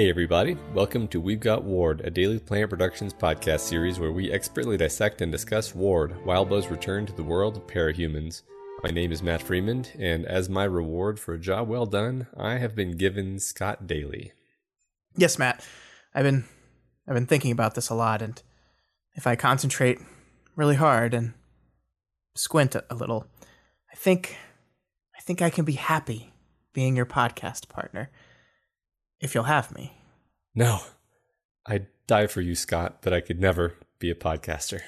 Hey, everybody. Welcome to We've Got Ward, a Daily Planet Productions podcast series where we expertly dissect and discuss Ward, Wildbow's return to the world of parahumans. My name is Matt Freeman, and as my reward for a job well done, I have been given Scott Daly. Yes, Matt. I've been I've been thinking about this a lot and if I concentrate really hard and squint a little, I think I think I can be happy being your podcast partner if you'll have me. No. I'd die for you, Scott, but I could never be a podcaster.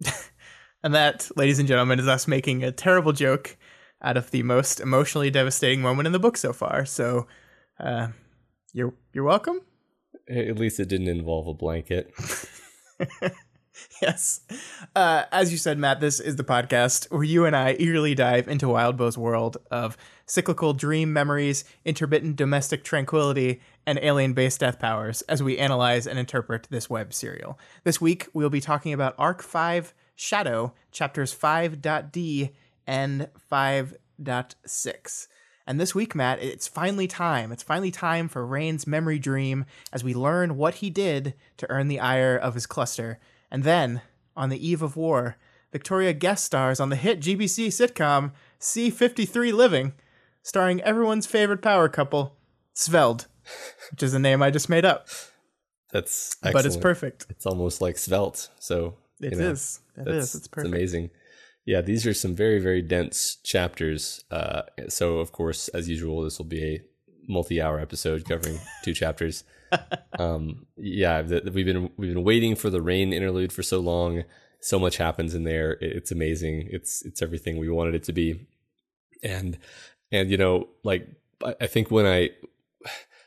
and that, ladies and gentlemen, is us making a terrible joke out of the most emotionally devastating moment in the book so far. So, uh, you're you're welcome. At least it didn't involve a blanket. yes. Uh, as you said, Matt, this is the podcast where you and I eagerly dive into Wildbow's world of cyclical dream memories, intermittent domestic tranquility, and alien based death powers as we analyze and interpret this web serial. This week, we'll be talking about Arc 5 Shadow, chapters 5.d and 5.6. And this week, Matt, it's finally time. It's finally time for Rain's memory dream as we learn what he did to earn the ire of his cluster. And then, on the eve of war, Victoria guest stars on the hit GBC sitcom C53 Living, starring everyone's favorite power couple, Sveld, which is a name I just made up. That's excellent. But it's perfect. It's almost like svelte. So it you know, is. It is. It's perfect. It's amazing. Yeah, these are some very, very dense chapters. Uh, so, of course, as usual, this will be a multi-hour episode covering two chapters. Um, yeah, the, the, we've been we've been waiting for the rain interlude for so long. So much happens in there. It, it's amazing. It's it's everything we wanted it to be. And and you know, like I, I think when I,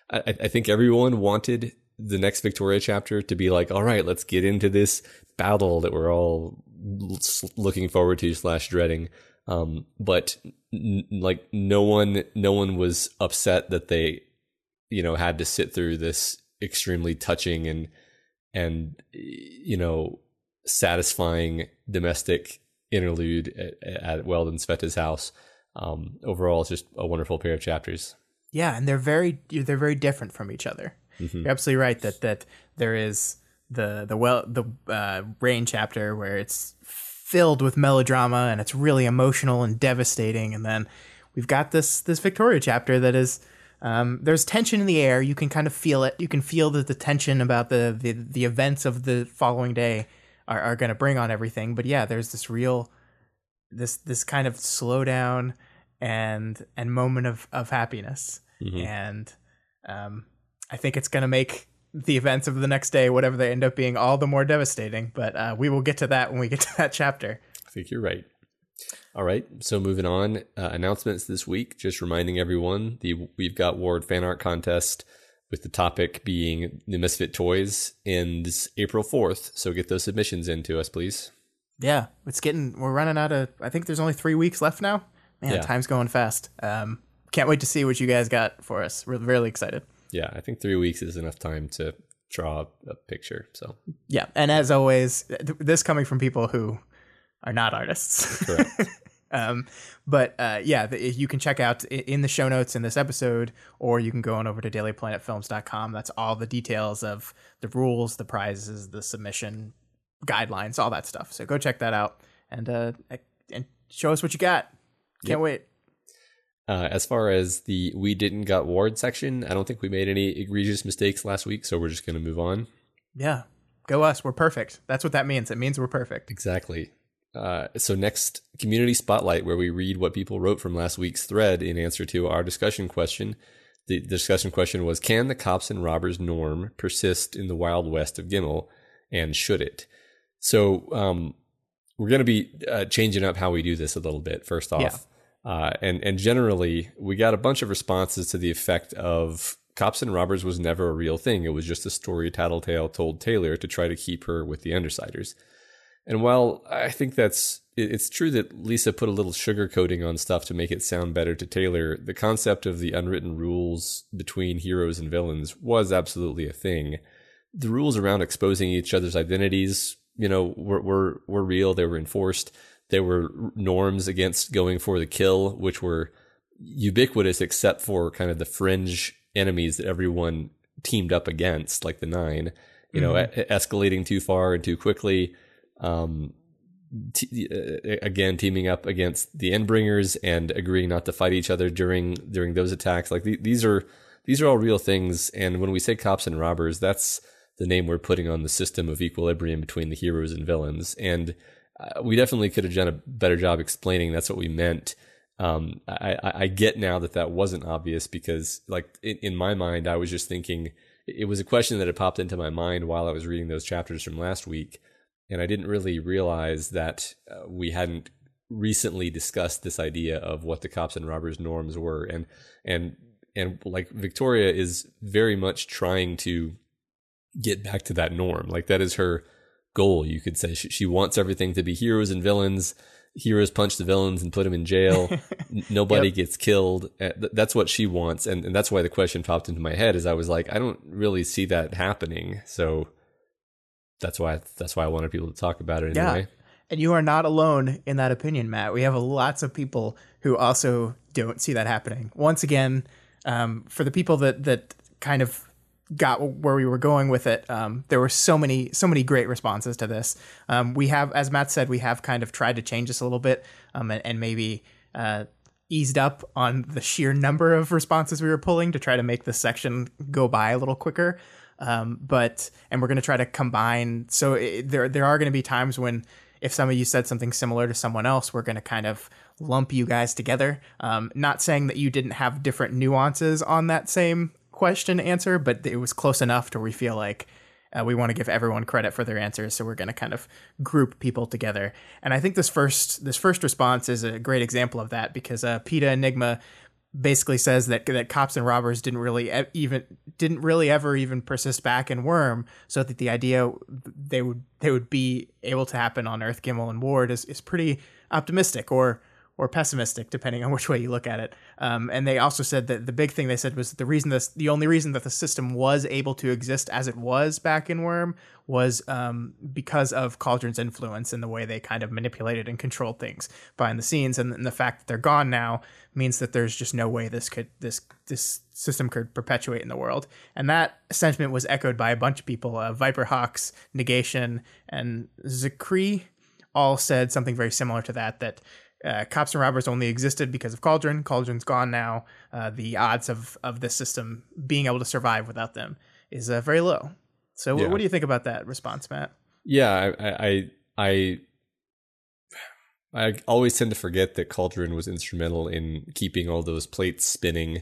I I think everyone wanted the next Victoria chapter to be like, all right, let's get into this battle that we're all looking forward to slash dreading. Um, but n- like no one, no one was upset that they, you know, had to sit through this extremely touching and, and, you know, satisfying domestic interlude at, at Weld and Sveta's house. Um, overall, it's just a wonderful pair of chapters. Yeah, and they're very they're very different from each other. Mm-hmm. You're absolutely right that that there is the the well the uh, rain chapter where it's filled with melodrama and it's really emotional and devastating, and then we've got this this Victoria chapter that is. Um, there's tension in the air. You can kind of feel it. You can feel that the tension about the, the, the events of the following day are, are going to bring on everything. But yeah, there's this real, this this kind of slowdown and and moment of of happiness. Mm-hmm. And um, I think it's going to make the events of the next day, whatever they end up being, all the more devastating. But uh, we will get to that when we get to that chapter. I think you're right. All right, so moving on, uh, announcements this week. Just reminding everyone, the We've Got Ward fan art contest with the topic being the Misfit Toys ends April 4th. So get those submissions in to us, please. Yeah, it's getting, we're running out of, I think there's only three weeks left now. Man, yeah. time's going fast. Um, can't wait to see what you guys got for us. We're really excited yeah, I think three weeks is enough time to draw a picture. So yeah, and as always, this coming from people who are not artists. Um, but uh, yeah, the, you can check out in the show notes in this episode, or you can go on over to dailyplanetfilms.com. That's all the details of the rules, the prizes, the submission guidelines, all that stuff. So go check that out and uh, and show us what you got. Can't yep. wait. Uh, as far as the we didn't got Ward section, I don't think we made any egregious mistakes last week, so we're just going to move on. Yeah, go us. We're perfect. That's what that means. It means we're perfect. Exactly. Uh, so next, community spotlight, where we read what people wrote from last week's thread in answer to our discussion question. The, discussion question was: Can the cops and robbers norm persist in the wild west of Gimel, and should it? So um, we're going to be uh, changing up how we do this a little bit. First off. Yeah uh, and and generally, we got a bunch of responses to the effect of cops and robbers was never a real thing. It was just a story Tattletale told Taylor to try to keep her with the Undersiders. And while I think that's it's true that Lisa put a little sugar coating on stuff to make it sound better to Taylor, the concept of the unwritten rules between heroes and villains was absolutely a thing. The rules around exposing each other's identities, you know, were were, were real. They were enforced there were norms against going for the kill, which were ubiquitous except for kind of the fringe enemies that everyone teamed up against, like the nine. You know, mm-hmm. escalating too far and too quickly. Um, T- uh, again teaming up against the endbringers and agreeing not to fight each other during during those attacks. Like th- these are these are all real things. And when we say cops and robbers that's the name we're putting on the system of equilibrium between the heroes and villains. And uh, we definitely could have done a better job explaining that's what we meant. Um, I, I, get now that that wasn't obvious because like in, in my mind i was just thinking it was a question that had popped into my mind while i was reading those chapters from last week and I didn't really realize that uh, we hadn't recently discussed this idea of what the cops and robbers norms were, and and and like Victoria is very much trying to get back to that norm. Like that is her goal. You could say she, she wants everything to be heroes and villains. Heroes punch the villains and put them in jail. Nobody yep. gets killed. Uh, that's what she wants, and, and that's why the question popped into my head. Is I was like, I don't really see that happening. So that's why that's why I wanted people to talk about it anyway. Yeah. And you are not alone in that opinion, Matt. We have lots of people who also don't see that happening. Once again, um, for the people that that kind of got where we were going with it, um, there were so many so many great responses to this. Um, we have, as Matt said, we have kind of tried to change this a little bit um, and, and, maybe. Uh, eased up on the sheer number of responses we were pulling to try to make this section go by a little quicker. Um, but and we're going to try to combine. So it, there there are going to be times when if some of you said something similar to someone else, we're going to kind of lump you guys together. Um, not saying that you didn't have different nuances on that same question answer, but it was close enough to we feel like uh, we want to give everyone credit for their answers, so we're going to kind of group people together. And I think this first this first response is a great example of that because uh, Peta Enigma basically says that that cops and robbers didn't really even didn't really ever even persist back in Worm, so that the idea they would they would be able to happen on Earth, Gimel, and Ward is is pretty optimistic or or pessimistic, depending on which way you look at it. Um, and they also said that the big thing they said was the reason this, the only reason that the system was able to exist as it was back in Worm was um, because of Cauldron's influence and the way they kind of manipulated and controlled things behind the scenes. And, and the fact that they're gone now means that there's just no way this could this this system could perpetuate in the world. And that sentiment was echoed by a bunch of people. Uh, Viper Hawks, Negation, and Zakri all said something very similar to that. That uh, cops and robbers only existed because of Cauldron. Cauldron's gone now. Uh, the odds of of this system being able to survive without them is uh, very low. So, yeah. what, what, do you think about that response, Matt? Yeah, I, I, I, I always tend to forget that Cauldron was instrumental in keeping all those plates spinning.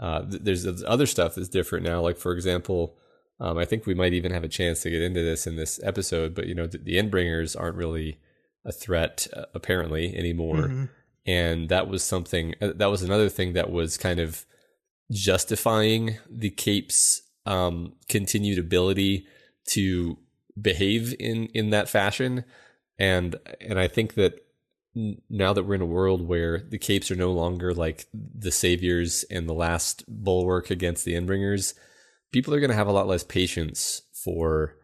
Uh, there's other stuff that's different now. Like for example, um, I think we might even have a chance to get into this in this episode. But you know, the, the Endbringers aren't really a threat uh, apparently anymore. Mm-hmm. And that was something uh, that was another thing that was kind of justifying the Cape's um, continued ability to behave in in that fashion. And and I think that now that we're in a world where the capes are no longer like the saviors and the last bulwark against the endbringers, people are going to have a lot less patience for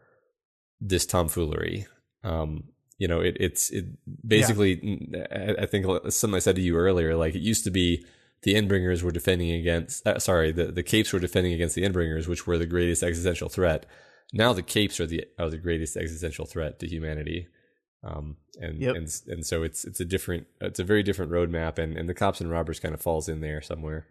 this tomfoolery. Um, you know, it, it's it basically. Yeah. I, I think something I said to you earlier. Like it used to be, the Endbringers were defending against. Uh, sorry, the the Capes were defending against the Endbringers, which were the greatest existential threat. Now the Capes are the are the greatest existential threat to humanity. Um, and yep. and and so it's it's a different it's a very different roadmap, and and the cops and robbers kind of falls in there somewhere.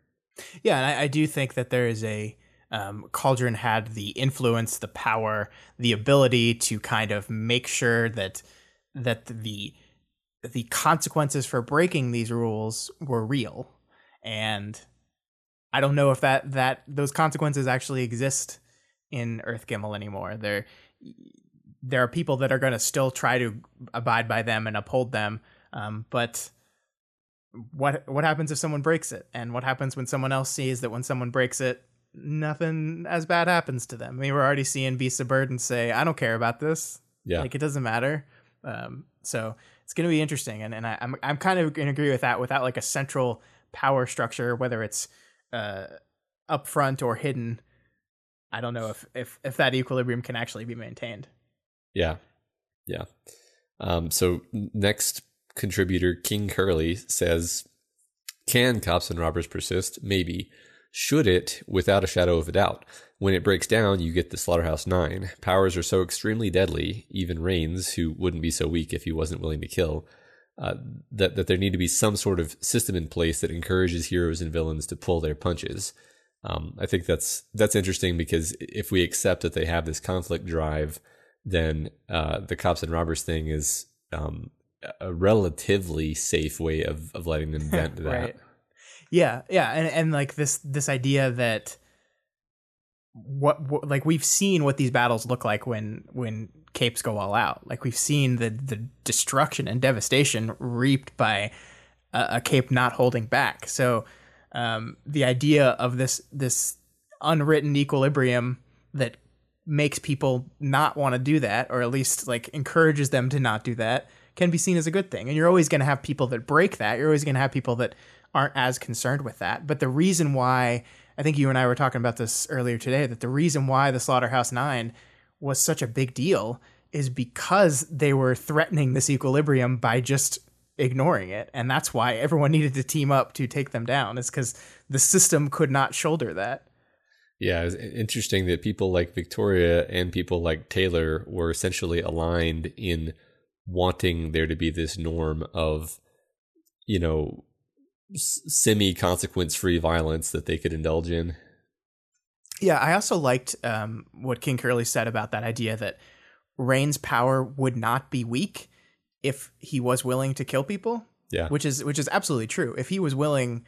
Yeah, and I, I do think that there is a um, Cauldron had the influence, the power, the ability to kind of make sure that that the the consequences for breaking these rules were real. And i don't know if that that those consequences actually exist in earth gimel anymore. There there are people that are going to still try to abide by them and uphold them um, but what what happens if someone breaks it? And what happens when someone else sees that when someone breaks it nothing as bad happens to them? I mean we're already seeing beasts of burden say i don't care about this. Yeah. Like it doesn't matter um, so it's going to be interesting, and and I, am I'm, I'm kind of going to agree with that. Without like a central power structure, whether it's uh, upfront or hidden, I don't know if if if that equilibrium can actually be maintained. Yeah, yeah. Um, so next contributor King Curly says, "Can cops and robbers persist? Maybe." Should it without a shadow of a doubt. When it breaks down, you get the Slaughterhouse Nine. Powers are so extremely deadly, even Rains, who wouldn't be so weak if he wasn't willing to kill, uh, that, that there need to be some sort of system in place that encourages heroes and villains to pull their punches. Um, I think that's that's interesting because if we accept that they have this conflict drive, then uh, the cops and robbers thing is um, a relatively safe way of, of letting them vent that. right. Yeah, yeah, and and like this this idea that what, what like we've seen what these battles look like when when capes go all out. Like we've seen the the destruction and devastation reaped by a, a cape not holding back. So um, the idea of this this unwritten equilibrium that makes people not want to do that, or at least like encourages them to not do that, can be seen as a good thing. And you're always going to have people that break that. You're always going to have people that aren't as concerned with that. But the reason why I think you and I were talking about this earlier today that the reason why the Slaughterhouse Nine was such a big deal is because they were threatening this equilibrium by just ignoring it. And that's why everyone needed to team up to take them down, is because the system could not shoulder that. Yeah, it's interesting that people like Victoria and people like Taylor were essentially aligned in wanting there to be this norm of, you know, semi consequence free violence that they could indulge in. Yeah, I also liked um, what King Curly said about that idea that Rain's power would not be weak if he was willing to kill people. Yeah, which is which is absolutely true. If he was willing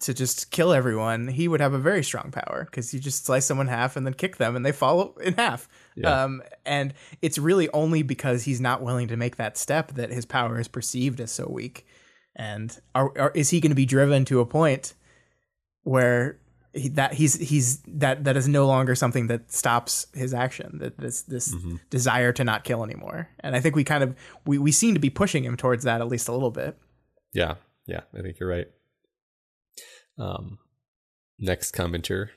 to just kill everyone, he would have a very strong power because you just slice someone in half and then kick them and they fall in half. Yeah. Um, and it's really only because he's not willing to make that step that his power is perceived as so weak. And are, are, is he going to be driven to a point where he, that he's he's that that is no longer something that stops his action that this this mm-hmm. desire to not kill anymore? And i think we kind of we, we seem to be pushing him towards that at least a little bit. Yeah. Yeah. I think you're right. Um next commenter.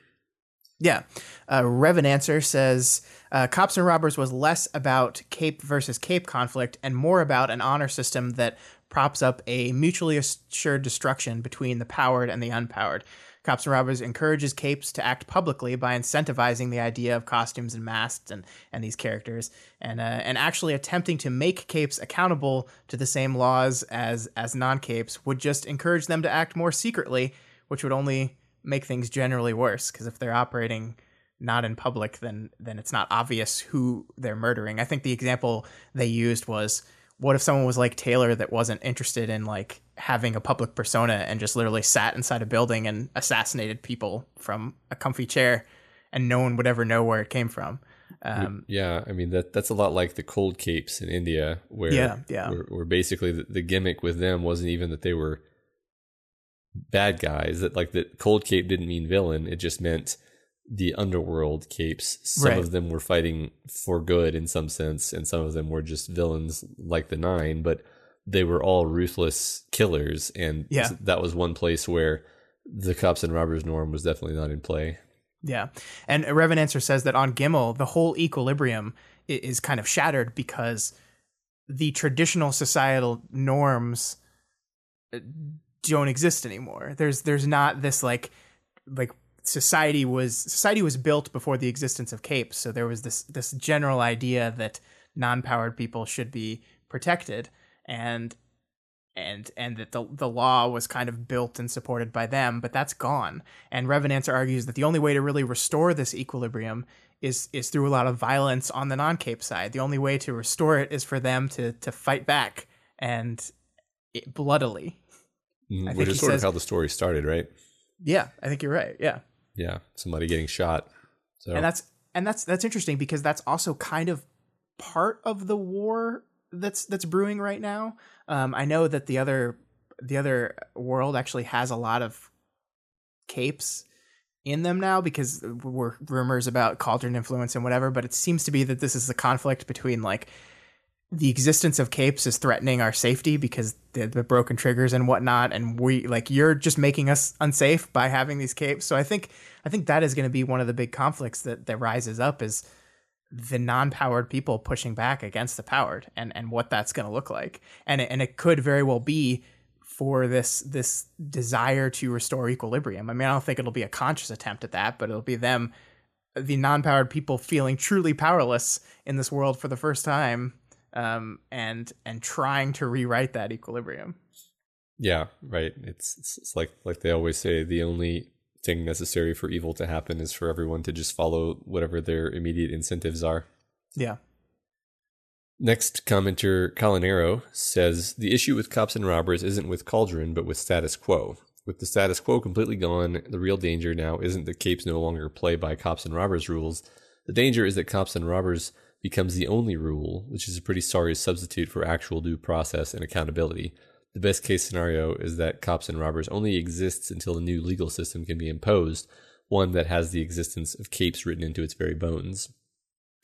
Yeah. Uh, Revenancer says uh, Cops and Robbers was less about Cape versus Cape conflict and more about an honor system that props up a mutually assured destruction between the powered and the unpowered. Cops and Robbers encourages capes to act publicly by incentivizing the idea of costumes and masks and, and these characters, and uh, and actually attempting to make capes accountable to the same laws as as non capes would just encourage them to act more secretly, which would only make things generally worse. Because if they're operating not in public, then then it's not obvious who they're murdering. I think the example they used was what if someone was like Taylor that wasn't interested in like having a public persona and just literally sat inside a building and assassinated people from a comfy chair and no one would ever know where it came from. Um, yeah, I mean that that's a lot like the cold capes in India, where yeah, yeah. where, where basically the, the, gimmick with them wasn't even that they were bad guys. That like the cold cape didn't mean villain; it just meant the underworld capes. Some right. of them were fighting for good in some sense, and some of them were just villains like the Nine, but they were all ruthless killers. And yeah. that was one place where the cops and robbers norm was definitely not in play. Yeah. And Revenancer says that on Gimel, the whole equilibrium is kind of shattered because the traditional societal norms uh, don't exist anymore. There's there's not this like like society was society was built before the existence of capes. So there was this this general idea that non-powered people should be protected and and and that the the law was kind of built and supported by them but that's gone. And Revenancer argues that the only way to really restore this equilibrium is is through a lot of violence on the non-cape side. The only way to restore it is for them to to fight back and it, bloodily. Mm, which is sort says, of how the story started right? Yeah i think you're right. Yeah yeah, somebody getting shot. So and that's and that's that's interesting because that's also kind of part of the war that's that's brewing right now. Um, I know that the other the other world actually has a lot of capes in them now because we're rumors about cauldron influence and whatever. But it seems to be that this is the conflict between like the existence of capes is threatening our safety because the, the, broken triggers and whatnot and we like you're just making us unsafe by having these capes so i think i think that is going to be one of the big conflicts that that rises up is the non-powered people pushing back against the powered and and what that's going to look like and it, and it could very well be for this this desire to restore equilibrium. I mean, I don't think it'll be a conscious attempt at that, but it'll be them, the non-powered people, feeling truly powerless in this world for the first time, um, and and trying to rewrite that equilibrium. Yeah, right. It's, it's like like they always say, the only thing necessary for evil to happen is for everyone to just follow whatever their immediate incentives are. Yeah. Next commenter, Calinero, says the issue with cops and robbers isn't with Cauldron, but with status quo. With the status quo completely gone, the real danger now isn't that capes no longer play by cops and robbers rules. The danger is that cops and robbers becomes the only rule, which is a pretty sorry substitute for actual due process and accountability. The best case scenario is that cops and robbers only exists until a new legal system can be imposed, one that has the existence of capes written into its very bones.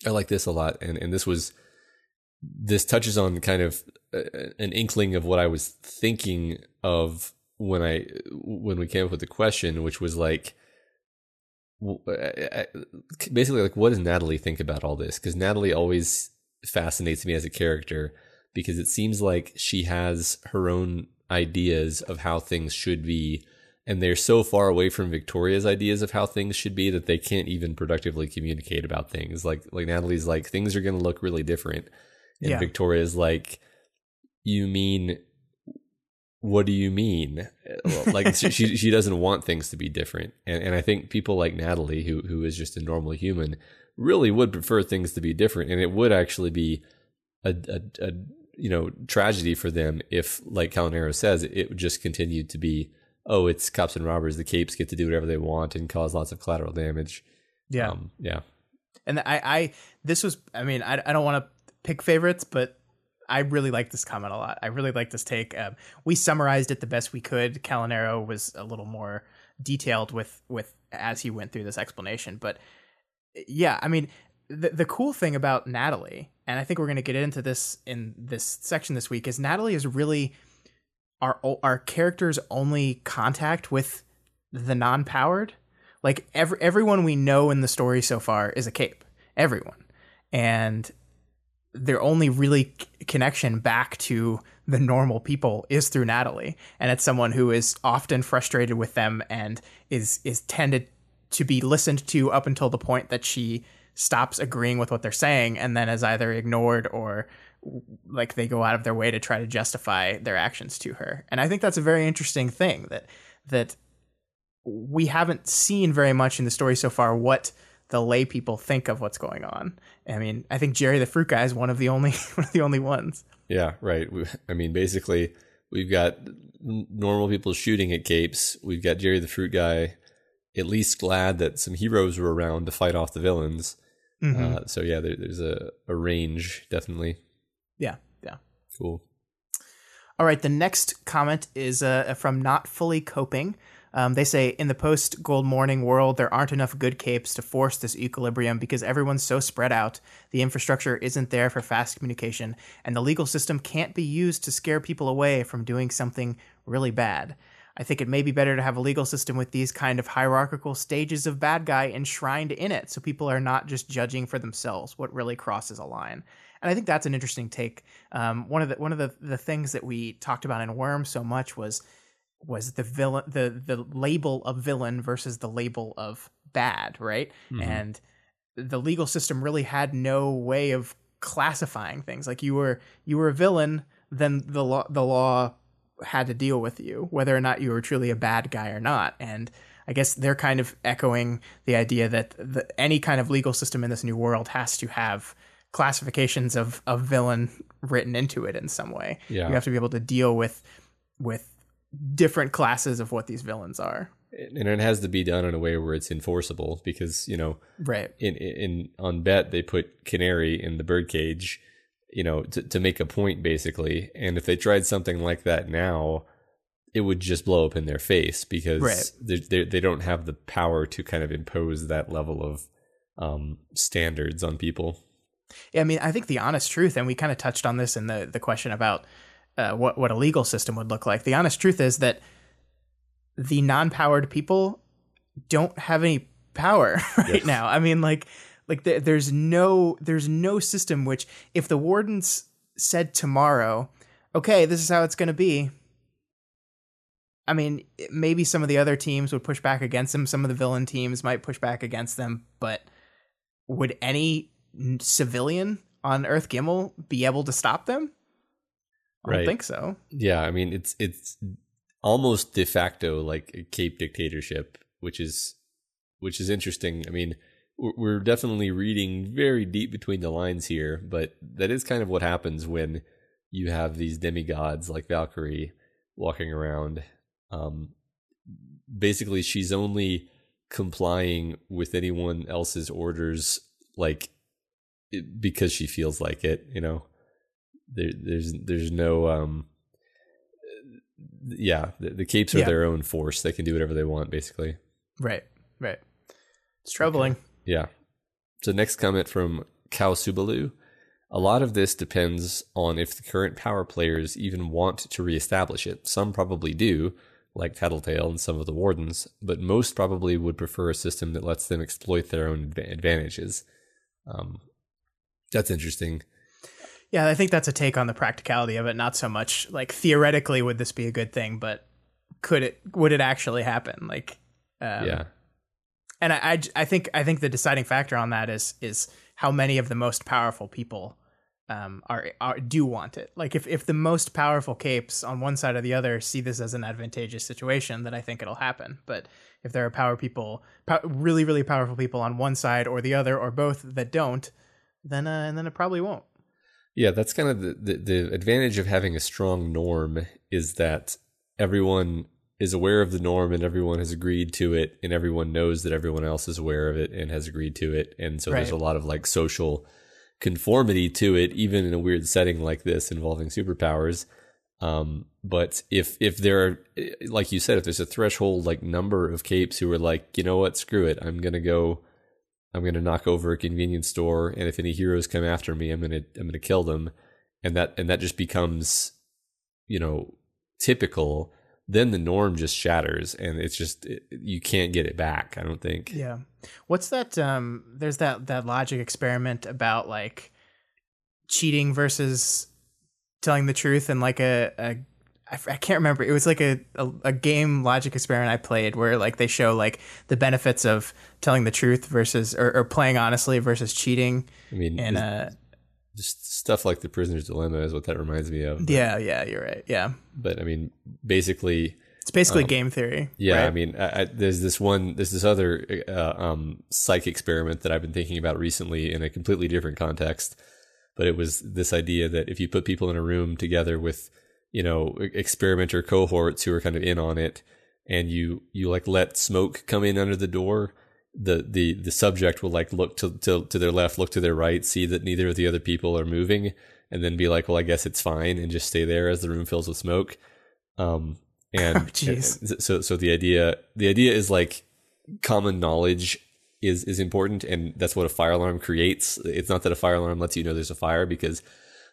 I like this a lot, and, and this was this touches on kind of uh, an inkling of what I was thinking of when I when we came up with the question, which was like Uh, uh, uh, basically like what does Natalie think about all this? Because Natalie always fascinates me as a character because it seems like she has her own ideas of how things should be and they're so far away from Victoria's ideas of how things should be that they can't even productively communicate about things. Like like Natalie's like things are going to look really different and yeah. Victoria's like, you mean, what do you mean? like she she doesn't want things to be different, and and I think people like Natalie, who who is just a normal human, really would prefer things to be different, and it would actually be a a, a you know tragedy for them if, like Calinero says, it would just continue to be oh, it's cops and robbers. The capes get to do whatever they want and cause lots of collateral damage. Yeah, um, yeah. And I, I, this was, I mean, I, I don't want to pick favorites, but I really like this comment a lot. I really like this take. Um, we summarized it the best we could. Calinero was a little more detailed with with as he went through this explanation, but yeah, I mean, the the cool thing about Natalie, and I think we're going to get into this in this section this week, is Natalie is really our our character's only contact with the non-powered. Like every everyone we know in the story so far is a cape. Everyone. And their only really connection back to the normal people is through Natalie, and it's someone who is often frustrated with them and is is tended to be listened to up until the point that she stops agreeing with what they're saying and then is either ignored or like they go out of their way to try to justify their actions to her. And I think that's a very interesting thing that that we haven't seen very much in the story so far what the lay people think of what's going on. I mean, I think Jerry the Fruit Guy is one of the only one of the only ones. Yeah, right. I mean, basically, we've got normal people shooting at capes. We've got Jerry the Fruit Guy, at least glad that some heroes were around to fight off the villains. Mm-hmm. Uh, so yeah, there, there's a, a range definitely. Yeah, yeah. Cool. All right, the next comment is uh, from Not Fully Coping. Um, they say in the post Gold Morning world, there aren't enough good capes to force this equilibrium because everyone's so spread out. The infrastructure isn't there for fast communication, and the legal system can't be used to scare people away from doing something really bad. I think it may be better to have a legal system with these kind of hierarchical stages of bad guy enshrined in it so people are not just judging for themselves what really crosses a line. And I think that's an interesting take. Um, one of the one of the, the things that we talked about in Worm so much was was the villain the the label of villain versus the label of bad, right? Mm-hmm. And the legal system really had no way of classifying things. Like you were you were a villain, then the law the law had to deal with you, whether or not you were truly a bad guy or not. And I guess they're kind of echoing the idea that the, any kind of legal system in this new world has to have classifications of, of villain written into it in some way. Yeah. You have to be able to deal with with different classes of what these villains are. And it has to be done in a way where it's enforceable because, you know, right. In in on bet they put Canary in the birdcage, you know, to to make a point basically. And if they tried something like that now, it would just blow up in their face because right. they, they they don't have the power to kind of impose that level of um, standards on people. Yeah, I mean, I think the honest truth, and we kind of touched on this in the the question about uh, what what a legal system would look like. The honest truth is that the non-powered people don't have any power right yes. now. I mean, like like th- there's no there's no system which if the wardens said tomorrow, okay, this is how it's going to be, I mean, maybe some of the other teams would push back against them. Some of the villain teams might push back against them, but would any civilian on Earth Gimel be able to stop them? I don't think so. Yeah, I mean it's it's almost de facto like a Cape dictatorship, which is which is interesting. I mean, we're we're definitely reading very deep between the lines here, but that is kind of what happens when you have these demigods like Valkyrie walking around. Um, basically, she's only complying with anyone else's orders, like because she feels like it. You know, there, there's there's no um, yeah, the, the capes are Yeah. their own force. They can do whatever they want, basically. Right, right. It's troubling. Yeah. So next comment from Kao Subalu. A lot of this depends on if the current power players even want to reestablish it. Some probably do, like Tattletale and some of the Wardens, but most probably would prefer a system that lets them exploit their own adva- advantages. Um, that's interesting. Yeah, I think that's a take on the practicality of it. Not so much like theoretically would this be a good thing, but could it? Would it actually happen? Like, um, yeah. and I, I, I think I think the deciding factor on that is is how many of the most powerful people um, are, are do want it. Like if if the most powerful capes on one side or the other see this as an advantageous situation, then I think it'll happen. But if there are power people, pow- really really powerful people on one side or the other or both that don't, then uh, and then it probably won't. Yeah, that's kind of the, the, the advantage of having a strong norm is that everyone is aware of the norm and everyone has agreed to it and everyone knows that everyone else is aware of it and has agreed to it. And so there's a lot of like social conformity to it, even in a weird setting like this involving superpowers. Um, but if if there are, like you said, if there's a threshold like number of capes who are like, you know what, screw it, I'm gonna go I'm going to knock over a convenience store, and if any heroes come after me, I'm going to I'm going to kill them, and that and that just becomes, you know, typical. Then the norm just shatters, and it's just it, you can't get it back. I don't think. Yeah. What's that um there's that that logic experiment about like cheating versus telling the truth and like a, a I, f- I can't remember. It was like a, a a game logic experiment I played where like they show like the benefits of telling the truth versus or, or playing honestly versus cheating I mean, and uh just stuff like the prisoner's dilemma is what that reminds me of. yeah yeah you're right yeah But I mean, basically, it's basically game theory Um, Yeah, right? I mean, I, I, there's this one, there's this other uh, um, psych experiment that I've been thinking about recently in a completely different context. But it was this idea that if you put people in a room together with, you know, experimenter cohorts who are kind of in on it, and you you like let smoke come in under the door, the the the subject will like look to to, to their left, look to their right, see that neither of the other people are moving, and then be like, well, I guess it's fine, and just stay there as the room fills with smoke. Um, and Oh, and so so the idea the idea is like common knowledge is is important and that's what a fire alarm creates it's not that a fire alarm lets you know there's a fire because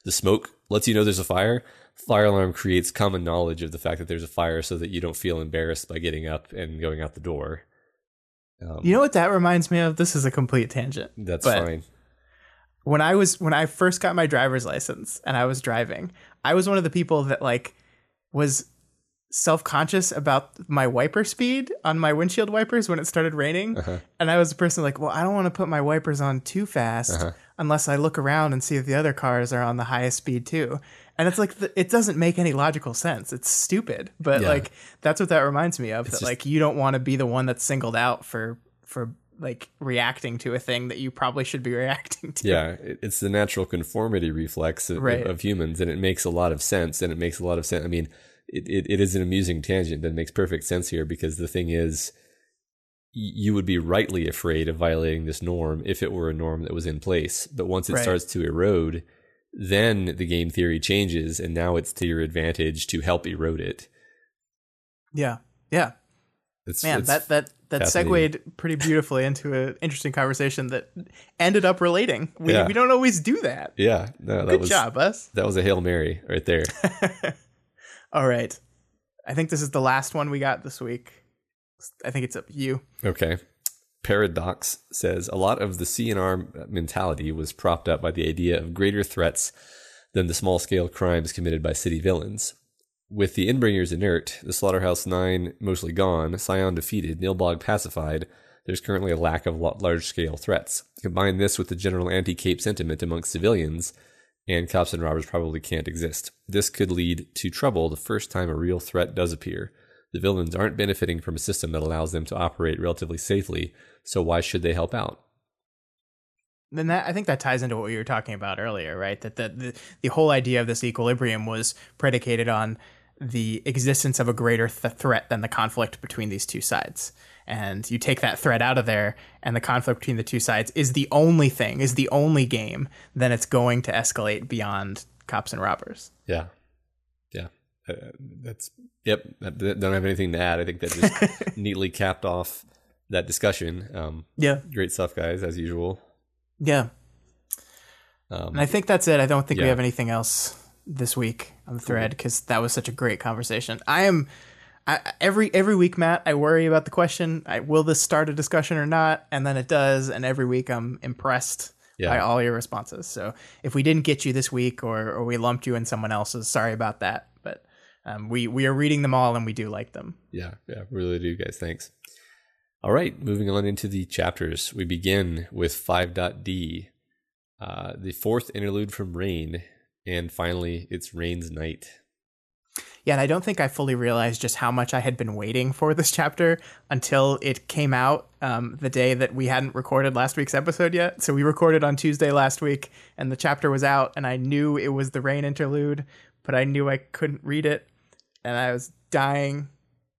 the smoke lets you know there's a fire fire alarm creates common knowledge of the fact that there's a fire so that you don't feel embarrassed by getting up and going out the door um, you know what that reminds me of this is a complete tangent that's fine when I was when I first got my driver's license and I was driving, I was one of the people that like was self-conscious about my wiper speed on my windshield wipers when it started raining. Uh-huh. And I was a person like, well, I don't want to put my wipers on too fast Uh-huh. unless I look around and see if the other cars are on the highest speed too. And it's like the, it doesn't make any logical sense. It's stupid, but Yeah. like that's what that reminds me of. that just- like you don't want to be the one that's singled out for for like reacting to a thing that you probably should be reacting to. yeah it's the natural conformity reflex of, Right. of humans and it makes a lot of sense and it makes a lot of sense i mean it, it, it is an amusing tangent that makes perfect sense here because the thing is you would be rightly afraid of violating this norm if it were a norm that was in place but once it Right. starts to erode then the game theory changes and now it's to your advantage to help erode it Yeah. Yeah. it's, Man, it's- that that that segued pretty beautifully into an interesting conversation that ended up relating. We Yeah. we don't always do that. yeah no, that Good was job, us. that was a hail mary right there All right. I think this is the last one we got this week. I think it's up to you. Okay. Paradox says a lot of the CNR mentality was propped up by the idea of greater threats than the small scale crimes committed by city villains. with the Endbringers inert, the Slaughterhouse Nine mostly gone, Scion defeated, Nilbog pacified, there's currently a lack of large scale threats. Combine this with the general anti Cape sentiment amongst civilians, and cops and robbers probably can't exist. This could lead to trouble the first time a real threat does appear. The villains aren't benefiting from a system that allows them to operate relatively safely, so why should they help out? Then that I think that ties into what we were talking about earlier, right? That the, the the whole idea of this equilibrium was predicated on the existence of a greater th- threat than the conflict between these two sides. And you take that threat out of there, and the conflict between the two sides is the only thing, is the only game, then it's going to escalate beyond cops and robbers. Yeah. Yeah. Uh, that's, yep. I don't have anything to add. I think that just neatly capped off that discussion. Um, yeah. Great stuff, guys, as usual. Yeah. Um, and I think that's it. I don't think yeah. we have anything else this week on the thread because that was such a great conversation. I am I, every every week, Matt. I worry about the question: I, Will this start a discussion or not? And then it does, and every week I'm impressed yeah. by all your responses. So if we didn't get you this week, or or we lumped you in someone else's, sorry about that. But um, we we are reading them all, and we do like them. Yeah, yeah, really do, guys. Thanks. All right, moving on into the chapters. We begin with 5.d, uh, the fourth interlude from Rain, and finally, it's Rain's Night. Yeah, and I don't think I fully realized just how much I had been waiting for this chapter until it came out um, the day that we hadn't recorded last week's episode yet. So we recorded on Tuesday last week, and the chapter was out, and I knew it was the Rain interlude, but I knew I couldn't read it, and I was dying.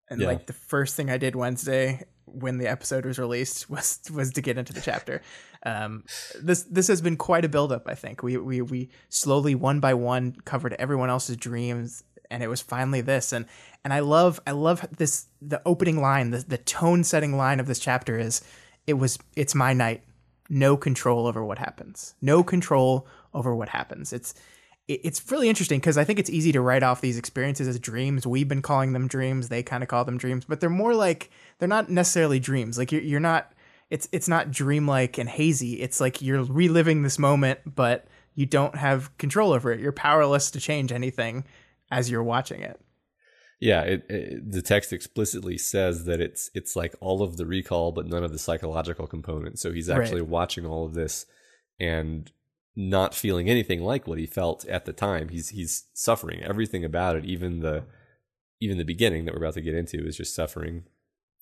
And yeah. like the first thing I did Wednesday when the episode was released was was to get into the chapter. Um, this this has been quite a buildup. I think we we we slowly one by one covered everyone else's dreams, and it was finally this. And and I love I love this the opening line, the the tone setting line of this chapter is it was it's my night, no control over what happens, no control over what happens. It's it's really interesting because I think it's easy to write off these experiences as dreams. We've been calling them dreams; they kind of call them dreams, but they're more like they're not necessarily dreams. Like you're you're not it's it's not dreamlike and hazy. It's like you're reliving this moment, but you don't have control over it. You're powerless to change anything as you're watching it. Yeah, it, it, the text explicitly says that it's it's like all of the recall, but none of the psychological components. So he's actually right. watching all of this and not feeling anything like what he felt at the time. He's he's suffering everything about it, even the even the beginning that we're about to get into is just suffering.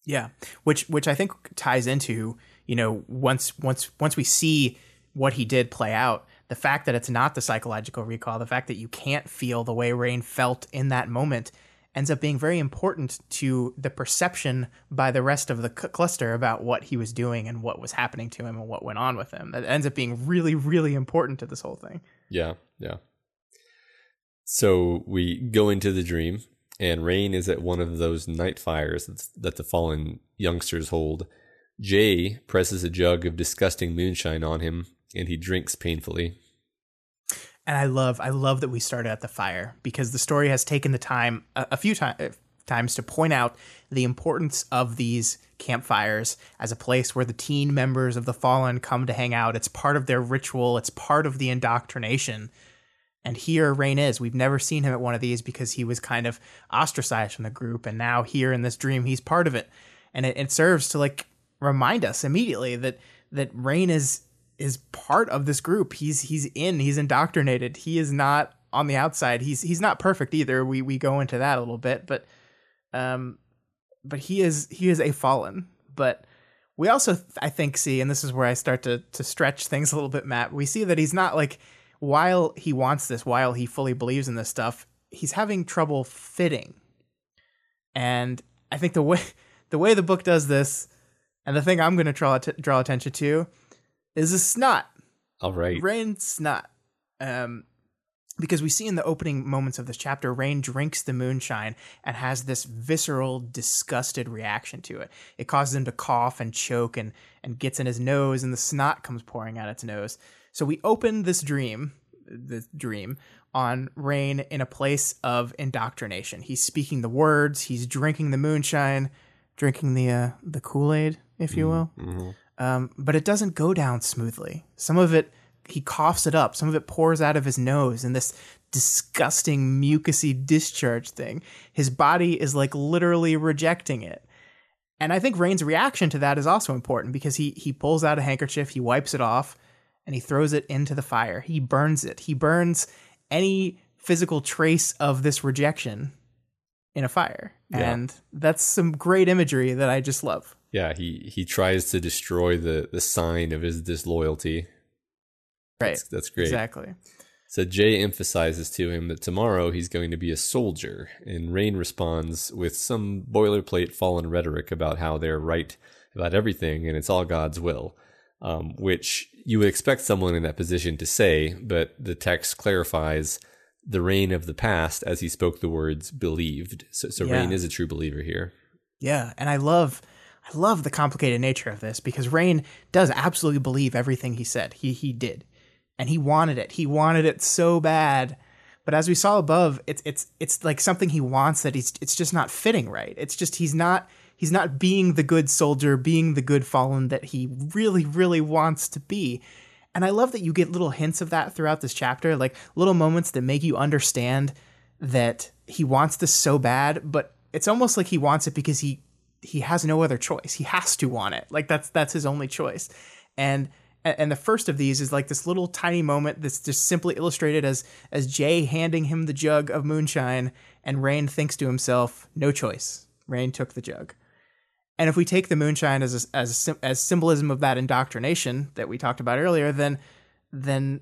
Yeah, which which I think ties into you know once once once we see what he did play out, the fact that it's not the psychological recall, the fact that you can't feel the way Rain felt in that moment ends up being very important to the perception by the rest of the c- cluster about what he was doing and what was happening to him and what went on with him. That ends up being really, really important to this whole thing. Yeah, yeah. So we go into the dream, and Rain is at one of those night fires that the fallen youngsters hold. Jay presses a jug of disgusting moonshine on him, and he drinks painfully and I love I love that we started at the fire because the story has taken the time a, a few times uh, times to point out the importance of these campfires as a place where the teen members of the fallen come to hang out. It's part of their ritual, it's part of the indoctrination. And here Rain is. We've never seen him at one of these because he was kind of ostracized from the group. And now here in this dream, he's part of it. And it, it serves to like remind us immediately that that Rain is is part of this group. He's he's in. He's indoctrinated. He is not on the outside. He's he's not perfect either. We we go into that a little bit, but um, but he is he is a fallen. But we also I think see, and this is where I start to to stretch things a little bit, Matt. We see that he's not like while he wants this, while he fully believes in this stuff, he's having trouble fitting. And I think the way the way the book does this, and the thing I'm going to draw draw attention to is a snot. All right. Rain snot. Um, because we see in the opening moments of this chapter, Rain drinks the moonshine and has this visceral, disgusted reaction to it. It causes him to cough and choke and, and gets in his nose, and the snot comes pouring out its nose. So we open this dream, the dream, on Rain in a place of indoctrination. He's speaking the words, he's drinking the moonshine, drinking the uh, the Kool Aid, if you will. Mm-hmm. Um, but it doesn't go down smoothly. Some of it, he coughs it up. Some of it pours out of his nose, and this disgusting mucousy discharge thing. His body is like literally rejecting it. And I think Rain's reaction to that is also important because he he pulls out a handkerchief, he wipes it off, and he throws it into the fire. He burns it. He burns any physical trace of this rejection in a fire. Yeah. And that's some great imagery that I just love. Yeah, he he tries to destroy the the sign of his disloyalty. Right. That's, that's great. Exactly. So Jay emphasizes to him that tomorrow he's going to be a soldier, and Rain responds with some boilerplate fallen rhetoric about how they're right about everything and it's all God's will, um, which you would expect someone in that position to say, but the text clarifies the Rain of the past as he spoke the words believed. So, so Yeah. Rain is a true believer here. Yeah, and I love I love the complicated nature of this because Rain does absolutely believe everything he said. He he did. And he wanted it. He wanted it so bad. But as we saw above, it's it's it's like something he wants that he's it's just not fitting right. It's just he's not he's not being the good soldier, being the good fallen that he really really wants to be. And I love that you get little hints of that throughout this chapter, like little moments that make you understand that he wants this so bad, but it's almost like he wants it because he he has no other choice. He has to want it. Like that's that's his only choice. And and the first of these is like this little tiny moment that's just simply illustrated as as Jay handing him the jug of moonshine and Rain thinks to himself, no choice. Rain took the jug. And if we take the moonshine as a, as a, as symbolism of that indoctrination that we talked about earlier, then then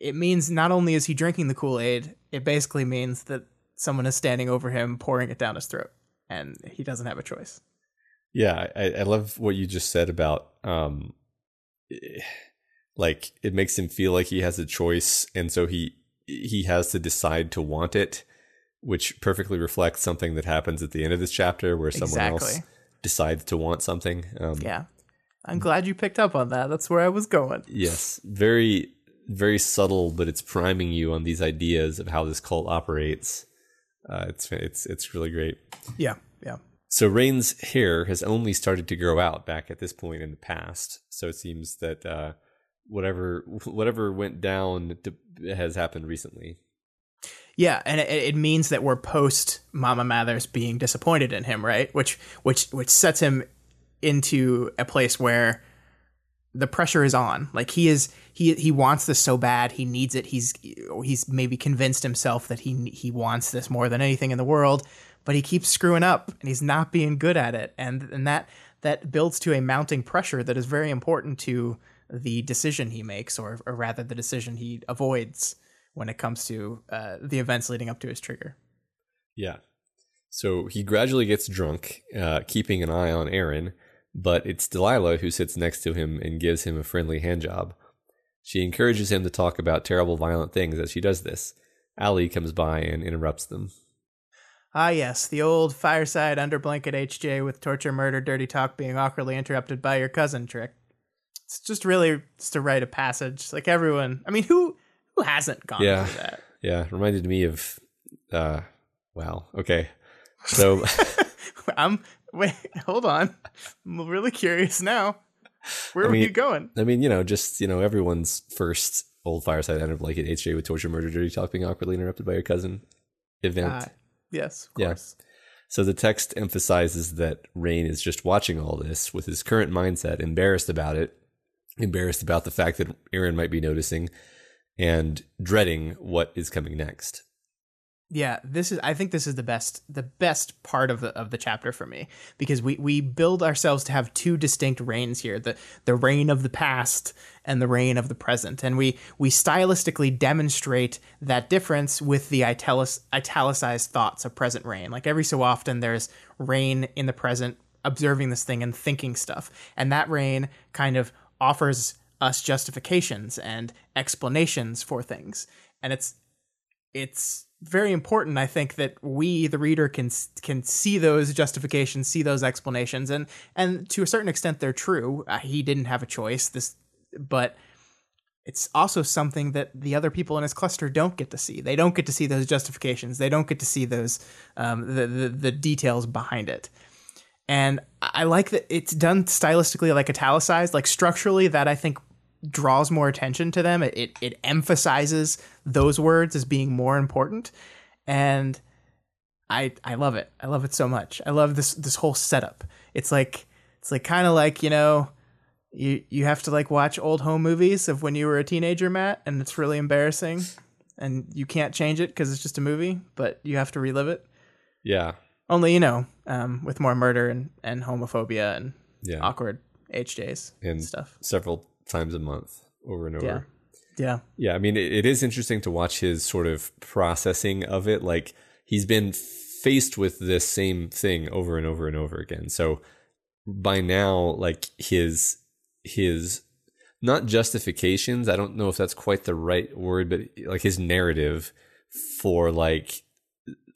it means not only is he drinking the Kool Aid, it basically means that someone is standing over him, pouring it down his throat, and he doesn't have a choice. Yeah, I, I love what you just said about um, like it makes him feel like he has a choice, and so he he has to decide to want it, which perfectly reflects something that happens at the end of this chapter, where someone else decides to want something. Um, Yeah, I'm glad you picked up on that. That's where I was going. Yes, very very subtle, but it's priming you on these ideas of how this cult operates. Uh, it's it's it's really great. Yeah, yeah, So Rain's hair has only started to grow out back at this point in the past. So it seems that uh, whatever whatever went down to, has happened recently. yeah, and it, it means that we're post Mama Mathers being disappointed in him, right? Which which which sets him into a place where the pressure is on. Like he is he he wants this so bad. He needs it. He's he's maybe convinced himself that he he wants this more than anything in the world, but he keeps screwing up and he's not being good at it. And and that that builds to a mounting pressure that is very important to the decision he makes or or rather the decision he avoids when it comes to uh, the events leading up to his trigger. Yeah. So he gradually gets drunk, uh, keeping an eye on Erin, but it's Delilah who sits next to him and gives him a friendly handjob. She encourages him to talk about terrible, violent things as she does this. Allie comes by and interrupts them. Ah, yes, the old fireside under blanket HJ with torture, murder, dirty talk being awkwardly interrupted by your cousin trick. It's just really just to write a passage. Like everyone, I mean, who who hasn't gone Yeah. through that? Yeah, reminded me of. Uh, wow. Okay. So I'm wait, hold on. I'm really curious now. Where I were mean- you going? I mean, you know, just you know, everyone's first old fireside end of like blanket HJ with torture, murder, dirty talk being awkwardly interrupted by your cousin event. Ah, yes, of Yeah. So the text emphasizes that Rain is just watching all this with his current mindset, embarrassed about it, embarrassed about the fact that Erin might be noticing, and dreading what is coming next. Yeah, this is I think this is the best the best part of the of the chapter for me because we we build ourselves to have two distinct Rains here, the the Rain of the past and the Rain of the present. And we we stylistically demonstrate that difference with the italic, italicized thoughts of present Rain. Like every so often there's Rain in the present observing this thing and thinking stuff. And that Rain kind of offers us justifications and explanations for things. And it's it's very important i think that we the reader can can see those justifications see those explanations and and to a certain extent they're true. Uh, he didn't have a choice this but it's also something that the other people in his cluster don't get to see. They don't get to see those justifications. They don't get to see those um, the, the the details behind it. And i like that it's done stylistically like italicized like structurally that i think draws more attention to them. It, it, it emphasizes those words as being more important and I I love it. I love it so much. I love this this whole setup. It's like it's like kind of like, you know, you you have to like watch old home movies of when you were a teenager, Matt, and it's really embarrassing and you can't change it cuz it's just a movie, but you have to relive it. Yeah. Only, you know, um, with more murder and and homophobia and Yeah. awkward HJs and and stuff. several times a month over and over. Yeah. Yeah. Yeah, I mean, it, it is interesting to watch his sort of processing of it. Like he's been faced with this same thing over and over and over again. So by now, like his his not justifications. I don't know if that's quite the right word, but like his narrative for like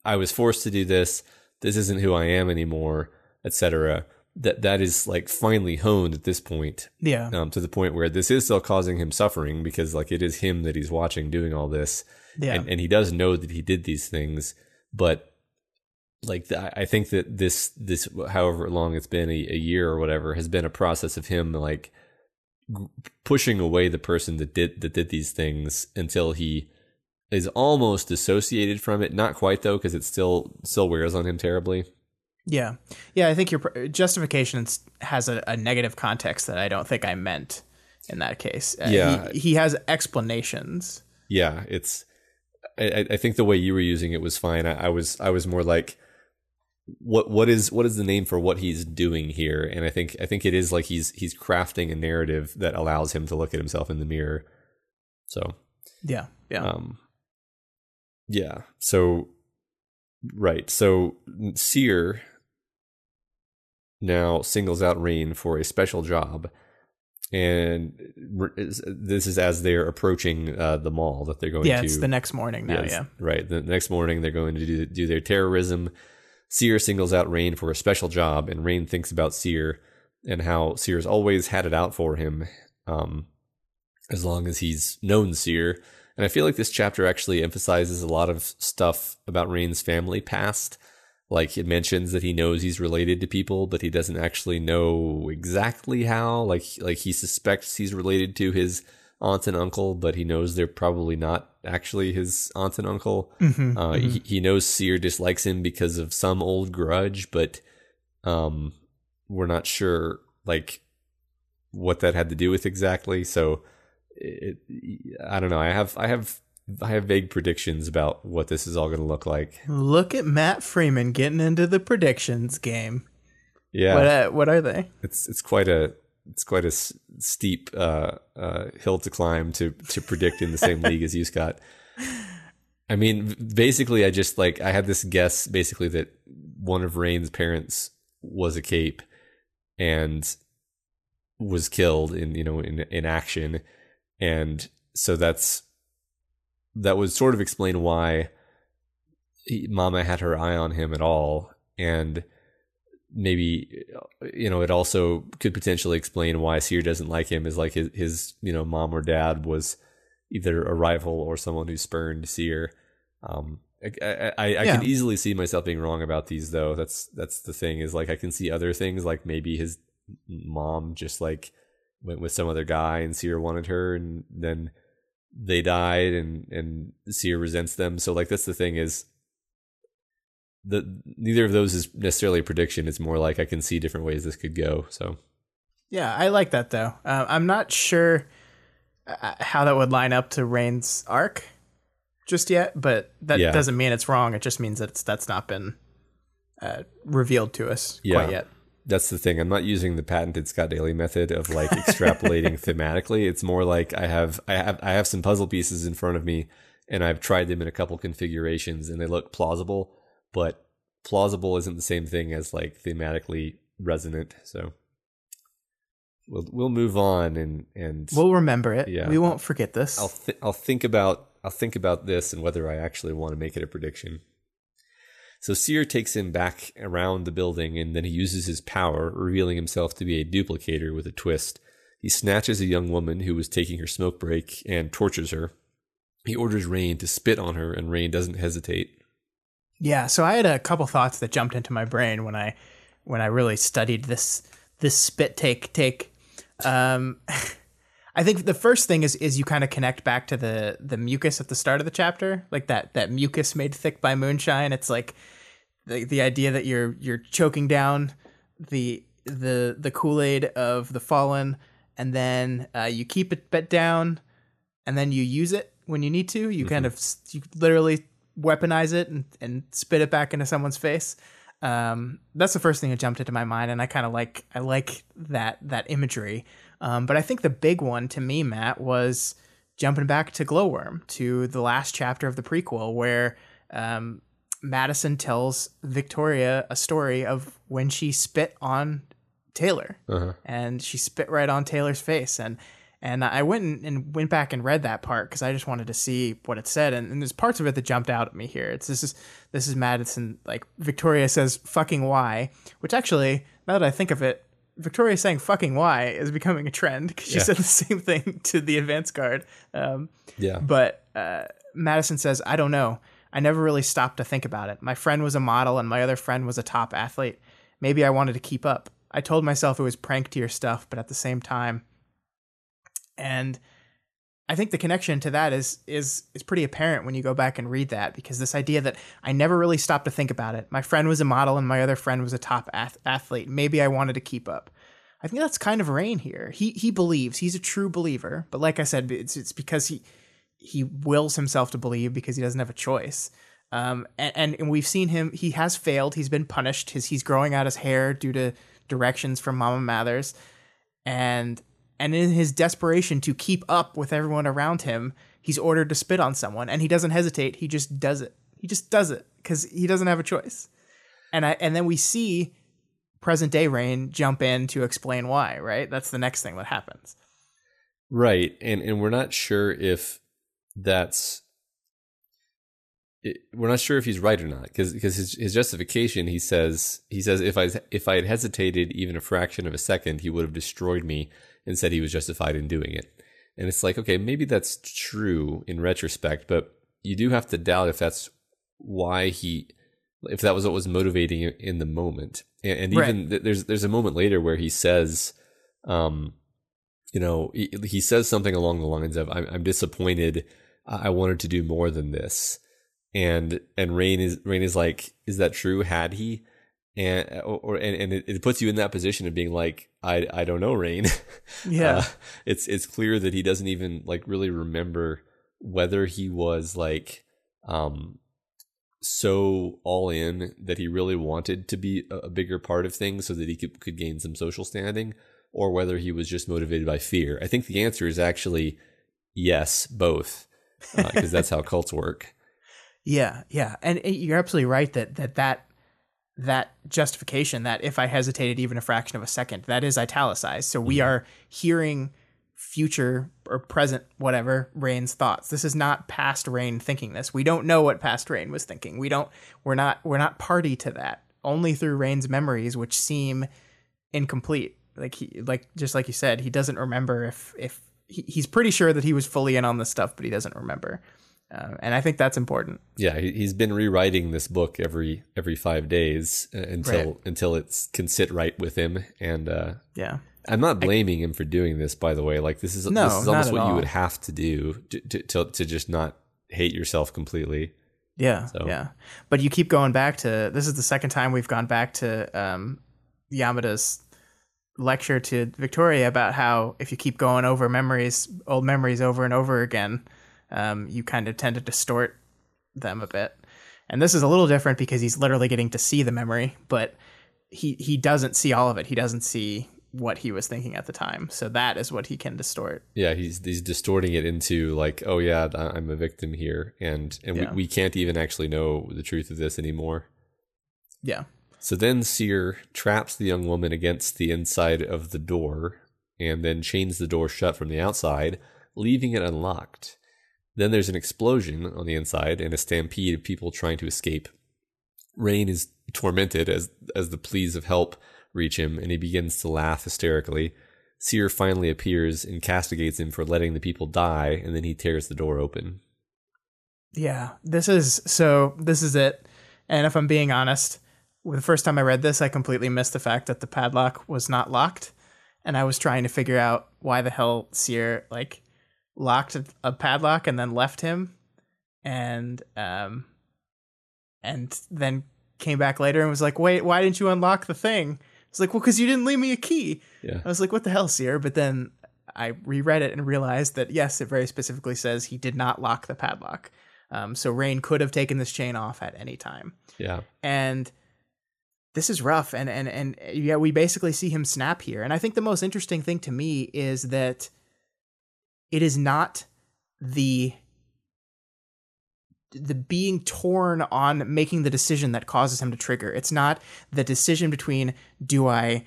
I was forced to do this. This isn't who I am anymore, etc. That that is like finally honed at this point Yeah. um, to the point where this is still causing him suffering because like it is him that he's watching doing all this Yeah. and, and he does know that he did these things but like th- i think that this this however long it's been a, a year or whatever has been a process of him like g- pushing away the person that did that did these things until he is almost dissociated from it not quite though because it still still wears on him terribly Yeah, yeah. I think your justification has a, a negative context that I don't think I meant in that case. Uh, Yeah. he, he has explanations. yeah it's I, I- think the way you were using it was fine I, I was i was more like what what is what is the name for what he's doing here and i think i think it is like he's he's crafting a narrative that allows him to look at himself in the mirror so Yeah, yeah, um yeah so right so Seir now singles out rain for a special job and this is as they're approaching uh, the mall that they're going yeah. to It's the next morning now. Yes, Yeah, right the next morning they're going to do, do their terrorism Seir singles out rain for a special job and rain thinks about Seir and how Seir's always had it out for him um, as long as he's known Seir and i feel like this chapter actually emphasizes a lot of stuff about rain's family past like it mentions that he knows he's related to people but he doesn't actually know exactly how. Like like he suspects he's related to his aunt and uncle but he knows they're probably not actually his aunt and uncle. Mhm, uh, mhm. he, he knows Seir dislikes him because of some old grudge but um we're not sure like what that had to do with exactly. So it, i don't know. I have i have i have vague predictions about what this is all going to look like Look at Matt Freeman getting into the predictions game. yeah What uh, what are they? it's it's quite a it's quite a s- steep uh, uh, hill to climb to to predict in the same league as you, Scott. I mean, basically, I just like I had this guess, basically that one of Rain's parents was a cape and was killed in you know in in action, and so that's that would sort of explain why he, Mama had her eye on him at all, and maybe you know it also could potentially explain why Seir doesn't like him is like his his you know mom or dad was either a rival or someone who spurned Seir. Um, I I, I, I can easily see myself being wrong about these though. That's that's the thing is like I can see other things like maybe his mom just like went with some other guy and Seir wanted her and then they died and and Seir resents them. So like that's the thing is the neither of those is necessarily a prediction. It's more like I can see different ways this could go. So Yeah, I like that though. Uh, I'm not sure uh, how that would line up to Rain's arc just yet, but that Yeah. doesn't mean it's wrong. It just means that it's, that's not been uh, revealed to us Yeah. quite yet. That's the thing. I'm not using the patented Scott Daly method of like extrapolating thematically. It's more like I have I have I have some puzzle pieces in front of me and I've tried them in a couple configurations and they look plausible, but plausible isn't the same thing as like thematically resonant. So we'll we'll move on and and We'll remember it. Yeah. We won't forget this. I'll th- I'll think about I'll think about this and whether I actually want to make it a prediction. So Seir takes him back around the building and then he uses his power, revealing himself to be a duplicator with a twist. He snatches a young woman who was taking her smoke break and tortures her. He orders Rain to spit on her and Rain doesn't hesitate. Yeah, so I had a couple thoughts that jumped into my brain when I when I really studied this this spit take take. Um, I think the first thing is is you kind of connect back to the the mucus at the start of the chapter, like that that mucus made thick by moonshine. It's like the the idea that you're you're choking down the the the Kool Aid of the fallen, and then uh, you keep it bet down, and then you use it when you need to. You mm-hmm. kind of you literally weaponize it and, and spit it back into someone's face. Um, that's the first thing that jumped into my mind, and I kind of like I like that that imagery. Um, but I think the big one to me, Matt, was jumping back to Glowworm to the last chapter of the prequel, where um, Madison tells Victoria a story of when she spit on Taylor, uh-huh. and she spit right on Taylor's face, and and I went and went back and read that part because I just wanted to see what it said, and, and, there's parts of it that jumped out at me here. It's this is this is Madison like Victoria says fucking why, which actually now that I think of it, Victoria saying fucking why is becoming a trend because she yeah. said the same thing to the advance guard. Um, yeah, but uh, Madison says I don't know. I never really stopped to think about it. My friend was a model and my other friend was a top athlete. Maybe I wanted to keep up. I told myself it was prank to your stuff, but at the same time and I think the connection to that is is is pretty apparent when you go back and read that because this idea that I never really stopped to think about it. My friend was a model and my other friend was a top ath- athlete. Maybe I wanted to keep up. I think that's kind of Rain here. He he believes he's a true believer, but like I said, it's it's because he he wills himself to believe because he doesn't have a choice. Um, and, and, and we've seen him. He has failed. He's been punished. His he's growing out his hair due to directions from Mama Mathers, and and in his desperation to keep up with everyone around him, he's ordered to spit on someone and he doesn't hesitate. He just does it. He just does it because he doesn't have a choice. And I and then we see present day Rain jump in to explain why, right? That's the next thing that happens. Right. And and we're not sure if that's we're not sure if he's right or not because because his, his justification he says he says if I if I had hesitated even a fraction of a second he would have destroyed me and said he was justified in doing it. And it's like, okay, maybe that's true in retrospect, but you do have to doubt if that's why he, if that was what was motivating in the moment. And, and even right. there's there's a moment later where he says, um, you know, he, he says something along the lines of, "I'm, I'm disappointed. I wanted to do more than this." And and Rain is Rain is like, "Is that true? Had he?" And or and, and it, it, puts you in that position of being like I I don't know Rain. Yeah, uh, it's it's clear that he doesn't even like really remember whether he was like um so all in that he really wanted to be a, a bigger part of things so that he could could gain some social standing or whether he was just motivated by fear. I think the answer is actually yes, both, because uh, that's how cults work. Yeah, yeah, and you're absolutely right that that that that justification that if I hesitated even a fraction of a second, that is italicized. So we mm-hmm. are hearing future or present whatever Rain's thoughts. This is not past Rain thinking this. We don't know what past Rain was thinking. We don't we're not we're not party to that. Only through Rain's memories which seem incomplete. Like he like just like you said, he doesn't remember if if he, he's pretty sure that he was fully in on this stuff, but he doesn't remember. Uh, and I think that's important. Yeah, he's been rewriting this book every every five days uh, until right. until it can sit right with him. And uh, yeah, I'm not blaming I, him for doing this. By the way, like this is no, this is almost what all. you would have to do to, to to, to just not hate yourself completely. Yeah, so. yeah. But you keep going back to this is the second time we've gone back to um, Yamada's lecture to Victoria about how if you keep going over memories, old memories over and over again, um, you kind of tend to distort them a bit. And this is a little different because he's literally getting to see the memory, but he he doesn't see all of it. He doesn't see what he was thinking at the time. So that is what he can distort. Yeah, he's he's distorting it into like, oh yeah, I'm a victim here, and and yeah. we, we can't even actually know the truth of this anymore. Yeah. So then Seir traps the young woman against the inside of the door, and then chains the door shut from the outside, leaving it unlocked. Then there's an explosion on the inside and a stampede of people trying to escape. Rain is tormented as as the pleas of help reach him, and he begins to laugh hysterically. Seir finally appears and castigates him for letting the people die, and then he tears the door open. Yeah, this is so. This is it. And if I'm being honest, the first time I read this, I completely missed the fact that the padlock was not locked. and I was trying to figure out why the hell Seir like locked a, padlock and then left him, and um, and then came back later and was like, "Wait, why didn't you unlock the thing?" It's like, "Well, because you didn't leave me a key." Yeah. I was like, "What the hell, Seir?" But then I reread it and realized that yes, it very specifically says he did not lock the padlock. Um, so rain could have taken this chain off at any time. Yeah. And this is rough and and and yeah we basically see him snap here and i think the most interesting thing to me is that it is not the the being torn on making the decision that causes him to trigger it's not the decision between do i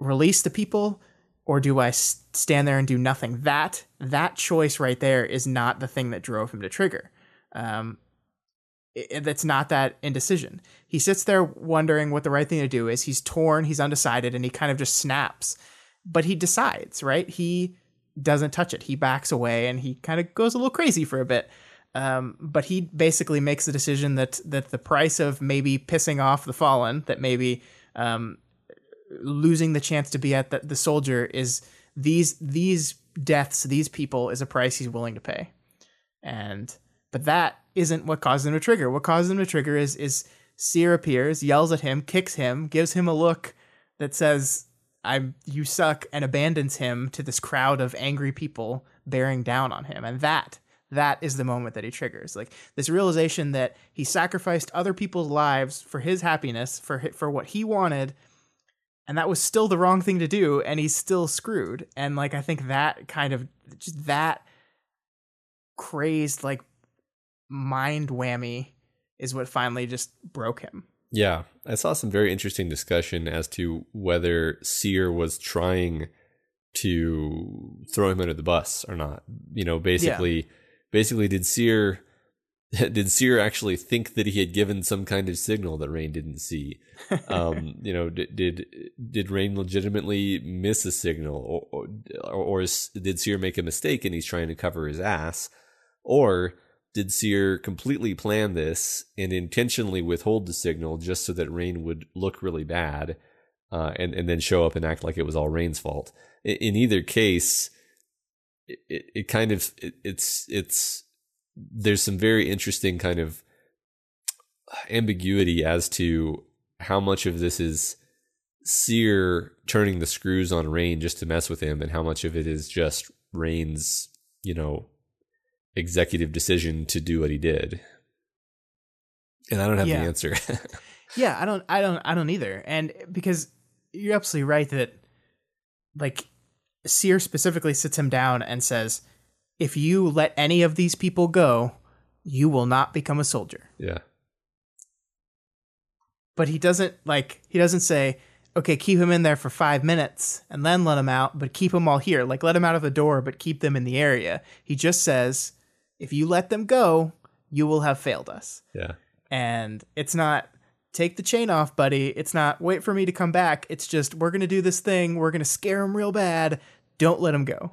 release the people or do i stand there and do nothing that that choice right there is not the thing that drove him to trigger um, that's not that indecision. He sits there wondering what the right thing to do is. He's torn, he's undecided, and he kind of just snaps. But he decides, right? He doesn't touch it. He backs away and he kind of goes a little crazy for a bit. Um, but he basically makes the decision that that the price of maybe pissing off the fallen, that maybe um, losing the chance to be at the, the soldier is these these deaths, these people is a price he's willing to pay. And but that isn't what causes him to trigger. What causes him to trigger is is Seir appears, yells at him, kicks him, gives him a look that says, "I'm you suck," and abandons him to this crowd of angry people bearing down on him. And that that is the moment that he triggers. Like this realization that he sacrificed other people's lives for his happiness, for for what he wanted, and that was still the wrong thing to do, and he's still screwed. And like I think that kind of just that crazed like mind whammy is what finally just broke him. Yeah, I saw some very interesting discussion as to whether Seir was trying to throw him under the bus or not. You know, basically, yeah. basically, did Seir did Seir actually think that he had given some kind of signal that Rain didn't see? Um, you know, did, did did Rain legitimately miss a signal, or or, or did Seir make a mistake and he's trying to cover his ass, or did Seir completely plan this and intentionally withhold the signal just so that rain would look really bad uh, and, and then show up and act like it was all rain's fault? In, in either case, it, it, it kind of, it, it's, it's, there's some very interesting kind of ambiguity as to how much of this is Seir turning the screws on Rain just to mess with him and how much of it is just Rain's, you know, executive decision to do what he did. And I don't have yeah. the answer. yeah, I don't I don't I don't either. And because you're absolutely right that like Seir specifically sits him down and says, if you let any of these people go, you will not become a soldier. Yeah. But he doesn't like he doesn't say, okay, keep him in there for five minutes and then let him out, but keep them all here. Like let him out of the door, but keep them in the area. He just says, if you let them go, you will have failed us. Yeah. And it's not take the chain off, buddy. It's not wait for me to come back. It's just we're going to do this thing. We're going to scare him real bad. Don't let him go.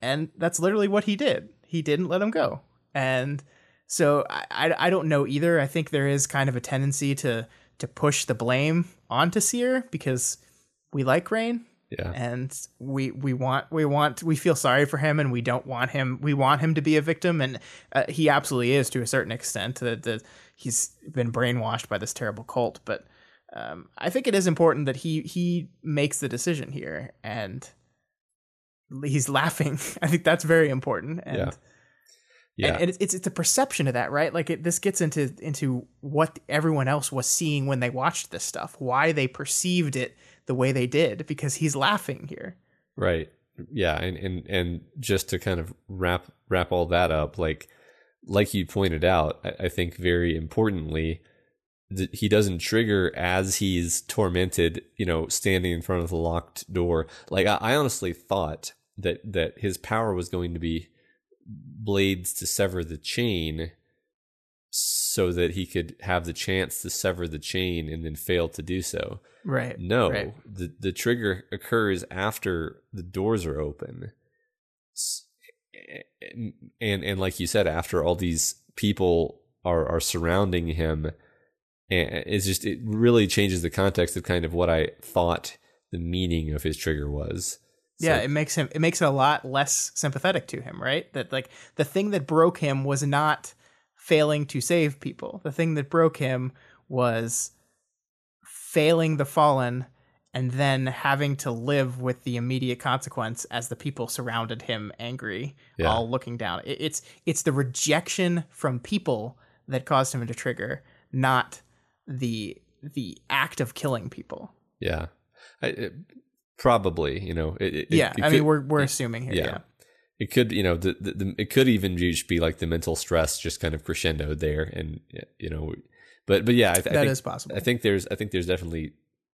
And that's literally what he did. He didn't let him go. And so I, I, I don't know either. I think there is kind of a tendency to to push the blame onto Seir because we like Rain yeah. And we we want we want we feel sorry for him and we don't want him we want him to be a victim and uh, he absolutely is to a certain extent that the, he's been brainwashed by this terrible cult but um, I think it is important that he he makes the decision here and he's laughing. I think that's very important and yeah. Yeah. And, it's it's a perception of that, right? Like it, this gets into into what everyone else was seeing when they watched this stuff, why they perceived it the way they did because he's laughing here. Right. Yeah, and and and just to kind of wrap wrap all that up, like like you pointed out, I, I think very importantly, he doesn't trigger as he's tormented, you know, standing in front of the locked door. Like I, I honestly thought that that his power was going to be blades to sever the chain so that he could have the chance to sever the chain and then fail to do so. Right. No, right. the the trigger occurs after the doors are open. Eh, eh, and and like you said after all these people are are surrounding him and it's just it really changes the context of kind of what I thought the meaning of his trigger was. Yeah, it makes him it makes it a lot less sympathetic to him, right? That like the thing that broke him was not failing to save people. The thing that broke him was failing the fallen and then having to live with the immediate consequence as the people surrounded him angry, Yeah. all looking down. It, it's it's the rejection from people that caused him to trigger, not the the act of killing people. Yeah, I, it, probably. You know, it, yeah, I could- mean we're we're assuming here. yeah. yeah. It could, you know, the, the, the it could even just be like the mental stress just kind of crescendoed there, and you know, but but yeah, I, th- I think, is possible. I think there's I think there's definitely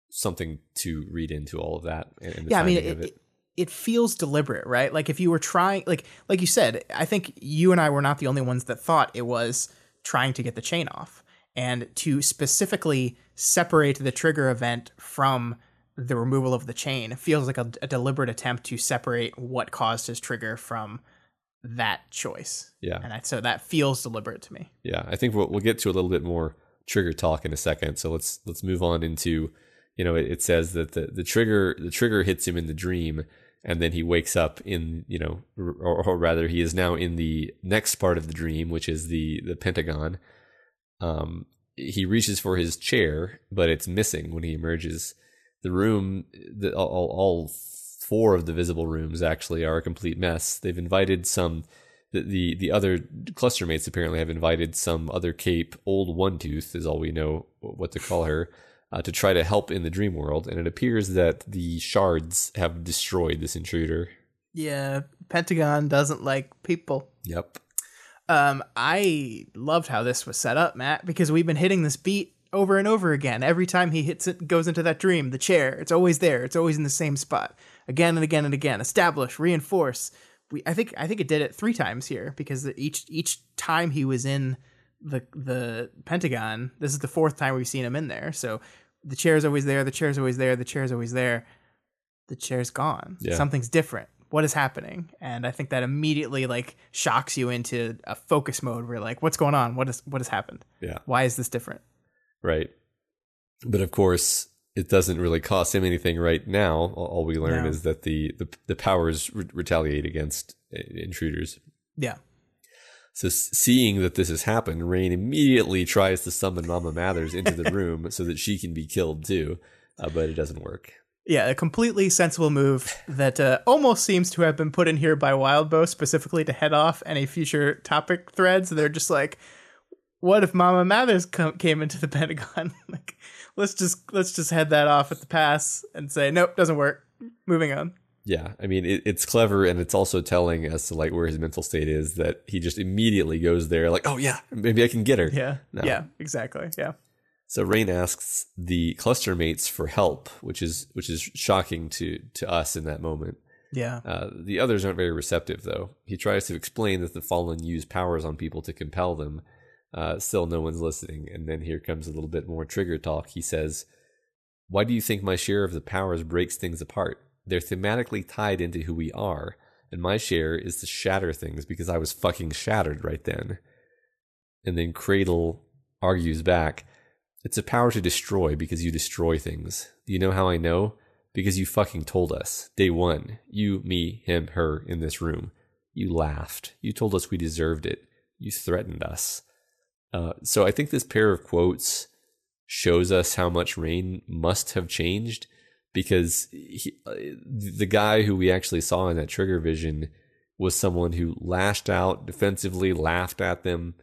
something to read into all of that. And, yeah, I mean, it, it, it feels deliberate, right? Like if you were trying, like like you said, I think you and I were not the only ones that thought it was trying to get the chain off, and to specifically separate the trigger event from the removal of the chain feels like a, a deliberate attempt to separate what caused his trigger from that choice. Yeah. and I, so that feels deliberate to me. Yeah, I think we'll we'll get to a little bit more trigger talk in a second. So let's let's move on into, you know, it, it says that the the trigger the trigger hits him in the dream, and then he wakes up in you know, or, or rather he is now in the next part of the dream, which is the the Pentagon. Um, he reaches for his chair, but it's missing when he emerges. The room, the, all, all four of the visible rooms actually are a complete mess. They've invited some the, the the other cluster mates apparently have invited some other cape, old one tooth is all we know what to call her, uh, to try to help in the dream world. And it appears that the shards have destroyed this intruder. Yeah, Pentagon doesn't like people. Yep. Um, I loved how this was set up, Matt, because we've been hitting this beat over and over again. Every time he hits it, goes into that dream, the chair, it's always there. It's always in the same spot, again and again and again. Establish, reinforce. We, I think, I think it did it three times here because each each time he was in the the Pentagon, this is the fourth time we've seen him in there. So the chair's always there. The chair's always there. The chair's always there. The chair's gone. Yeah. Something's different what is happening and i think that immediately like shocks you into a focus mode where you're like what's going on what is what has happened Yeah. why is this different Right. But of course, it doesn't really cost him anything right now. All we learn No. is that the the, the powers re- retaliate against uh, intruders. yeah So seeing that this has happened, Rain immediately tries to summon Mama Mathers into the room so that she can be killed too, uh, but it doesn't work. yeah a completely sensible move that uh, almost seems to have been put in here by wildbow specifically to head off any future topic threads they're just like what if mama mathers come, came into the pentagon like let's just let's just head that off at the pass and say nope doesn't work moving on Yeah, I mean it, it's clever and it's also telling as to like where his mental state is that he just immediately goes there like, oh yeah, maybe I can get her. yeah No. yeah exactly yeah So Rain asks the cluster mates for help, which is which is shocking to to us in that moment. yeah Uh, the others aren't very receptive, though. He tries to explain that the fallen use powers on people to compel them. Uh, still, no one's listening. And then here comes a little bit more trigger talk. He says, Why do you think my share of the powers breaks things apart? They're thematically tied into who we are. And my share is to shatter things because I was fucking shattered right then. And then Cradle argues back, It's a power to destroy because you destroy things. You know how I know? Because you fucking told us. Day one. You, me, him, her in this room. You laughed. You told us we deserved it. You threatened us. Uh, so I think this pair of quotes shows us how much Rain must have changed because he, uh, the guy who we actually saw in that trigger vision was someone who lashed out defensively, laughed at them,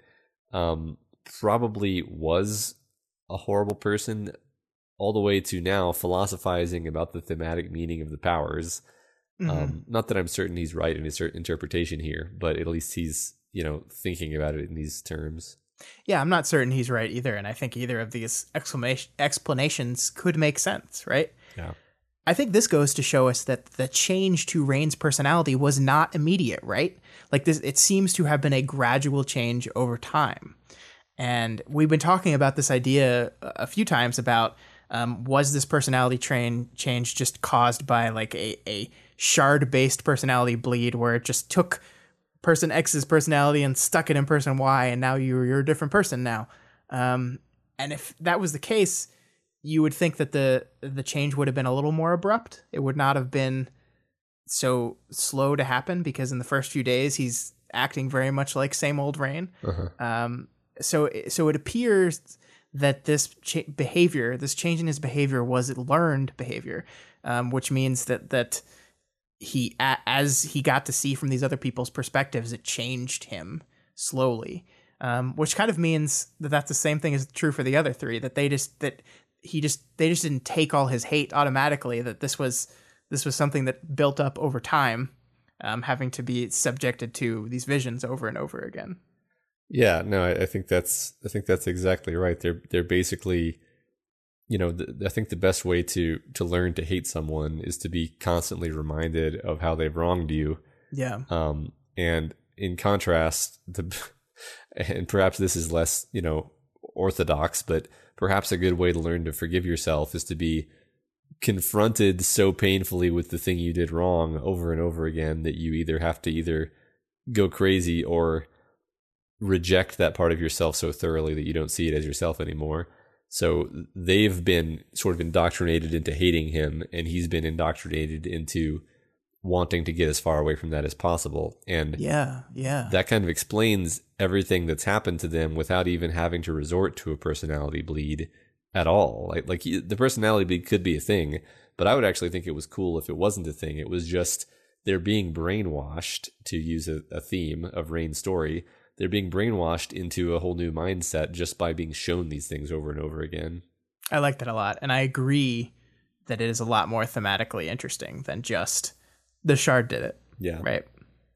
um, probably was a horrible person, all the way to now philosophizing about the thematic meaning of the powers. Mhm. Um, not that I'm certain he's right in his interpretation here, but at least he's you know thinking about it in these terms. Yeah, I'm not certain he's right either, and I think either of these exclamation explanations could make sense, right? Yeah. I think this goes to show us that the change to Rain's personality was not immediate, right? Like this it seems to have been a gradual change over time. And we've been talking about this idea a few times about um, was this personality train change just caused by like a, a shard based personality bleed where it just took person X's personality and stuck it in person Y, and now you're you're a different person now. Um, and if that was the case, you would think that the the change would have been a little more abrupt. It would not have been so slow to happen because in the first few days he's acting very much like same old Rain. Uh-huh. Um, so so it appears that this cha- behavior, this change in his behavior, was learned behavior, um, which means that that he as he got to see from these other people's perspectives, it changed him slowly. Um, which kind of means that that's the same thing as true for the other three. That they just that he just they just didn't take all his hate automatically. That this was this was something that built up over time, um, having to be subjected to these visions over and over again. Yeah, no, I, I think that's I think that's exactly right. They're they're basically, you know, the, I think the best way to to learn to hate someone is to be constantly reminded of how they've wronged you. Yeah. Um, and in contrast, the and perhaps this is less, you know, orthodox, but perhaps a good way to learn to forgive yourself is to be confronted so painfully with the thing you did wrong over and over again that you either have to either go crazy or reject that part of yourself so thoroughly that you don't see it as yourself anymore. So they've been sort of indoctrinated into hating him, and he's been indoctrinated into wanting to get as far away from that as possible. And Yeah. Yeah. that kind of explains everything that's happened to them without even having to resort to a personality bleed at all. Like like the personality bleed could be a thing, but I would actually think it was cool if it wasn't a thing. It was just they're being brainwashed to use a, a theme of Rain's story. They're being brainwashed into a whole new mindset just by being shown these things over and over again. I like that a lot, and I agree that it is a lot more thematically interesting than just the shard did it, Yeah. right?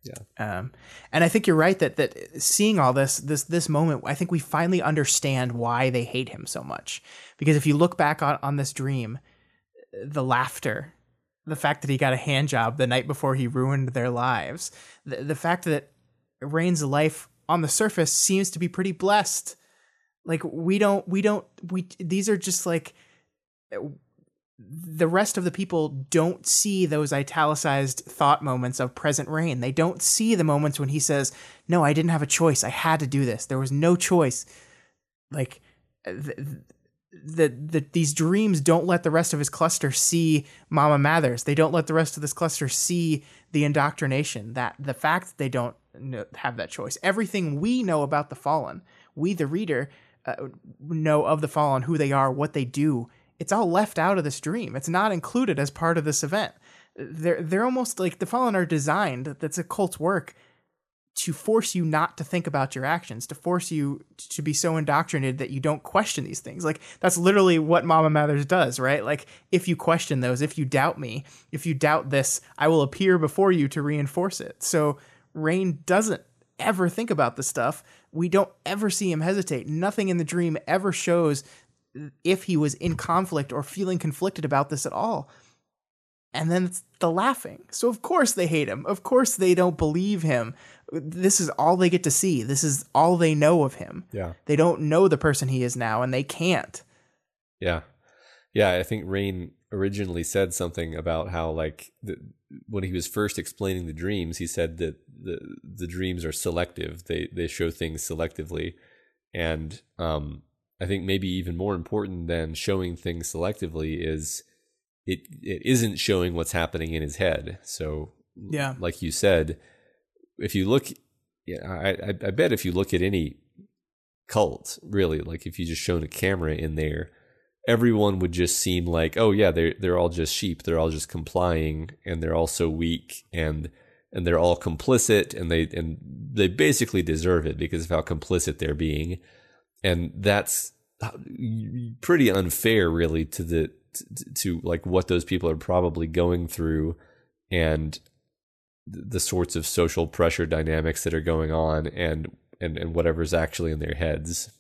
Yeah. Um, and I think you're right that that seeing all this this this moment, I think we finally understand why they hate him so much. Because if you look back on on this dream, the laughter, the fact that he got a hand job the night before he ruined their lives, the the fact that Rain's life on the surface seems to be pretty blessed. Like we don't we don't we these are just like the rest of the people don't see those italicized thought moments of present Rain. They don't see the moments when he says, "No, I didn't have a choice. I had to do this. There was no choice." Like the, the, the these dreams don't let the rest of his cluster see Mama Mathers. They don't let the rest of this cluster see the indoctrination. That the fact that they don't have that choice. Everything we know about the fallen, we the reader uh, know of the fallen, who they are, what they do it's all left out of this dream. It's not included as part of this event. They're they're almost like the fallen are designed. That's a cult's work to force you not to think about your actions, to force you to be so indoctrinated that you don't question these things. Like that's literally what Mama Mathers does, right? Like if you question those, if you doubt me, if you doubt this, I will appear before you to reinforce it. So Rain doesn't ever think about this stuff. We don't ever see him hesitate. Nothing in the dream ever shows if he was in conflict or feeling conflicted about this at all. And then it's the laughing. So of course they hate him. Of course they don't believe him. This is all they get to see. This is all they know of him. Yeah. They don't know the person he is now and they can't. Yeah. Yeah, I think Rain originally said something about how like the, when he was first explaining the dreams, he said that the the dreams are selective. They they show things selectively. And um I think maybe even more important than showing things selectively is it it isn't showing what's happening in his head. So Yeah. like you said, if you look, yeah, I I, I bet if you look at any cult, really, like if you just shown a camera in there, everyone would just seem like, oh yeah, they're they're all just sheep. They're all just complying, and they're all so weak, and and they're all complicit, and they and they basically deserve it because of how complicit they're being and that's uh, pretty unfair really to the to, to, like what those people are probably going through and the sorts of social pressure dynamics that are going on and and and whatever's actually in their heads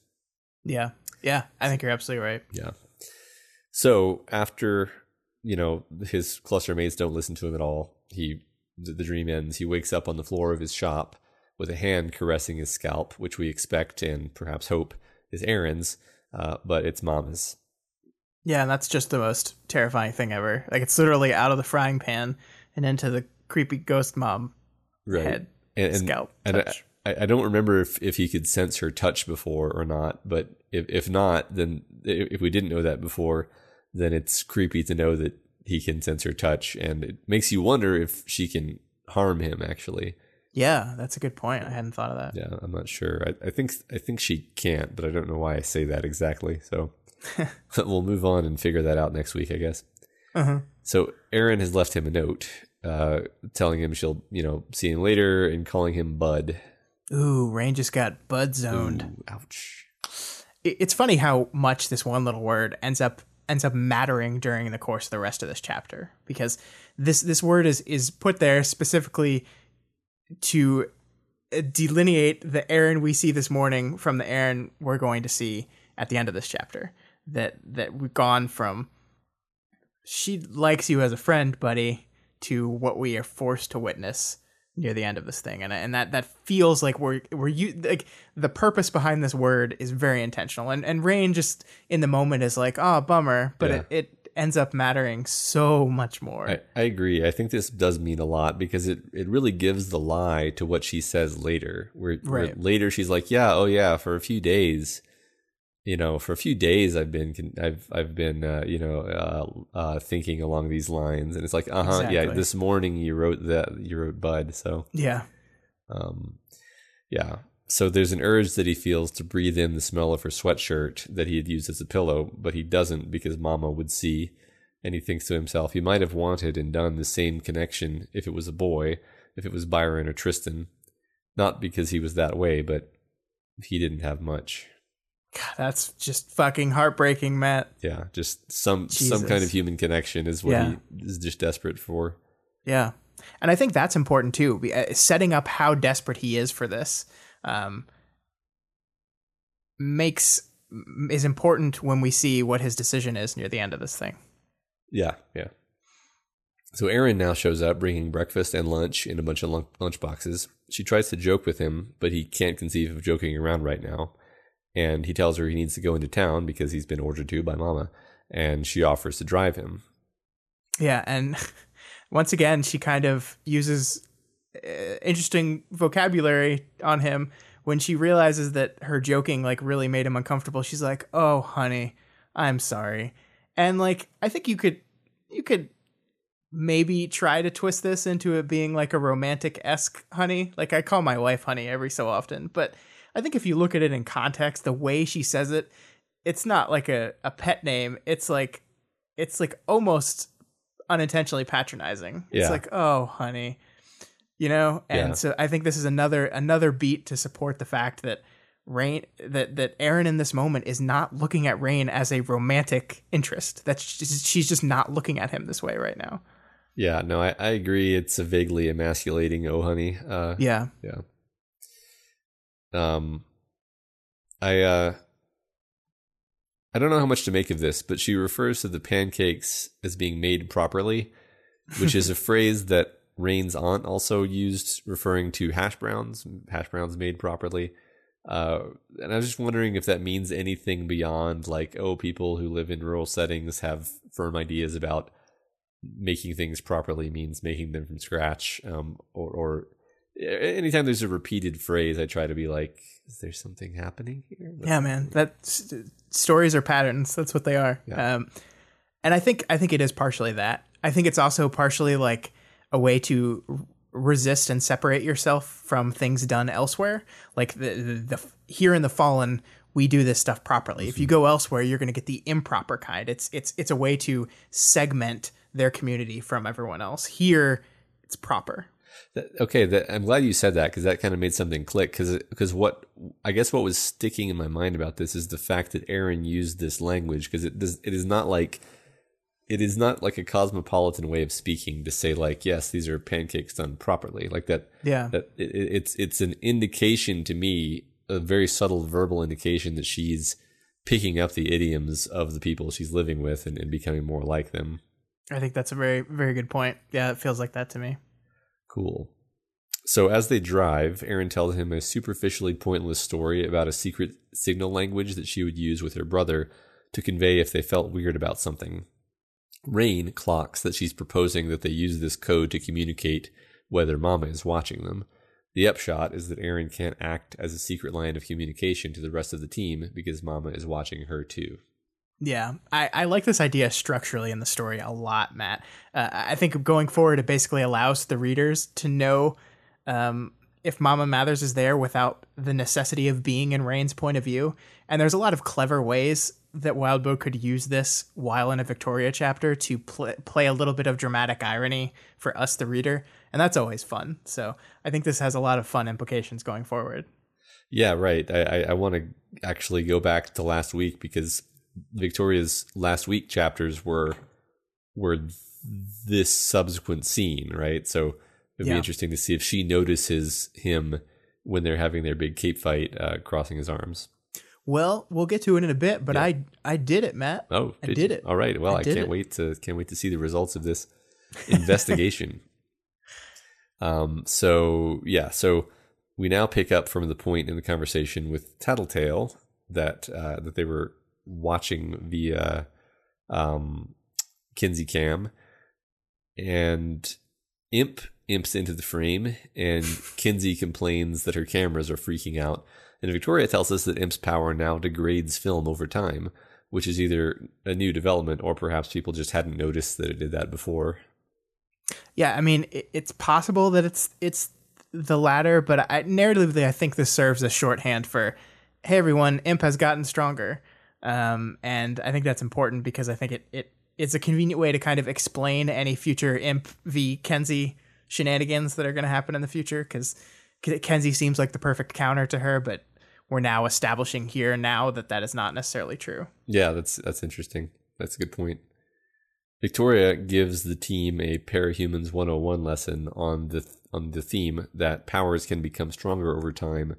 Yeah. Yeah. I think you're absolutely right. yeah so after you know his cluster mates don't listen to him at all he the, the dream ends he wakes up on the floor of his shop with a hand caressing his scalp which we expect and perhaps hope is Erin's, uh, but it's Mama's. Yeah, and that's just the most terrifying thing ever. Like it's literally out of the frying pan and into the creepy ghost mom Right. head and, and, scalp and I, touch. I I don't remember if, if he could sense her touch before or not, but if, if not, then if we didn't know that before, then it's creepy to know that he can sense her touch, and it makes you wonder if she can harm him. Actually, Yeah, that's a good point. I hadn't thought of that. yeah, I'm not sure. I, I think I think she can't, but I don't know why I say that exactly. So we'll move on and figure that out next week, I guess. Uh-huh. So Erin has left him a note, uh, telling him she'll you know see him later and calling him Bud. Ooh, Rain just got bud zoned. Ooh, ouch. It's funny how much this one little word ends up ends up mattering during the course of the rest of this chapter because this this word is is put there specifically to uh, delineate the Erin we see this morning from the Erin we're going to see at the end of this chapter. That that we've gone from she likes you as a friend, buddy, to what we are forced to witness near the end of this thing, and and that that feels like we're we're you like the purpose behind this word is very intentional, and and Rain just in the moment is like, oh bummer, but Yeah. it, it ends up mattering so much more. I, I agree. I think this does mean a lot because it, it really gives the lie to what she says later. Where, where later she's like, "Yeah, oh yeah, for a few days, you know, for a few days I've been I've I've been uh, you know uh, uh, thinking along these lines." And it's like, "Uh huh, yeah, this morning you wrote that you wrote Bud." So yeah, um, yeah. So there's an urge that he feels to breathe in the smell of her sweatshirt that he had used as a pillow, but he doesn't because Mama would see. And he thinks to himself, he might have wanted and done the same connection if it was a boy, if it was Byron or Tristan. Not because he was that way, but he didn't have much. God, that's just fucking heartbreaking, Matt. Yeah, just some some kind of human connection is what Yeah. he is just desperate for. Yeah. And I think that's important too, uh, setting up how desperate he is for this um, makes is important when we see what his decision is near the end of this thing. Yeah, yeah. So Erin now shows up bringing breakfast and lunch in a bunch of lunch boxes. She tries to joke with him, but he can't conceive of joking around right now. And he tells her he needs to go into town because he's been ordered to by Mama, and she offers to drive him. Yeah, and once again, she kind of uses uh, interesting vocabulary on him when she realizes that her joking like really made him uncomfortable. She's like, "Oh, honey, I'm sorry," and like I think you could you could maybe try to twist this into it being like a romantic esque honey. Like I call my wife honey every so often, but I think if you look at it in context, the way she says it, it's not like a, a pet name. It's like it's like almost unintentionally patronizing. It's like, oh, honey, you know. And Yeah. so I think this is another another beat to support the fact that Rain that that Erin in this moment is not looking at Rain as a romantic interest. That's just, she's just not looking at him this way right now. Yeah, no, I, I agree. It's a vaguely emasculating "oh, honey." Uh, Yeah, Yeah. Um I uh I don't know how much to make of this, but she refers to the pancakes as being made properly, which is a phrase that Rain's aunt also used referring to hash browns, hash browns made properly. Uh, and I was just wondering if that means anything beyond like, oh, people who live in rural settings have firm ideas about making things properly means making them from scratch, um, or, or anytime there's a repeated phrase, I try to be like, is there something happening here? But- yeah, man. That stories are patterns. That's what they are. Yeah. Um, and I think I think it is partially that. I think it's also partially like a way to resist and separate yourself from things done elsewhere. Like the, the, the here in the fallen, we do this stuff properly. If you go elsewhere, you're going to get the improper kind. It's it's it's a way to segment their community from everyone else. Here, it's proper. That, okay, that, I'm glad you said that because that kind of made something click. Because because what I guess what was sticking in my mind about this is the fact that Erin used this language because it does it is not like it is not like a cosmopolitan way of speaking to say like yes these are pancakes done properly like that Yeah. that it, it- it's it's an indication to me a very subtle verbal indication that she's picking up the idioms of the people she's living with and, and becoming more like them I think that's a very very good point. Yeah, it feels like that to me. Cool. So as they drive, Erin tells him a superficially pointless story about a secret signal language that she would use with her brother to convey if they felt weird about something. Rain clocks that she's proposing that they use this code to communicate whether Mama is watching them. The upshot is that Erin can't act as a secret line of communication to the rest of the team because Mama is watching her too. Yeah, I, I like this idea structurally in the story a lot, Matt. Uh, I think going forward, it basically allows the readers to know um, if Mama Mathers is there without the necessity of being in Rain's point of view. And there's a lot of clever ways that Wildbow could use this while in a Victoria chapter to pl- play a little bit of dramatic irony for us, the reader. And that's always fun. So I think this has a lot of fun implications going forward. Yeah, right. I, I, I want to actually go back to last week because Victoria's last week chapters were were this subsequent scene, right? So it'd Yeah. be interesting to see if she notices him when they're having their big cape fight, uh, crossing his arms. Well, we'll get to it in a bit, but I I did it, Matt. Oh, I you? did it. All right. Well, I I, can't it. wait to can't wait to see the results of this investigation. um. So yeah. So we now pick up from the point in the conversation with Tattletale that uh, that they were watching via um, Kenzie Cam, and Imp imps into the frame, and Kenzie complains that her cameras are freaking out. And Victoria tells us that Imp's power now degrades film over time, which is either a new development or perhaps people just hadn't noticed that it did that before. Yeah, I mean, it's possible that it's it's the latter, but I, narratively, I think this serves as shorthand for, "Hey, everyone, Imp has gotten stronger," um, and I think that's important because I think it it it's a convenient way to kind of explain any future Imp v Kenzie shenanigans that are going to happen in the future because Kenzie seems like the perfect counter to her, but we're now establishing here now that that is not necessarily true. Yeah, that's that's interesting. That's a good point. Victoria gives the team a Parahumans 101 lesson on the on the theme that powers can become stronger over time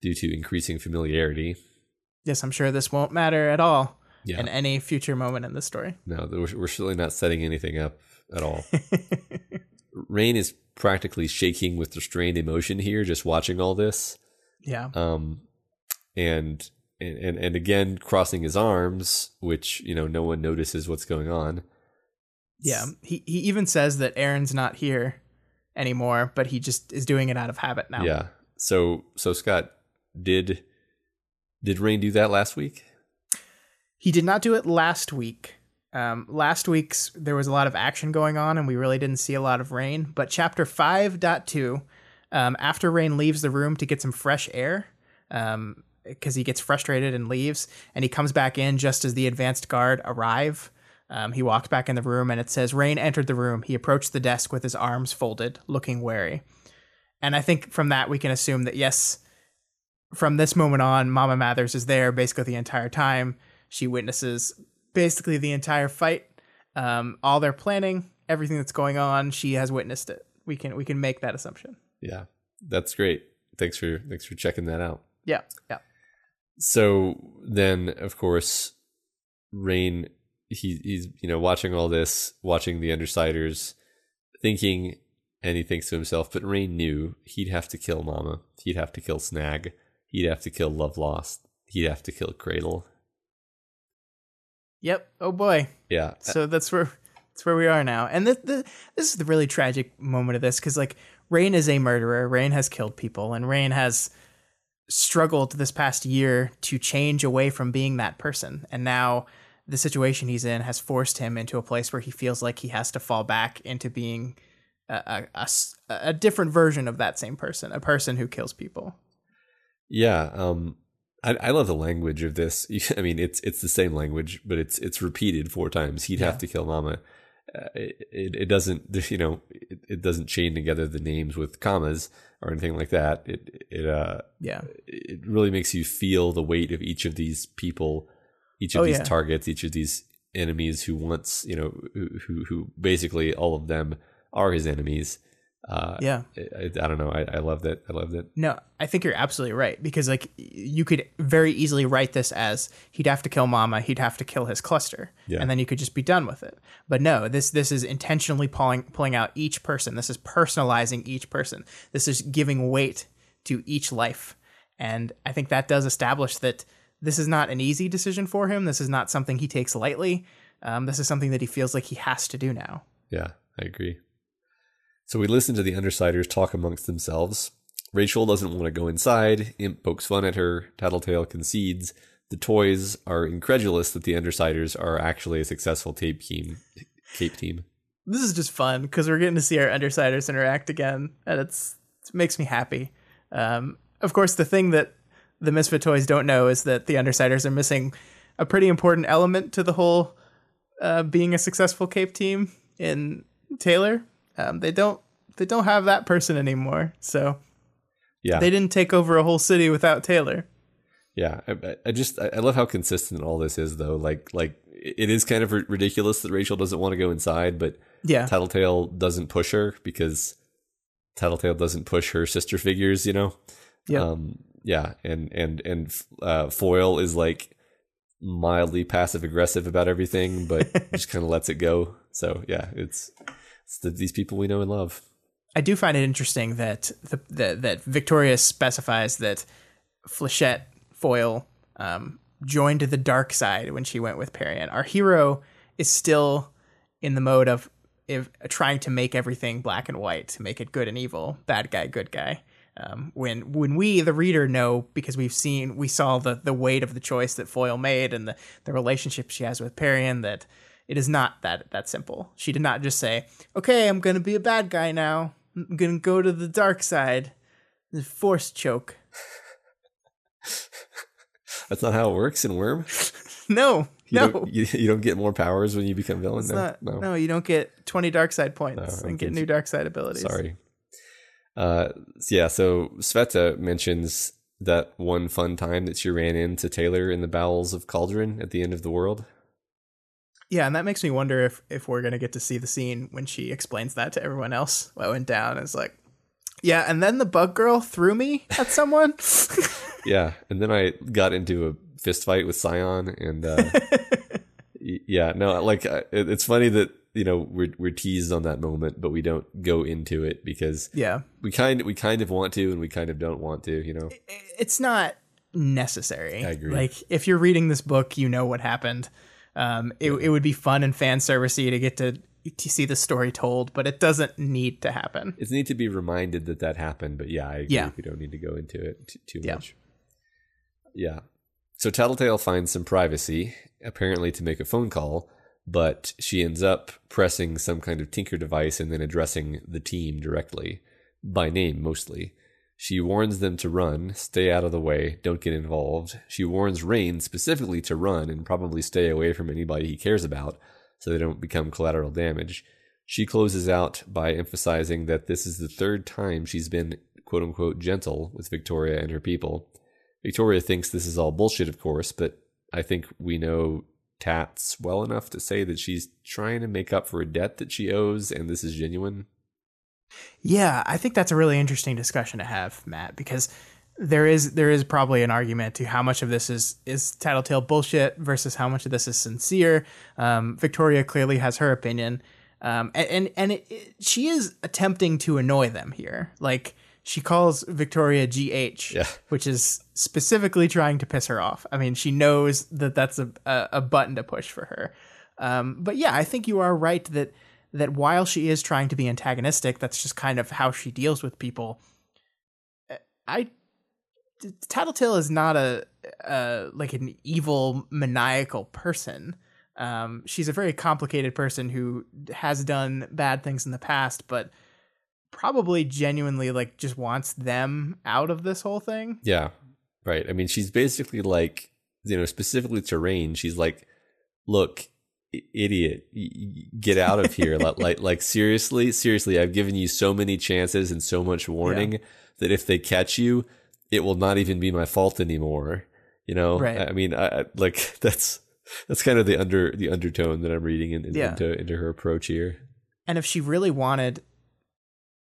due to increasing familiarity. Yes, I'm sure this won't matter at all Yeah. in any future moment in this story. No, we're, we're certainly not setting anything up at all. Rain is practically shaking with restrained emotion here, just watching all this. yeah. Um, and and and, and again crossing his arms, which you know no one notices what's going on. Yeah, he he even says that Erin's not here anymore, but he just is doing it out of habit now. Yeah. So so Scott, did did Rain do that last week? He did not do it last week. Um, last week's there was a lot of action going on, and we really didn't see a lot of Rain. But chapter 5.2, um, after Rain leaves the room to get some fresh air, um, because he gets frustrated and leaves, and he comes back in just as the advanced guard arrive. Um, he walks back in the room, and it says Rain entered the room. He approached the desk with his arms folded, looking wary. And I think from that we can assume that yes, from this moment on, Mama Mathers is there basically the entire time. She witnesses basically the entire fight, um, all their planning, everything that's going on. She has witnessed it. We can we can make that assumption. Yeah, that's great. Thanks for thanks for checking that out. Yeah, yeah, So then, of course, Rain he he's you know watching all this, watching the Undersiders, thinking, and he thinks to himself, but Rain knew he'd have to kill Mama, he'd have to kill Snag, he'd have to kill Love Lost, he'd have to kill Cradle. yep. Oh boy. Yeah, So that's where that's where we are now. And the, the, this is the really tragic moment of this because like Rain is a murderer. Rain has killed people, and Rain has struggled this past year to change away from being that person. And now the situation he's in has forced him into a place where he feels like he has to fall back into being a a a different version of that same person, a person who kills people. Yeah, um, I, I love the language of this. I mean, it's it's the same language, but it's it's repeated four times. He'd Yeah. have to kill Mama. Uh, it, it doesn't you know it, it doesn't chain together the names with commas or anything like that. It it uh Yeah. it really makes you feel the weight of each of these people, each of Oh, these yeah. targets, each of these enemies who wants you know who who, who basically all of them are his enemies. Uh, Yeah. I, I, don't know. I, I loved it. I loved it. No, I think you're absolutely right because like you could very easily write this as he'd have to kill Mama, he'd have to kill his cluster, Yeah. and then you could just be done with it. But no, this this is intentionally pulling pulling out each person. This is personalizing each person. This is giving weight to each life, and I think that does establish that this is not an easy decision for him. This is not something he takes lightly. Um, this is something that he feels like he has to do now. Yeah, I agree. So we listen to the Undersiders talk amongst themselves. Rachel doesn't want to go inside. Imp pokes fun at her. Tattletale concedes the toys are incredulous that the Undersiders are actually a successful tape team. Cape team. This is just fun because we're getting to see our Undersiders interact again, and it's it makes me happy. Um, of course, the thing that the Misfit Toys don't know is that the Undersiders are missing a pretty important element to the whole uh, being a successful Cape team in Taylor. Um, they don't they don't have that person anymore, so Yeah. they didn't take over a whole city without Taylor. Yeah, I, I just I love how consistent all this is, though. Like like it is kind of ri- ridiculous that Rachel doesn't want to go inside, but Yeah, Tattletale doesn't push her because Tattletale doesn't push her sister figures, you know. Yep. Um, yeah, and and and uh, Foil is like mildly passive aggressive about everything, but just kind of lets it go. So yeah, it's it's the, these people we know and love. I do find it interesting that the, the that Victoria specifies that Flechette Foil um, joined the dark side when she went with Parian. Our hero is still in the mode of if, trying to make everything black and white, to make it good and evil, bad guy, good guy. Um, when when we the reader know because we've seen we saw the the weight of the choice that Foil made and the the relationship she has with Parian that it is not that that simple. She did not just say, "Okay, I'm going to be a bad guy now. I'm going to go to the dark side." The force choke. That's not how it works in Worm. No, You no. don't you, you don't get more powers when you become villain. No, not, no. no. you don't get 20 dark side points No, and get new dark side abilities. Sorry. Uh, yeah. So Sveta mentions that one fun time that she ran into Taylor in the bowels of Cauldron at the end of the world. Yeah, and that makes me wonder if if we're gonna get to see the scene when she explains that to everyone else. What went down is like, yeah, and then the bug girl threw me at someone. Yeah, and then I got into a fist fight with Scion, and uh, y- yeah, no, like uh, it, it's funny that you know we're we're teased on that moment, but we don't go into it because yeah, we kind we kind of want to, and we kind of don't want to. You know, it's not necessary. I agree. Like if you're reading this book, you know what happened. Um, it it would be fun and fan servicey to get to to see the story told, but it doesn't need to happen. it's need to be reminded that that happened, but yeah, I agree. Yeah. We don't need to go into it t- too Yeah. much. Yeah. So Tattletale finds some privacy, apparently to make a phone call, but she ends up pressing some kind of tinker device and then addressing the team directly, by name mostly. She warns them to run, stay out of the way, don't get involved. She warns Rain specifically to run and probably stay away from anybody he cares about so they don't become collateral damage. She closes out by emphasizing that this is the third time she's been quote unquote gentle with Victoria and her people. Victoria thinks this is all bullshit, of course, but I think we know Tats well enough to say that she's trying to make up for a debt that she owes and this is genuine. Yeah, I think that's a really interesting discussion to have, Matt, because there is there is probably an argument to how much of this is is tattletale bullshit versus how much of this is sincere. Um, Victoria clearly has her opinion, um, and and, and it, it- she is attempting to annoy them here. Like she calls Victoria GH, Yeah. which is specifically trying to piss her off. I mean, she knows that that's a a, a button to push for her. Um, but yeah, I think you are right that that while she is trying to be antagonistic, that's just kind of how she deals with people. I Tattletale is not a uh, like an evil maniacal person. Um, she's a very complicated person who has done bad things in the past, but probably genuinely like just wants them out of this whole thing. Yeah, right. I mean, she's basically like, you know, specifically to Rain, she's like, look, idiot, get out of here. like, like, like, seriously, seriously, I've given you so many chances and so much warning that if they catch you, it will not even be my fault anymore. You know, Right. I mean, I, I, like that's that's kind of the under the undertone that I'm reading in, in- Yeah. into into her approach here. And if she really wanted,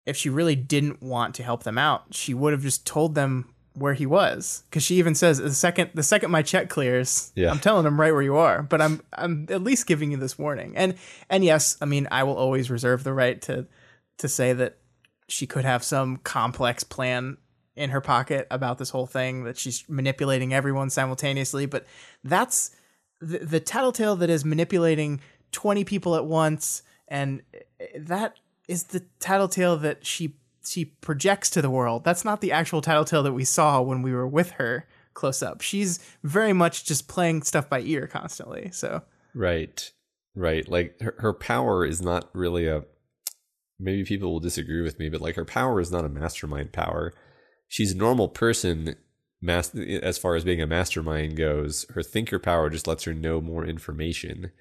if she really didn't want to help them out, she would have just told them where he was. Because she even says the second the second my check clears, Yeah. I'm telling him right where you are. But I'm I'm at least giving you this warning. And and yes, I mean I will always reserve the right to to say that she could have some complex plan in her pocket about this whole thing that she's manipulating everyone simultaneously. But that's the, the tattletale that is manipulating 20 people at once and eh, that is the tattletale that she she projects to the world that's not the actual tattletale that we saw when we were with her close up. She's very much just playing stuff by ear constantly. So right, right. Like her, her power is not really a. Maybe people will disagree with me, but like her power is not a mastermind power. She's a normal person as far as being a mastermind goes, her thinker power just lets her know more information.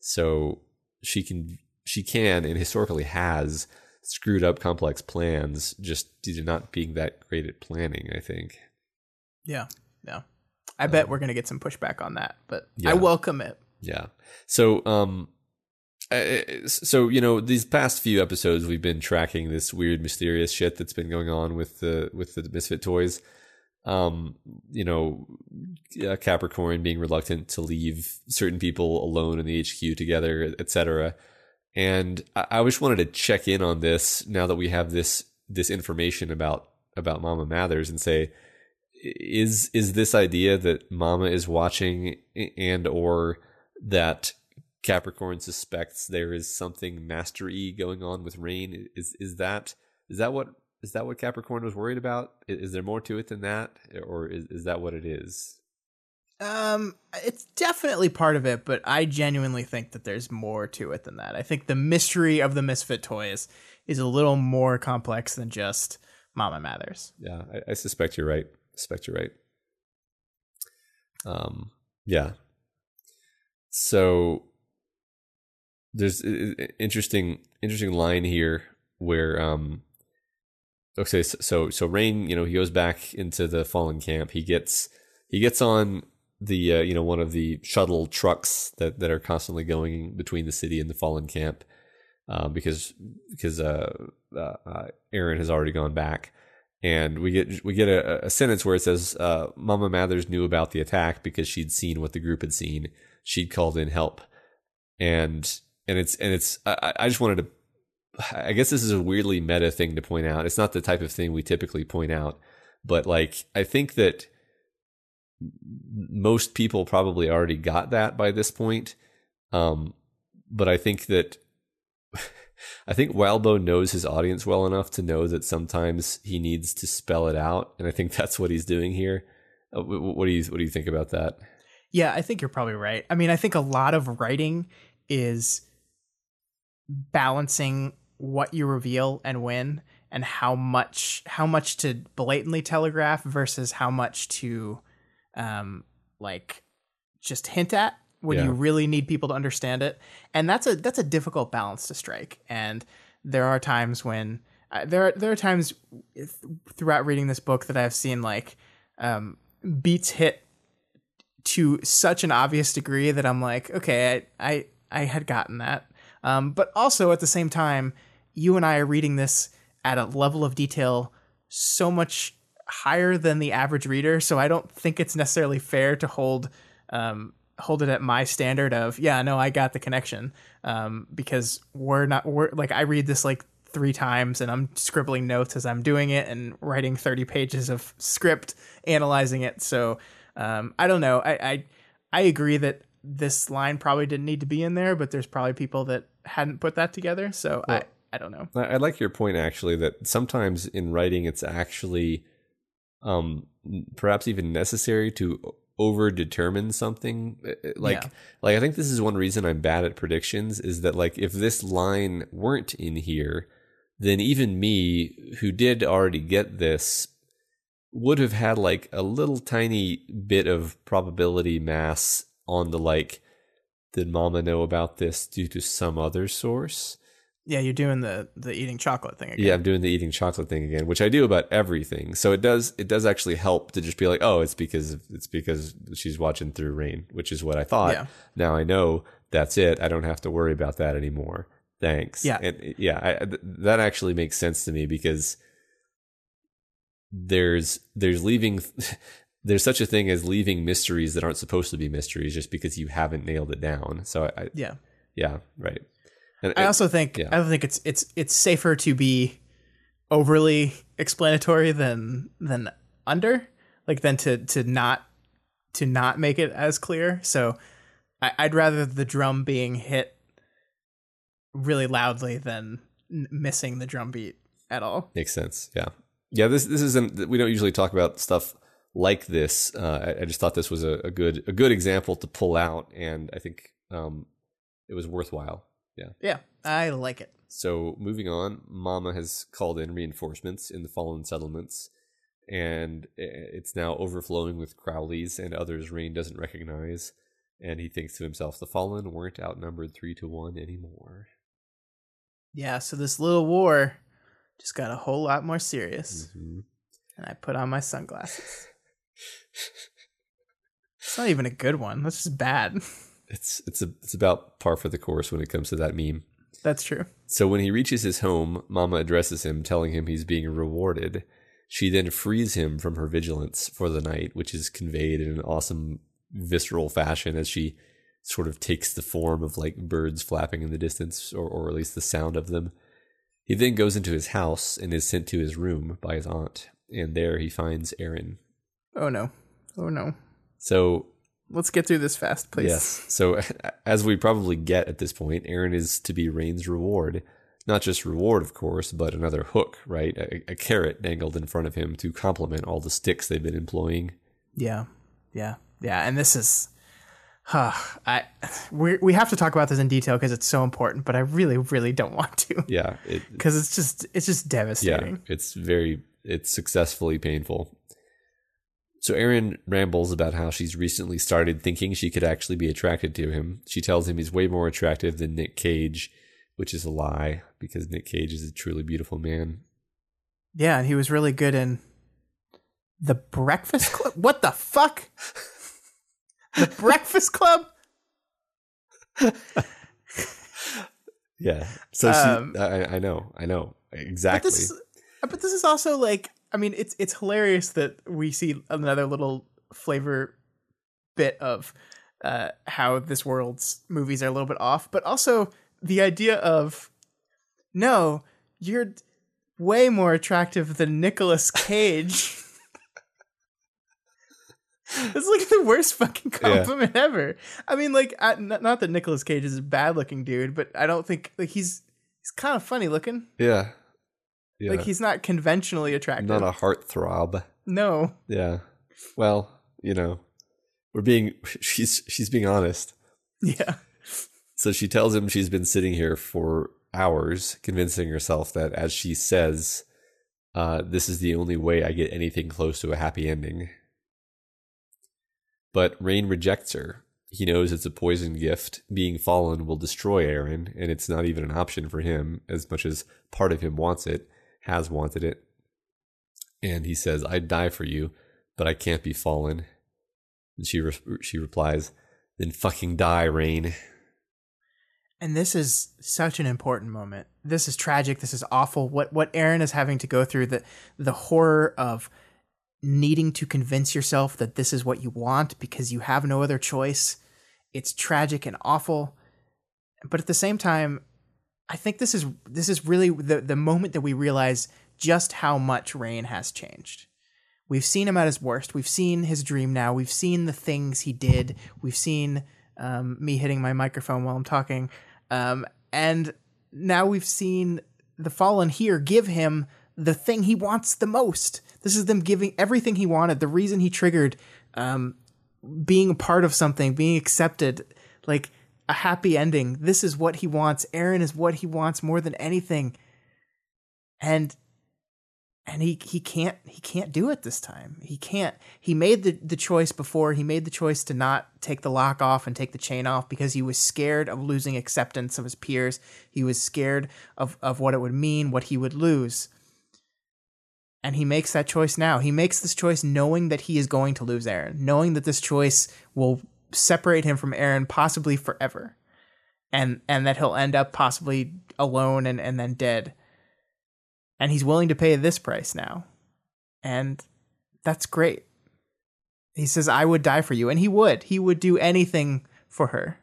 So she can she can and historically has screwed up complex plans just due to not being that great at planning, I think. Yeah. Yeah. I bet um, we're going to get some pushback on that, but yeah. I welcome it. Yeah. So um so you know these past few episodes we've been tracking this weird mysterious shit that's been going on with the with the misfit toys um, you know, Capricorn being reluctant to leave certain people alone in the HQ together, etc. And I, I just wanted to check in on this now that we have this this information about about Mama Mathers and say, is is this idea that Mama is watching and or that Capricorn suspects there is something mastery going on with Rain? Is is that is that what is that what Capricorn was worried about? Is, there more to it than that, or is is that what it is? Um, it's definitely part of it, but I genuinely think that there's more to it than that. I think the mystery of the Misfit toys is a little more complex than just Mama Mathers. Yeah, I, I suspect you're right. I suspect you're right. Um, yeah. So there's interesting interesting line here where um okay, so so rain you know, he goes back into the fallen camp. He gets he gets on the uh, you know one of the shuttle trucks that that are constantly going between the city and the fallen camp uh, because because uh, uh, Erin has already gone back. And we get we get a, a sentence where it says, uh, "Mama Mathers knew about the attack because she'd seen what the group had seen. She'd called in help." And and it's and it's I, I just wanted to I guess this is a weirdly meta thing to point out. It's not the type of thing we typically point out, but like I think that most people probably already got that by this point. Um, but I think that I think Wildbow knows his audience well enough to know that sometimes he needs to spell it out, and I think that's what he's doing here. Uh, what do you what do you think about that? Yeah, I think you're probably right. I mean, I think a lot of writing is balancing what you reveal and when and how much how much to blatantly telegraph versus how much to um like just hint at when yeah. you really need people to understand it. And that's a that's a difficult balance to strike. And there are times when uh, there are there are times throughout reading this book that I've seen like um, beats hit to such an obvious degree that I'm like, okay, I I, I had gotten that, um, but also at the same time, you and I are reading this at a level of detail so much higher than the average reader. So I don't think it's necessarily fair to hold um, hold it at my standard of yeah, no, I got the connection um, because we're not we're like I read this like three times and I'm scribbling notes as I'm doing it and writing 30 pages of script analyzing it. So um, I don't know. I, I I agree that this line probably didn't need to be in there, but there's probably people that hadn't put that together. So well, I I don't know. I like your point actually that sometimes in writing it's actually um perhaps even necessary to over determine something eh, eh, like yeah. like I think this is one reason I'm bad at predictions is that like if this line weren't in here then even me who did already get this would have had like a little tiny bit of probability mass on the like did mama know about this due to some other source yeah, you're doing the the eating chocolate thing again. Yeah, I'm doing the eating chocolate thing again, which I do about everything. So it does it does actually help to just be like, oh, it's because it's because she's watching through Rain, which is what I thought. Yeah. Now I know that's it. I don't have to worry about that anymore. Thanks. Yeah, and yeah, I, th- that actually makes sense to me because there's there's leaving there's such a thing as leaving mysteries that aren't supposed to be mysteries just because you haven't nailed it down. So I, I yeah yeah right. And I also think yeah. I don't think it's it's it's safer to be overly explanatory than than under like than to to not to not make it as clear. So I, would rather the drum being hit really loudly than n- missing the drum beat at all. Makes sense. Yeah, yeah. This this isn't. We don't usually talk about stuff like this. Uh, I, I, just thought this was a, a, good a good example to pull out, and I think um, it was worthwhile. Yeah. Yeah, I like it. So moving on, Mama has called in reinforcements in the fallen settlements, and it's now overflowing with Crowleys and others Rain doesn't recognize. And he thinks to himself, the fallen weren't outnumbered three to one anymore. Yeah, so this little war just got a whole lot more serious. Mm-hmm. And I put on my sunglasses. it's not even a good one. That's just bad. It's it's a, it's about par for the course when it comes to that meme. That's true. So when he reaches his home, Mama addresses him, telling him he's being rewarded. She then frees him from her vigilance for the night, which is conveyed in an awesome visceral fashion as she sort of takes the form of like birds flapping in the distance, or, or at least the sound of them. He then goes into his house and is sent to his room by his aunt, and there he finds Erin. Oh no. Oh no. So let's get through this fast, please. Yes. So as we probably get at this point, Erin is to be Rain's reward. Not just reward, of course, but another hook, right? A, a carrot dangled in front of him to complement all the sticks they've been employing. Yeah. Yeah yeah, and this is, huh, I we we have to talk about this in detail because it's so important, but I really really don't want to. Yeah, because it, it's just it's just devastating. Yeah, it's very it's successfully painful. So Erin rambles about how she's recently started thinking she could actually be attracted to him. She tells him he's way more attractive than Nick Cage, which is a lie because Nick Cage is a truly beautiful man. Yeah, and he was really good in The Breakfast Club. what the fuck? The Breakfast Club. yeah. So um, she, I, I, know, I know exactly. But this, but this is also like, I mean, it's it's hilarious that we see another little flavor bit of uh, how this world's movies are a little bit off, but also the idea of no, you're way more attractive than Nicolas Cage. It's like the worst fucking compliment yeah. ever. I mean, like, I, not, not that Nicolas Cage is a bad looking dude, but I don't think like he's he's kind of funny looking. Yeah. Yeah. Like he's not conventionally attractive. Not a heartthrob. No. Yeah. Well, you know, we're being she's she's being honest. Yeah. So she tells him she's been sitting here for hours, convincing herself that, as she says, uh, this is the only way I get anything close to a happy ending. But Rain rejects her. He knows it's a poison gift. Being fallen will destroy Erin, and it's not even an option for him, as much as part of him wants it, has wanted it. And he says, I'd die for you, but I can't be fallen. And she, re- she replies, Then fucking die, Rain. And this is such an important moment. This is tragic. This is awful. What what Erin is having to go through, the the horror of needing to convince yourself that this is what you want because you have no other choice. It's tragic and awful. But at the same time, I think this is this is really the the moment that we realize just how much Rain has changed. We've seen him at his worst. We've seen his dream now. We've seen the things he did. We've seen um, me hitting my microphone while I'm talking. Um, and now we've seen the fallen here give him the thing he wants the most. This is them giving everything he wanted. The reason he triggered um, being a part of something, being accepted, like a happy ending. This is what he wants. Erin is what he wants more than anything. And and he he can't he can't do it this time. He can't. He made the the choice before. He made the choice to not take the lock off and take the chain off because he was scared of losing acceptance of his peers. He was scared of of what it would mean, what he would lose and he makes that choice now. He makes this choice knowing that he is going to lose Erin, knowing that this choice will separate him from Erin possibly forever. And and that he'll end up possibly alone and, and then dead. And he's willing to pay this price now. And that's great. He says, I would die for you. And he would. He would do anything for her.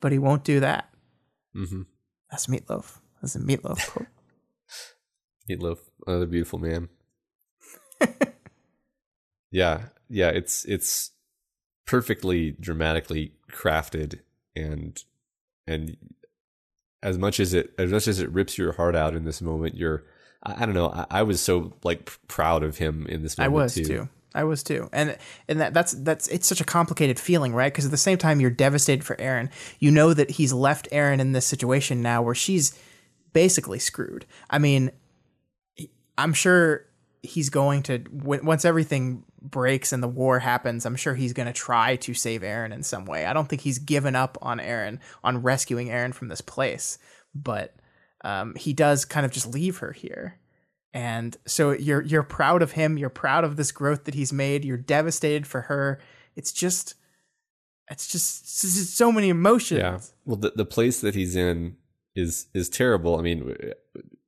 But he won't do that. Mm-hmm. That's meatloaf. That's a meatloaf quote. Meatloaf, another beautiful man. yeah, yeah, it's it's perfectly dramatically crafted and and as much as it as much as it rips your heart out in this moment, you're I, I don't know, I, I, was so like proud of him in this moment I was too. too. I was too, and and that that's that's it's such a complicated feeling, right? Because at the same time, you're devastated for Erin. You know that he's left Erin in this situation now where she's basically screwed. I mean, I'm sure he's going to once everything breaks and the war happens. I'm sure he's going to try to save Erin in some way. I don't think he's given up on Erin on rescuing Erin from this place, but um, he does kind of just leave her here and so you're you're proud of him you're proud of this growth that he's made you're devastated for her it's just it's just, it's just so many emotions yeah well the, the place that he's in is is terrible i mean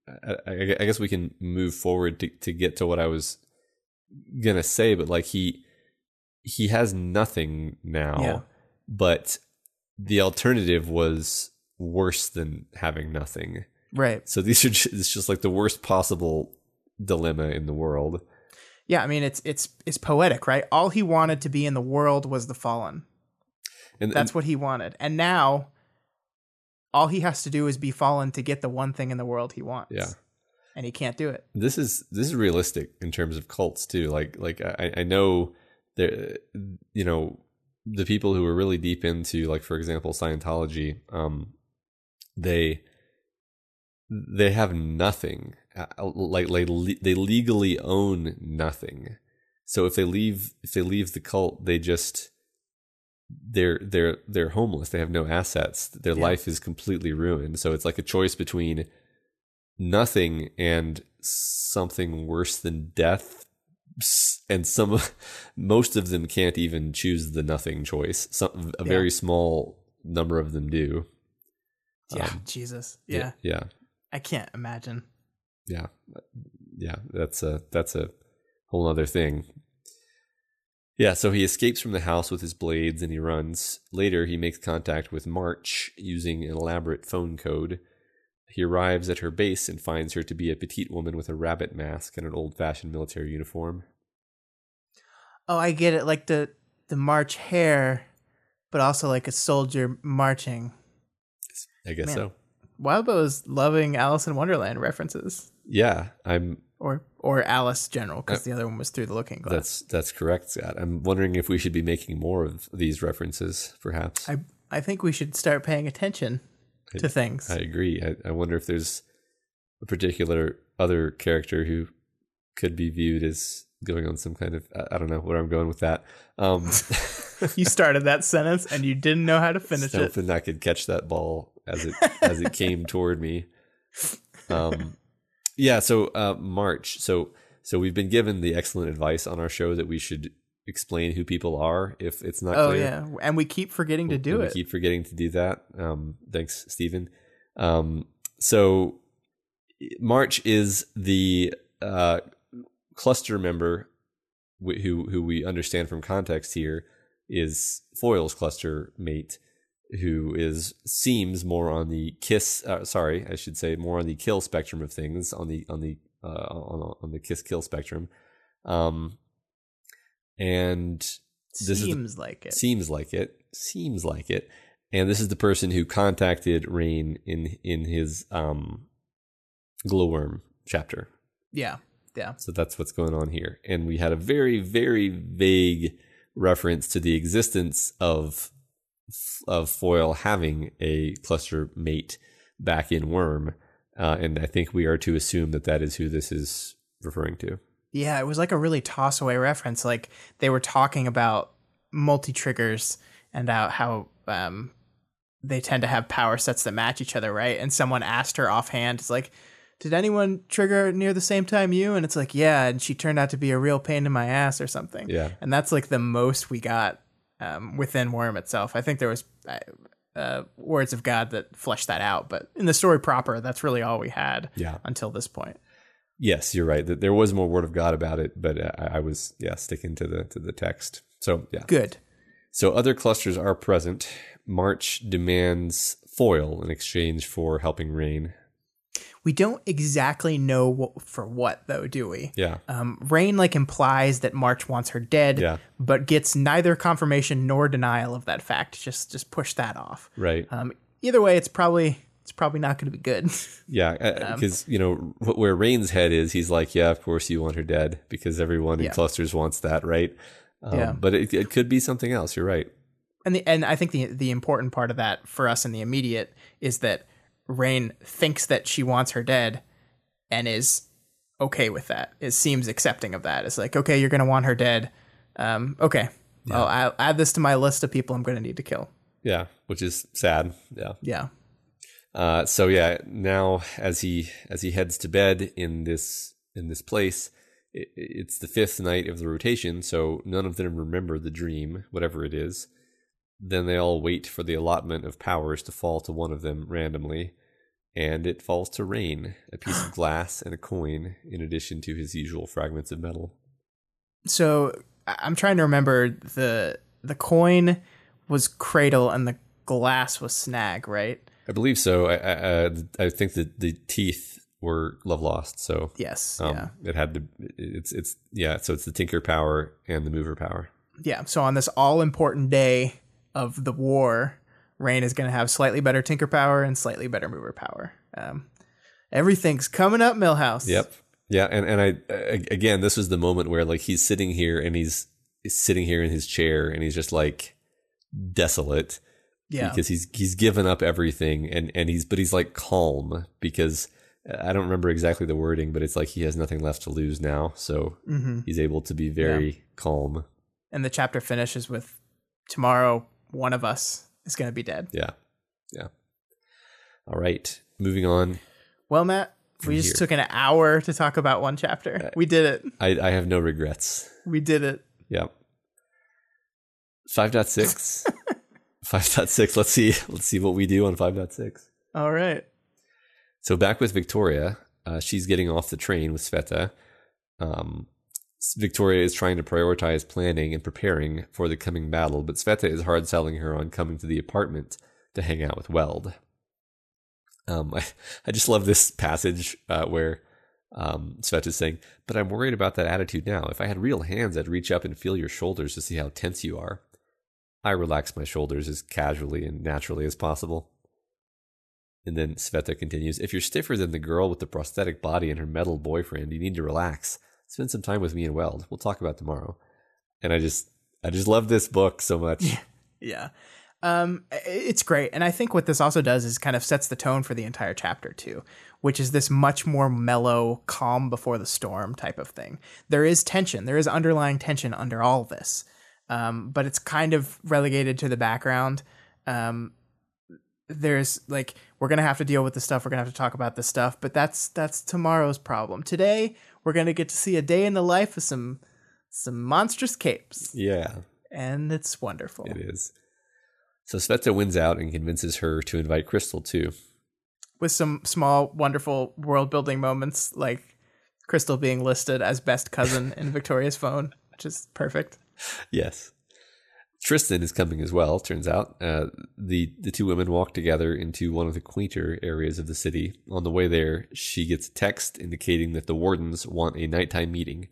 I, I, guess we can move forward to, to get to what i was gonna say but like he he has nothing now yeah. but the alternative was worse than having nothing right so these are just, it's just like the worst possible dilemma in the world. Yeah, I mean it's it's it's poetic, right? All he wanted to be in the world was the fallen. And that's and, what he wanted. And now all he has to do is be fallen to get the one thing in the world he wants. Yeah. And he can't do it. This is this is realistic in terms of cults too. Like like I, I know there you know the people who are really deep into like for example Scientology, um they they have nothing uh, like like they legally own nothing so if they leave if they leave the cult they just they're they're they're homeless they have no assets their yeah. life is completely ruined so it's like a choice between nothing and something worse than death and some most of them can't even choose the nothing choice some a yeah. very small number of them do yeah um, jesus yeah yeah I can't imagine. Yeah, yeah, that's a that's a whole other thing. Yeah, so he escapes from the house with his blades and he runs. Later, he makes contact with March using an elaborate phone code. He arrives at her base and finds her to be a petite woman with a rabbit mask and an old-fashioned military uniform. Oh, I get it, like the the March Hare, but also like a soldier marching. I guess Man, so. Wildbow is loving Alice in Wonderland references. Yeah, I'm or or Alice General because uh, the other one was through the Looking Glass. That's that's correct, Scott. I'm wondering if we should be making more of these references, perhaps. I I think we should start paying attention I, to things. I agree. I, I wonder if there's a particular other character who could be viewed as going on some kind of I don't know where I'm going with that. Um, you started that sentence and you didn't know how to finish it. Hoping I could catch that ball as it as it came toward me. Um, yeah. So uh, March. So so we've been given the excellent advice on our show that we should explain who people are if it's not. Oh clear. yeah, and we keep forgetting to do we it. keep forgetting to do that. Um, thanks, Stephen. Um, so March is the uh, cluster member who who we understand from context here is foil's cluster mate, who is seems more on the kiss. Uh, sorry, I should say more on the kill spectrum of things on the on the uh, on, on the kiss kill spectrum. Um, and this seems the, like it. Seems like it. Seems like it. And this is the person who contacted Rain in in his um glowworm chapter. Yeah. Yeah. So that's what's going on here. And we had a very, very vague reference to the existence of of foil having a cluster mate back in Worm. Uh, and I think we are to assume that that is who this is referring to. Yeah, it was like a really toss away reference. Like they were talking about multi triggers and how, how um, they tend to have power sets that match each other, right? And someone asked her offhand, it's like, did anyone trigger near the same time you? And it's like, yeah. And she turned out to be a real pain in my ass or something. Yeah. And that's like the most we got um, within Worm itself. I think there was uh, uh, words of God that fleshed that out, but in the story proper, that's really all we had. Yeah. Until this point. Yes, you're right. That There was more word of God about it, but I, I was yeah sticking to the to the text. So yeah, good. So other clusters are present. March demands foil in exchange for helping Rain. We don't exactly know what, for what though, do we? Yeah. Um, Rain like implies that March wants her dead, yeah. but gets neither confirmation nor denial of that fact. Just just push that off. Right. Um, either way, it's probably it's probably not going to be good. Yeah, because um, you know where Rain's head is, he's like, yeah, of course you want her dead because everyone in yeah. clusters wants that, right? Um, yeah, but it, it could be something else. You're right. And the and I think the the important part of that for us in the immediate is that Rain thinks that she wants her dead, and is okay with that. It seems accepting of that. It's like, okay, you're gonna want her dead. Um, okay, yeah. I'll, I'll add this to my list of people I'm gonna need to kill. Yeah, which is sad. Yeah. Yeah. Uh, so yeah, now as he as he heads to bed in this in this place, it, it's the fifth night of the rotation, so none of them remember the dream, whatever it is. Then they all wait for the allotment of powers to fall to one of them randomly, and it falls to Rain, a piece of glass and a coin, in addition to his usual fragments of metal. So I'm trying to remember the the coin was Cradle and the glass was Snag, right? I believe so. I I, I think that the teeth were love lost. So yes, um, yeah. It had the It's it's yeah. So it's the tinker power and the mover power. Yeah. So on this all important day of the war, Rain is going to have slightly better tinker power and slightly better mover power. Um, everything's coming up, Milhouse. Yep. Yeah, and and I again, this was the moment where like he's sitting here and he's, he's sitting here in his chair and he's just like desolate yeah. Because he's he's given up everything and and he's but he's like calm because I don't remember exactly the wording, but it's like he has nothing left to lose now, so mm-hmm. he's able to be very yeah. calm. And the chapter finishes with tomorrow one of us is going to be dead. Yeah. Yeah. All right. Moving on. Well, Matt, we just here. took an hour to talk about one chapter. We did it. I, I have no regrets. We did it. Yep. 5.6 5.6. Let's see. Let's see what we do on 5.6. All right. So back with Victoria, uh, she's getting off the train with Sveta. Um, Victoria is trying to prioritize planning and preparing for the coming battle, but Sveta is hard selling her on coming to the apartment to hang out with Weld. Um, I, I just love this passage uh, where um, Sveta is saying, But I'm worried about that attitude now. If I had real hands, I'd reach up and feel your shoulders to see how tense you are. I relax my shoulders as casually and naturally as possible. And then Sveta continues If you're stiffer than the girl with the prosthetic body and her metal boyfriend, you need to relax. Spend some time with me and Weld. We'll talk about tomorrow. And I just, I just love this book so much. Yeah. Um, it's great. And I think what this also does is kind of sets the tone for the entire chapter, too, which is this much more mellow, calm before the storm type of thing. There is tension, there is underlying tension under all this um, but it's kind of relegated to the background. Um, there's like we're gonna have to deal with the stuff. We're gonna have to talk about the stuff, but that's that's tomorrow's problem. Today we're gonna get to see a day in the life of some some monstrous capes. Yeah, and it's wonderful. It is. So Sveta wins out and convinces her to invite Crystal too, with some small, wonderful world building moments, like Crystal being listed as best cousin in Victoria's phone, which is perfect. Yes. Tristan is coming as well. Turns out uh, the the two women walk together into one of the quainter areas of the city. On the way there, she gets a text indicating that the wardens want a nighttime meeting.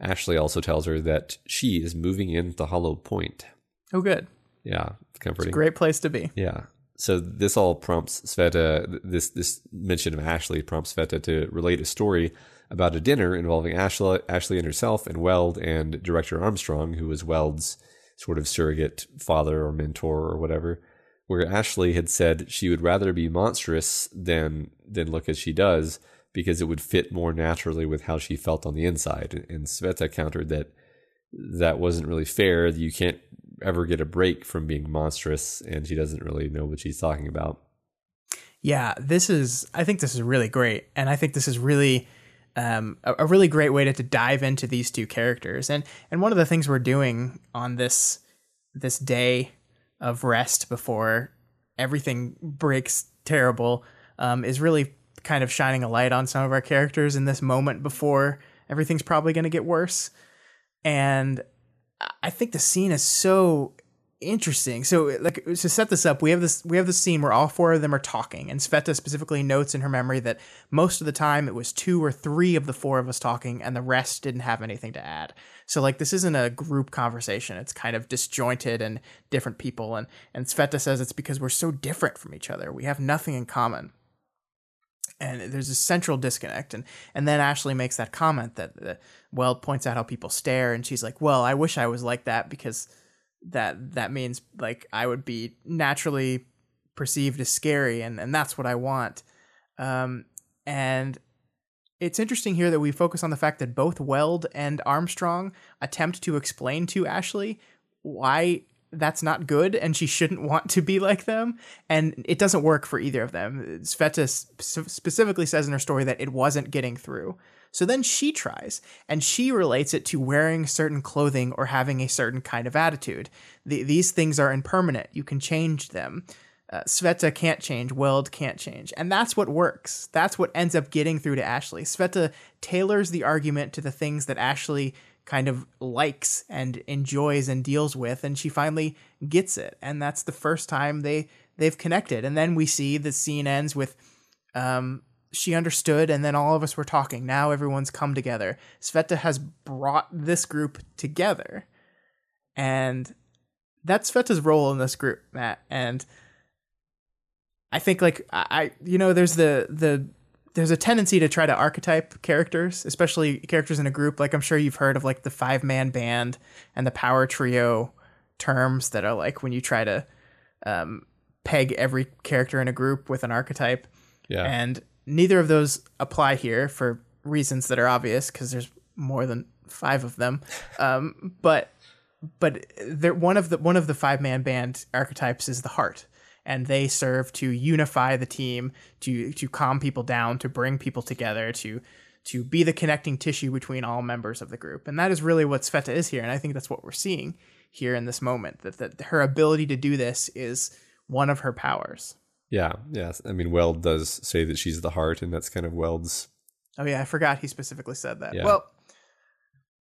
Ashley also tells her that she is moving in to Hollow Point. Oh, good. Yeah, it's comforting. great place to be. Yeah. So this all prompts Sveta. This this mention of Ashley prompts Sveta to relate a story about a dinner involving Ashley, Ashley and herself and Weld and director Armstrong, who was Weld's sort of surrogate father or mentor or whatever, where Ashley had said she would rather be monstrous than than look as she does because it would fit more naturally with how she felt on the inside. And Sveta countered that that wasn't really fair. You can't ever get a break from being monstrous, and she doesn't really know what she's talking about. Yeah, this is. I think this is really great, and I think this is really um, a, a, really great way to, to dive into these two characters. And and one of the things we're doing on this this day of rest before everything breaks terrible um, is really kind of shining a light on some of our characters in this moment before everything's probably going to get worse. And I think the scene is so interesting. So, like to set this up, we have this we have this scene where all four of them are talking, and Sveta specifically notes in her memory that most of the time it was two or three of the four of us talking, and the rest didn't have anything to add. So, like this isn't a group conversation; it's kind of disjointed and different people. And and Sveta says it's because we're so different from each other. We have nothing in common. and there's a central disconnect and and then ashley makes that comment that, that weld points out how people stare and she's like well i wish i was like that because that that means like i would be naturally perceived as scary and and that's what i want. Um and it's interesting here that we focus on the fact that both weld and armstrong attempt to explain to ashley why that's not good and she shouldn't want to be like them and it doesn't work for either of them. Sveta specifically says in her story that it wasn't getting through so then she tries and she relates it to wearing certain clothing or having a certain kind of attitude the, these things are impermanent you can change them uh, Sveta can't change, Weld can't change. And that's what works. That's what ends up getting through to Ashley. Sveta tailors the argument to the things that Ashley kind of likes and enjoys and deals with and she finally gets it and that's the first time they they've connected and then we see the scene ends with um she understood and then all of us were talking now everyone's come together sveta has brought this group together and that's sveta's role in this group matt and i think like i you know there's the the there's a tendency to try to archetype characters, especially characters in a group. Like I'm sure you've heard of like the five man band and the power trio terms that are like when you try to um, peg every character in a group with an archetype. Yeah. And neither of those apply here for reasons that are obvious because there's more than five of them. Um, but but one of the one of the five man band archetypes is the heart and they serve to unify the team, to to calm people down, to bring people together, to to be the connecting tissue between all members of the group. And that is really what Sveta is here, and I think that's what we're seeing here in this moment. That that her ability to do this is one of her powers. Yeah, yeah. I mean, Weld does say that she's the heart, and that's kind of Weld's. Oh yeah, I forgot he specifically said that. Yeah. Well,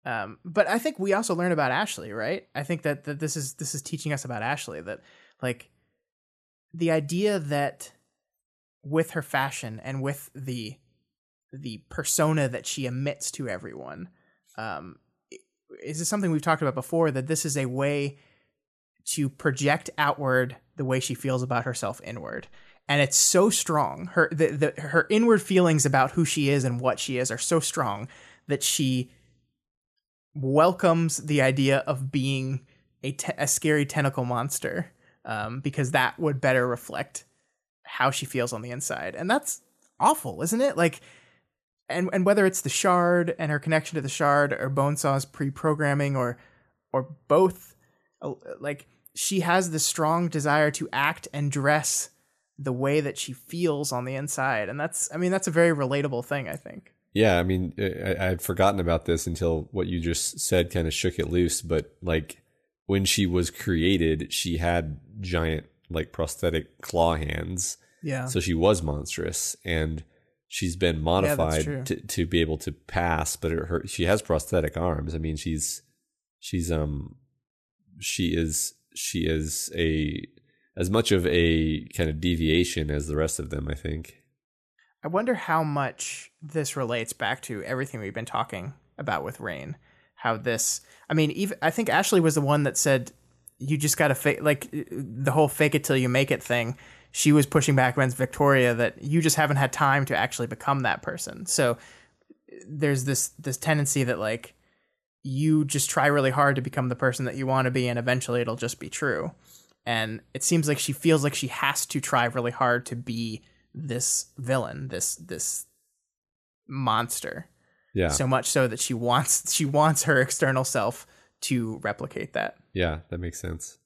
um, but I think we also learn about Ashley, right? I think that, that this is this is teaching us about Ashley that like the idea that with her fashion and with the the persona that she emits to everyone um, is this something we've talked about before that this is a way to project outward the way she feels about herself inward and it's so strong her the, the her inward feelings about who she is and what she is are so strong that she welcomes the idea of being a, te- a scary tentacle monster um, because that would better reflect how she feels on the inside. And that's awful, isn't it? Like, and and whether it's the shard and her connection to the shard, or Bonesaw's pre-programming, or or both, uh, like she has this strong desire to act and dress the way that she feels on the inside, and that's I mean that's a very relatable thing, I think. Yeah, I mean I, had forgotten about this until what you just said kind of shook it loose, but like when she was created, she had giant like prosthetic claw hands. Yeah. So she was monstrous and she's been modified yeah, to, to be able to pass, but her, she has prosthetic arms. I mean, she's she's um she is she is a as much of a kind of deviation as the rest of them, I think. I wonder how much this relates back to everything we've been talking about with Rain. How this I mean, even I think Ashley was the one that said you just got to fake like the whole fake it till you make it thing. She was pushing back against Victoria that you just haven't had time to actually become that person. So there's this this tendency that like you just try really hard to become the person that you want to be and eventually it'll just be true. And it seems like she feels like she has to try really hard to be this villain, this this monster. Yeah. So much so that she wants she wants her external self to replicate that. Yeah, that makes sense.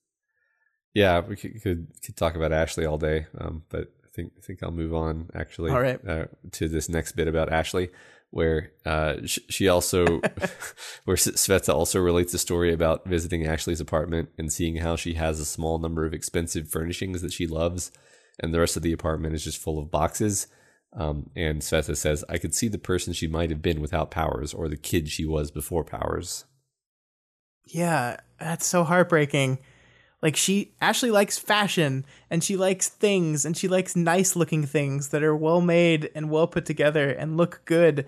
Yeah, we could could, could talk about Ashley all day, um, but I think I think I'll move on actually. All right. Uh, to this next bit about Ashley, where uh, she also, where Sveta also relates a story about visiting Ashley's apartment and seeing how she has a small number of expensive furnishings that she loves, and the rest of the apartment is just full of boxes. Um, and Sveta says, I could see the person she might have been without powers or the kid she was before powers. Yeah, that's so heartbreaking. Like she Ashley likes fashion and she likes things and she likes nice looking things that are well made and well put together and look good.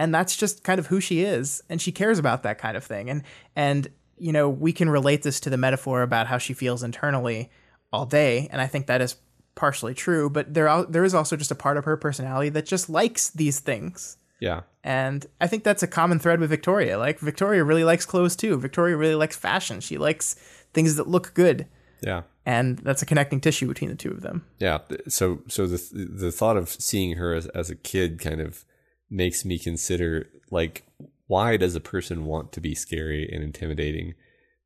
And that's just kind of who she is and she cares about that kind of thing. And and you know, we can relate this to the metaphor about how she feels internally all day and I think that is partially true, but there there is also just a part of her personality that just likes these things. Yeah. And I think that's a common thread with Victoria. Like Victoria really likes clothes too. Victoria really likes fashion. She likes things that look good. Yeah. And that's a connecting tissue between the two of them. Yeah. So so the the thought of seeing her as, as a kid kind of makes me consider like why does a person want to be scary and intimidating?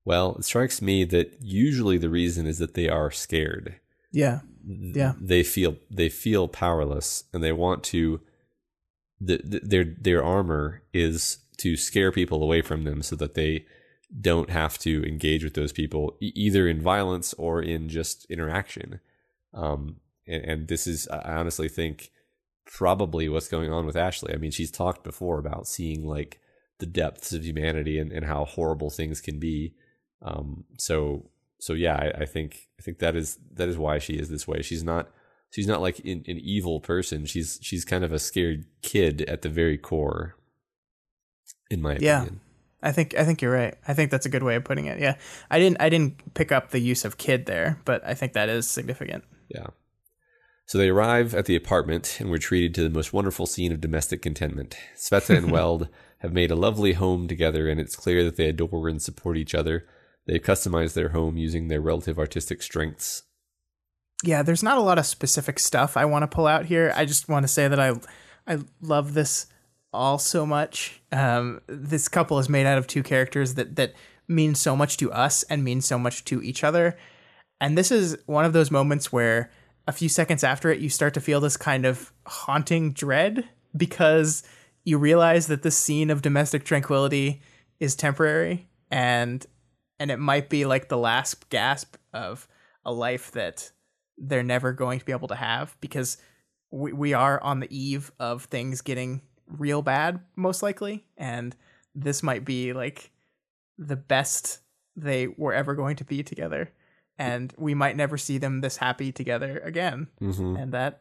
Well, it strikes me that usually the reason is that they are scared. Yeah. Yeah. They feel they feel powerless and they want to the, the, their their armor is to scare people away from them so that they don't have to engage with those people either in violence or in just interaction. Um, and, and this is, I honestly think, probably what's going on with Ashley. I mean, she's talked before about seeing like the depths of humanity and, and how horrible things can be. Um, so, so yeah, I, I think I think that is that is why she is this way. She's not she's not like an, an evil person. She's she's kind of a scared kid at the very core, in my Yeah. opinion. I think I think you're right. I think that's a good way of putting it. Yeah. I didn't I didn't pick up the use of kid there, but I think that is significant. Yeah. So they arrive at the apartment and we're treated to the most wonderful scene of domestic contentment. Sveta and Weld have made a lovely home together, and it's clear that they adore and support each other. They've customized their home using their relative artistic strengths. Yeah, there's not a lot of specific stuff I want to pull out here. I just want to say that I I love this all so much. Um, this couple is made out of two characters that that mean so much to us and mean so much to each other. And this is one of those moments where a few seconds after it, you start to feel this kind of haunting dread because you realize that this scene of domestic tranquility is temporary and and it might be like the last gasp of a life that they're never going to be able to have because we, we are on the eve of things getting real bad most likely. And this might be like the best they were ever going to be together and we might never see them this happy together again Mm-hmm. and that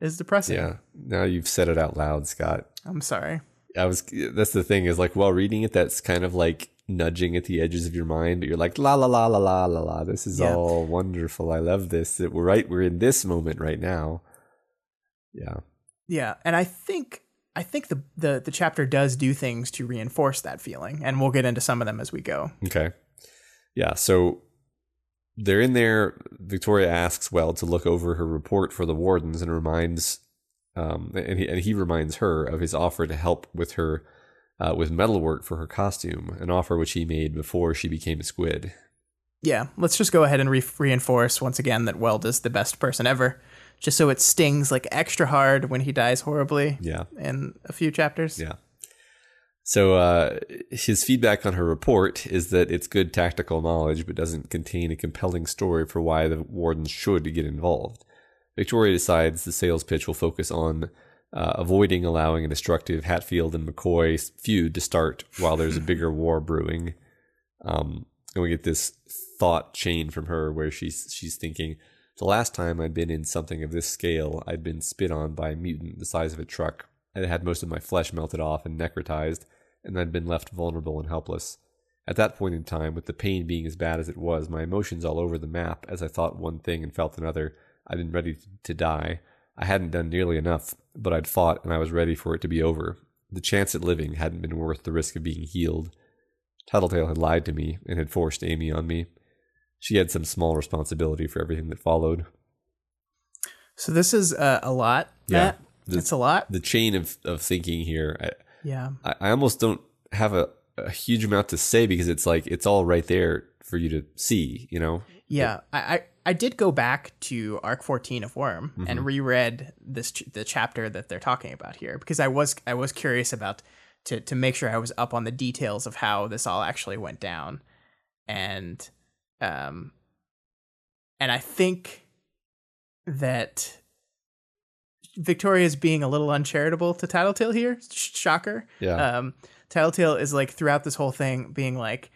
is depressing Yeah. Now you've said it out loud, Scott. i'm sorry I was. That's the thing is like while reading it, that's kind of like nudging at the edges of your mind, but you're like la la la la la la la. This is Yeah. all wonderful. I love this. That we're right. We're in this moment right now. Yeah. yeah and i think i think the, the the chapter does do things to reinforce that feeling and we'll get into some of them as we go Okay. Yeah. So they're in there. Victoria asks Weld to look over her report for the wardens and reminds, um, and he, and he reminds her of his offer to help with her, uh, with metalwork for her costume, an offer which he made before she became a squid. yeah let's just go ahead and re- reinforce once again that weld is the best person ever just so it stings like extra hard when he dies horribly Yeah. in a few chapters Yeah. So uh, his feedback on her report is that it's good tactical knowledge, but doesn't contain a compelling story for why the wardens should get involved. Victoria decides the sales pitch will focus on uh, avoiding allowing a destructive Hatfield and McCoy feud to start while there's a bigger war brewing. Um, and we get this thought chain from her where she's she's thinking the last time I'd been in something of this scale, I'd been spit on by a mutant the size of a truck. I had had most of my flesh melted off and necrotized, and I'd been left vulnerable and helpless. At that point in time, with the pain being as bad as it was, my emotions all over the map, as I thought one thing and felt another, I'd been ready to die. I hadn't done nearly enough, but I'd fought and I was ready for it to be over. The chance at living hadn't been worth the risk of being healed. Tattletale had lied to me and had forced Amy on me. She had some small responsibility for everything that followed. so this is uh, a lot Yeah. Matt. The- it's a lot The chain of, of thinking here, I, yeah I, I almost don't have a, a huge amount to say because it's like it's all right there for you to see, you know? Yeah, I, I I did go back to arc 14 of Worm Mm-hmm. and reread this ch- the chapter that they're talking about here because I was I was curious about to to make sure I was up on the details of how this all actually went down, and um, and I think that Victoria's being a little uncharitable to Tattletale here. Shocker. Yeah. Um, Tattletale is like throughout this whole thing being like,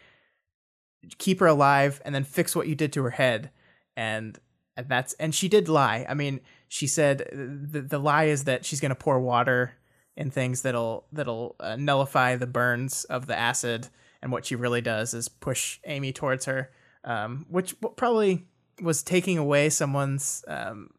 keep her alive and then fix what you did to her head, and and that's and she did lie. I mean, she said the the lie is that she's gonna pour water in things that'll that'll uh, nullify the burns of the acid, and what she really does is push Amy towards her, um, which probably was taking away someone's um,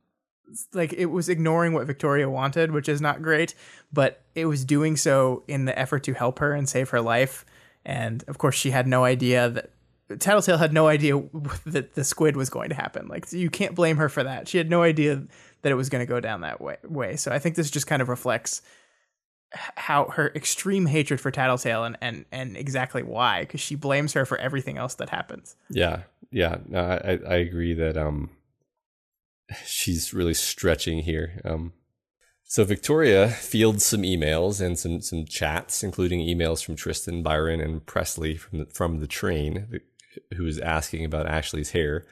like it was ignoring what Victoria wanted, which is not great, but it was doing so in the effort to help her and save her life. And of course, she had no idea that Tattletale had no idea that the squid was going to happen. Like you can't blame her for that. She had no idea that it was going to go down that way. Way. So I think this just kind of reflects how her extreme hatred for Tattletale and and and exactly why because she blames her for everything else that happens. Yeah, yeah, no, I I agree that um she's really stretching here. Um, so Victoria fields some emails and some some chats, including emails from Tristan, Byron, and Presley from the, from the train, who is asking about Ashley's hair,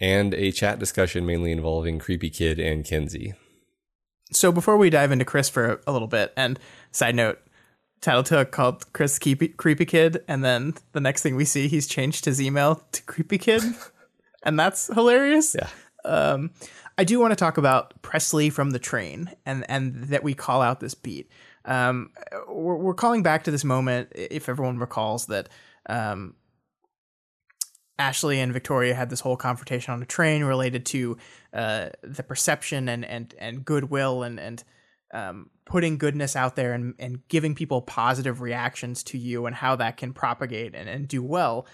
and a chat discussion mainly involving Creepy Kid and Kenzie. So before we dive into Chris for a little bit, and side note, Tattletale called Chris creepy, creepy Kid, and then the next thing we see, he's changed his email to Creepy Kid, and that's hilarious. Yeah. Um, I do want to talk about Presley from the train, and and that we call out this beat. Um, we're, we're calling back to this moment, if everyone recalls that. Um, Ashley and Victoria had this whole confrontation on a train related to uh, the perception and and and goodwill and and um, putting goodness out there and and giving people positive reactions to you and how that can propagate and, and do well.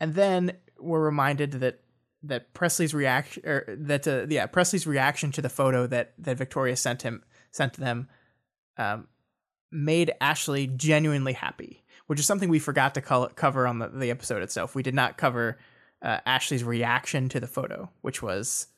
And then we're reminded that that Presley's reaction or that uh, yeah Presley's reaction to the photo that that Victoria sent him sent to them um, made Ashley genuinely happy, which is something we forgot to co- cover on the, the episode itself. We did not cover uh, Ashley's reaction to the photo, which was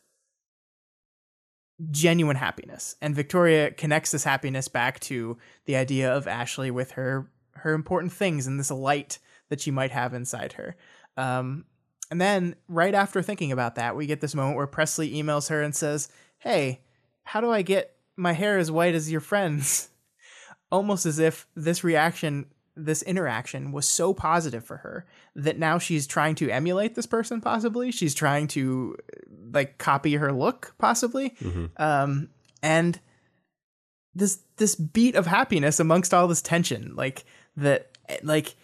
genuine happiness. And Victoria connects this happiness back to the idea of Ashley with her her important things and this light that she might have inside her. Um, and then right after thinking about that, we get this moment where Presley emails her and says, "Hey, how do I get my hair as white as your friends?" Almost as if this reaction this interaction was so positive for her that now she's trying to emulate this person possibly she's trying to like copy her look possibly mm-hmm. um and this this beat of happiness amongst all this tension like that like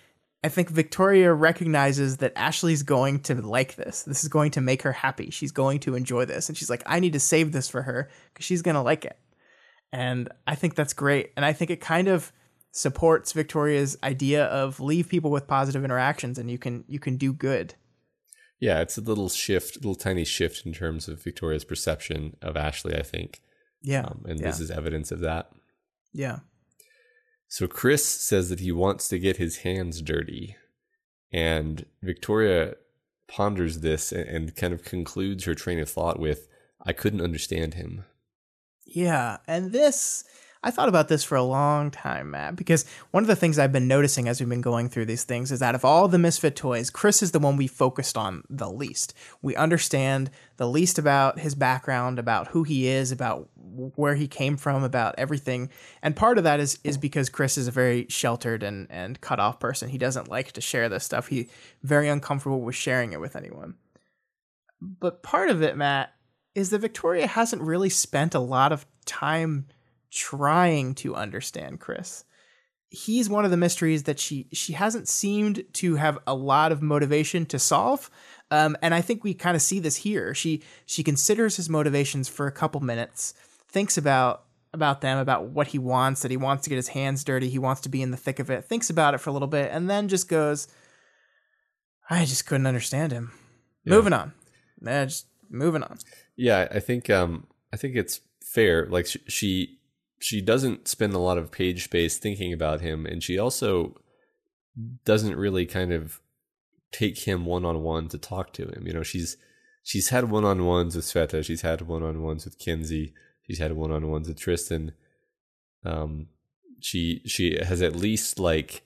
i think victoria recognizes that ashley's going to like this this is going to make her happy she's going to enjoy this and she's like i need to save this for her because she's going to like it and i think that's great and i think it kind of supports Victoria's idea of leave people with positive interactions and you can you can do good. Yeah, it's a little shift, a little tiny shift in terms of Victoria's perception of Ashley, I think. Yeah. Um, and yeah. this is evidence of that. Yeah. So Chris says that he wants to get his hands dirty. And Victoria ponders this and, and kind of concludes her train of thought with, I couldn't understand him. Yeah. And this I thought about this for a long time, Matt, because one of the things I've been noticing as we've been going through these things is that of all the Misfit toys, Chris is the one we focused on the least. We understand the least about his background, about who he is, about where he came from, about everything. And part of that is is because Chris is a very sheltered and, and cut off person. He doesn't like to share this stuff. He's very uncomfortable with sharing it with anyone. But part of it, Matt, is that Victoria hasn't really spent a lot of time trying to understand Chris. He's one of the mysteries that she she hasn't seemed to have a lot of motivation to solve. Um, and I think we kind of see this here. She she considers his motivations for a couple minutes, thinks about about them, about what he wants, that he wants to get his hands dirty, he wants to be in the thick of it, thinks about it for a little bit, and then just goes, I just couldn't understand him. Yeah. Moving on. Yeah, just moving on. Yeah, I think um I think it's fair. Like she, she she doesn't spend a lot of page space thinking about him, and she also doesn't really kind of take him one on one to talk to him. You know, she's she's had one on ones with Sveta, she's had one on ones with Kenzie, she's had one on ones with Tristan. Um, she she has at least like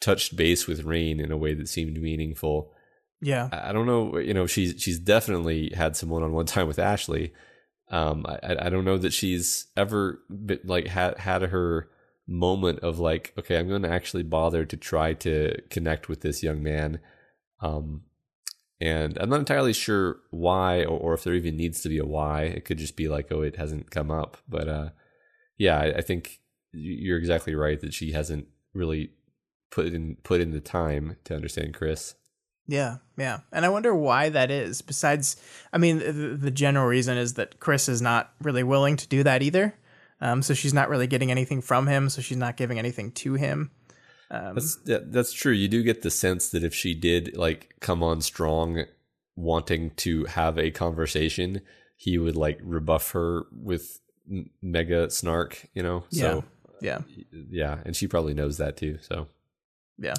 touched base with Rain in a way that seemed meaningful. Yeah, I, I don't know. You know, she's she's definitely had some one on one time with Ashley. Um, I, I don't know that she's ever been, like had had her moment of like, okay, I'm going to actually bother to try to connect with this young man. Um, and I'm not entirely sure why, or, or if there even needs to be a why. It could just be like, oh, it hasn't come up. But uh, yeah, I, I think you're exactly right that she hasn't really put in put in the time to understand Chris. Yeah, yeah. And I wonder why that is. Besides, I mean, the, the general reason is that Chris is not really willing to do that either. Um, so she's not really getting anything from him, so she's not giving anything to him. Um, That's yeah, that's true. You do get the sense that if she did like come on strong, wanting to have a conversation, he would like rebuff her with m- mega snark. You know. So yeah, yeah, and she probably knows that too. So yeah.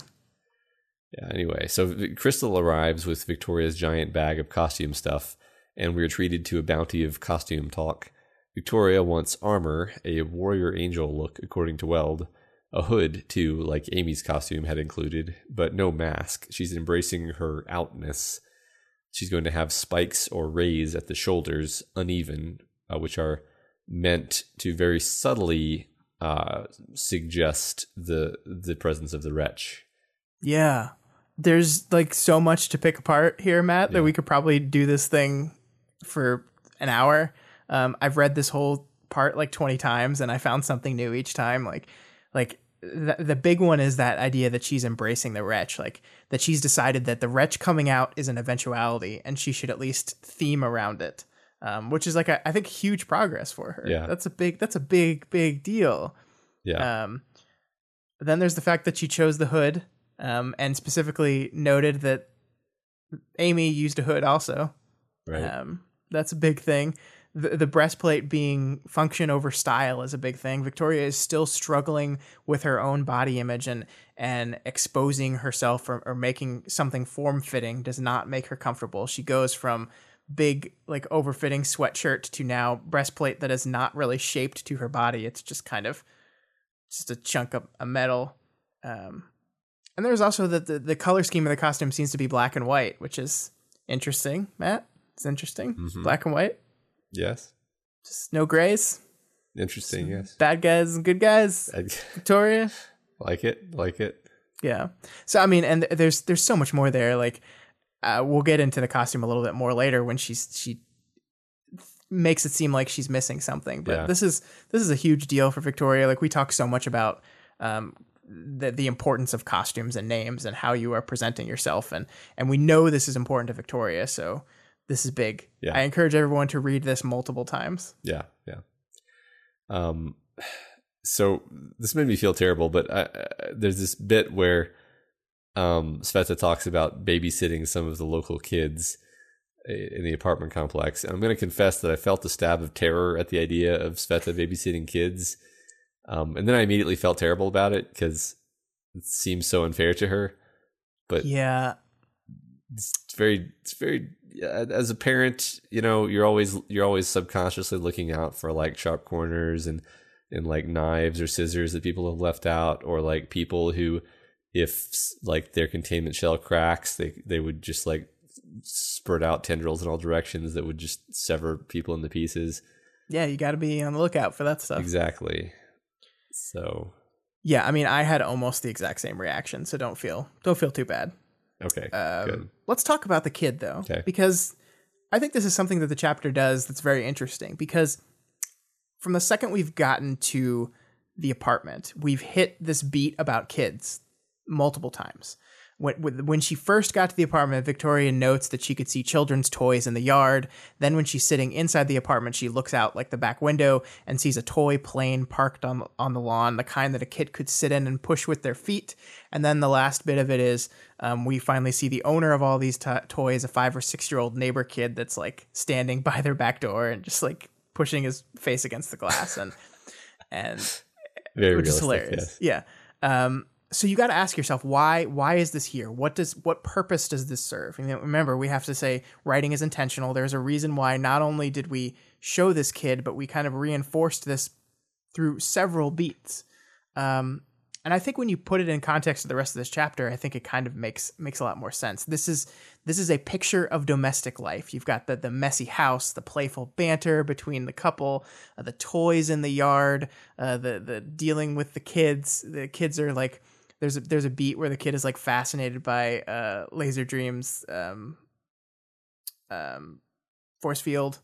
Yeah, anyway, so Crystal arrives with Victoria's giant bag of costume stuff, and we're treated to a bounty of costume talk. Victoria wants armor, a warrior angel look, according to Weld, a hood, too, like Amy's costume had included, but no mask. She's embracing her outness. She's going to have spikes or rays at the shoulders, uneven, uh, which are meant to very subtly uh, suggest the the presence of the wretch. Yeah. There's like so much to pick apart here, Matt, that we could probably do this thing for an hour. Um, I've read this whole part like 20 times and I found something new each time. Like, like the, the big one is that idea that she's embracing the wretch, like that she's decided that the wretch coming out is an eventuality and she should at least theme around it. Um, which is like a, I think huge progress for her. Yeah. That's a big that's a big big deal. Yeah, Um, then there's the fact that she chose the hood, um, and specifically noted that Amy used a hood also. right. Um, that's a big thing. The, the breastplate being function over style is a big thing. Victoria is still struggling with her own body image and and exposing herself or, or making something form fitting does not make her comfortable. She goes from big like overfitting sweatshirt to now breastplate that is not really shaped to her body. It's just kind of just a chunk of a metal. Um, and there's also that the, the color scheme of the costume seems to be black and white, which is interesting. Matt, it's interesting. Mhm. Black and white, yes. just no grays. Interesting. Yes. Bad guys and good guys. Victoria, like it. Like it. yeah. So I mean, and th- there's there's so much more there. Like, uh, we'll get into the costume a little bit more later when she's she makes it seem like she's missing something. But Yeah. this is this is a huge deal for Victoria. Like we talk so much about um, the the importance of costumes and names and how you are presenting yourself, and and we know this is important to Victoria. So this is big. Yeah. I encourage everyone to read this multiple times. Yeah. Yeah. Um. So this made me feel terrible, but I, I, there's this bit where um Sveta talks about babysitting some of the local kids in the apartment complex. And I'm going to confess that I felt a stab of terror at the idea of Sveta babysitting kids. Um, and then I immediately felt terrible about it because it seems so unfair to her. But Yeah, it's very it's very as a parent you know you're always you're always subconsciously looking out for like sharp corners and and like knives or scissors that people have left out or like people who if like their containment shell cracks they they would just like spurt out tendrils in all directions that would just sever people into pieces yeah. You got to be on the lookout for that stuff. exactly so Yeah, I mean, I had almost the exact same reaction, so don't feel don't feel too bad. okay Um, good Let's talk about the kid though, Okay. because I think this is something that the chapter does that's very interesting. Because from the second we've gotten to the apartment, we've hit this beat about kids multiple times. When, when she first got to the apartment, Victoria notes that she could see children's toys in the yard. Then, when she's sitting inside the apartment, she looks out like the back window and sees a toy plane parked on on the lawn, the kind that a kid could sit in and push with their feet. And then the last bit of it is um, we finally see the owner of all these to toys, a five or six year old neighbor kid that's like standing by their back door and just like pushing his face against the glass and and very which is hilarious. yes. Yeah. Um, so you got to ask yourself why why is this here? What does what purpose does this serve? And remember, we have to say writing is intentional. There's a reason why not only did we show this kid, but we kind of reinforced this through several beats. Um, and I think when you put it in context of the rest of this chapter, I think it kind of makes makes a lot more sense. This is this is a picture of domestic life. You've got the the messy house, the playful banter between the couple, uh, the toys in the yard, uh, the the dealing with the kids. The kids are like there's a there's a beat where the kid is like fascinated by uh, Laserdream's um, um, force field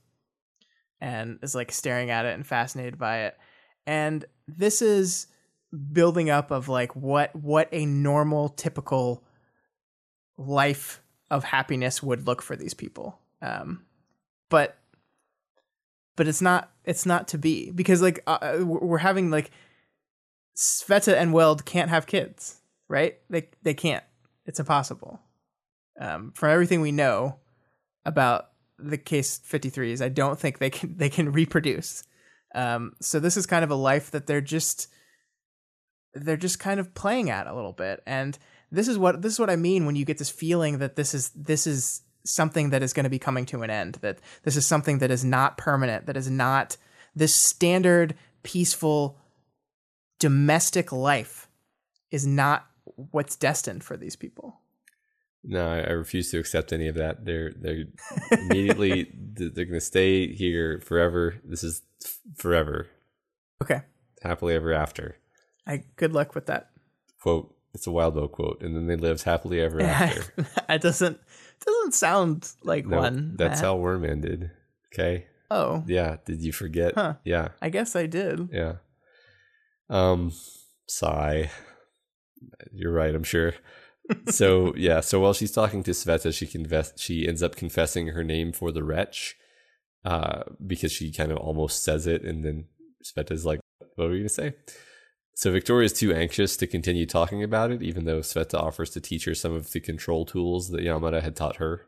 and is like staring at it and fascinated by it. And this is building up of like what what a normal typical life of happiness would look for these people. Um, but but it's not it's not to be because like uh, uh we're having like Sveta and Weld can't have kids, right? They they can't. It's impossible. Um, from everything we know about the case 53s, I don't think they can they can reproduce. Um, so this is kind of a life that they're just they're just kind of playing at a little bit, and this is what this is what I mean when you get this feeling that this is this is something that is going to be coming to an end. That this is something that is not permanent. That is not this standard peaceful domestic life is not what's destined for these people. No, I, I refuse to accept any of that. They're they're immediately they're going to stay here forever. This is forever. Okay. Happily ever after. I good luck with that. Quote. It's a Wildbow quote, and then they live happily ever after. it doesn't doesn't sound like No, one. That's Matt. how Worm ended. Okay. Oh, Yeah. Did you forget? Huh. Yeah. I guess I did. Yeah. Um, sigh. You're right, I'm sure. so yeah, so while she's talking to Sveta, she confess she ends up confessing her name for the wretch, uh, because she kind of almost says it, and then Sveta's like, "What were you gonna say?" So Victoria's too anxious to continue talking about it, even though Sveta offers to teach her some of the control tools that Yamada had taught her.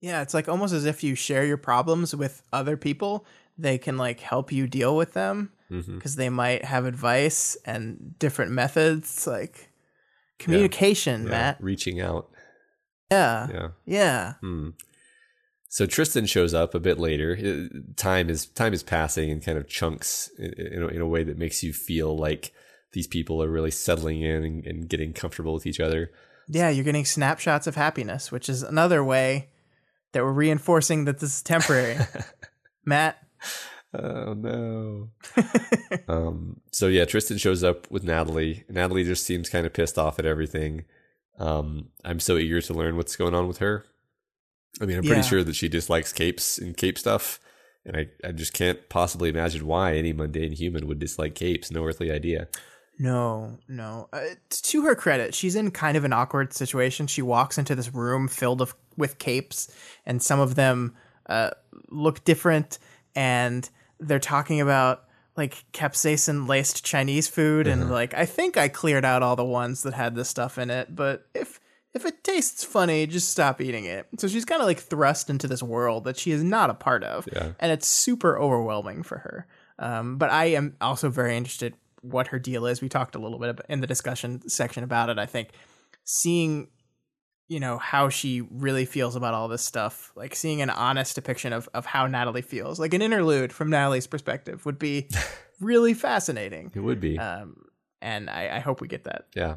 Yeah, it's like almost as if you share your problems with other people. They can like help you deal with them hmm because they might have advice and different methods, like communication, Yeah, Matt. reaching out. Yeah, Yeah. yeah. Hmm. So Tristan shows up a bit later. Uh, Time is time is passing in kind of chunks in, in, a, in a way that makes you feel like these people are really settling in and, and getting comfortable with each other. Yeah, you're getting snapshots of happiness, which is another way that we're reinforcing that this is temporary. Matt. Oh no. um, so yeah, Tristan shows up with Natalie. Natalie just seems kind of pissed off at everything. Um, I'm so eager to learn what's going on with her. I mean, I'm pretty Yeah. sure that she dislikes capes and cape stuff, and I, I just can't possibly imagine why any mundane human would dislike capes. No earthly idea. No, no. Uh, to her credit, she's in kind of an awkward situation. She walks into this room filled of, with capes, and some of them uh, look different, and they're talking about like capsaicin laced Chinese food, and like I think I cleared out all the ones that had this stuff in it, but if if it tastes funny, just stop eating it. So she's kind of like thrust into this world that she is not a part of, Yeah. and it's super overwhelming for her. Um, but I am also very interested what her deal is. We talked a little bit in the discussion section about it. I think seeing, you know, how she really feels about all this stuff, like seeing an honest depiction of of how Natalie feels, like an interlude from Natalie's perspective, would be really fascinating. It would be. Um, and I, I hope we get that. Yeah.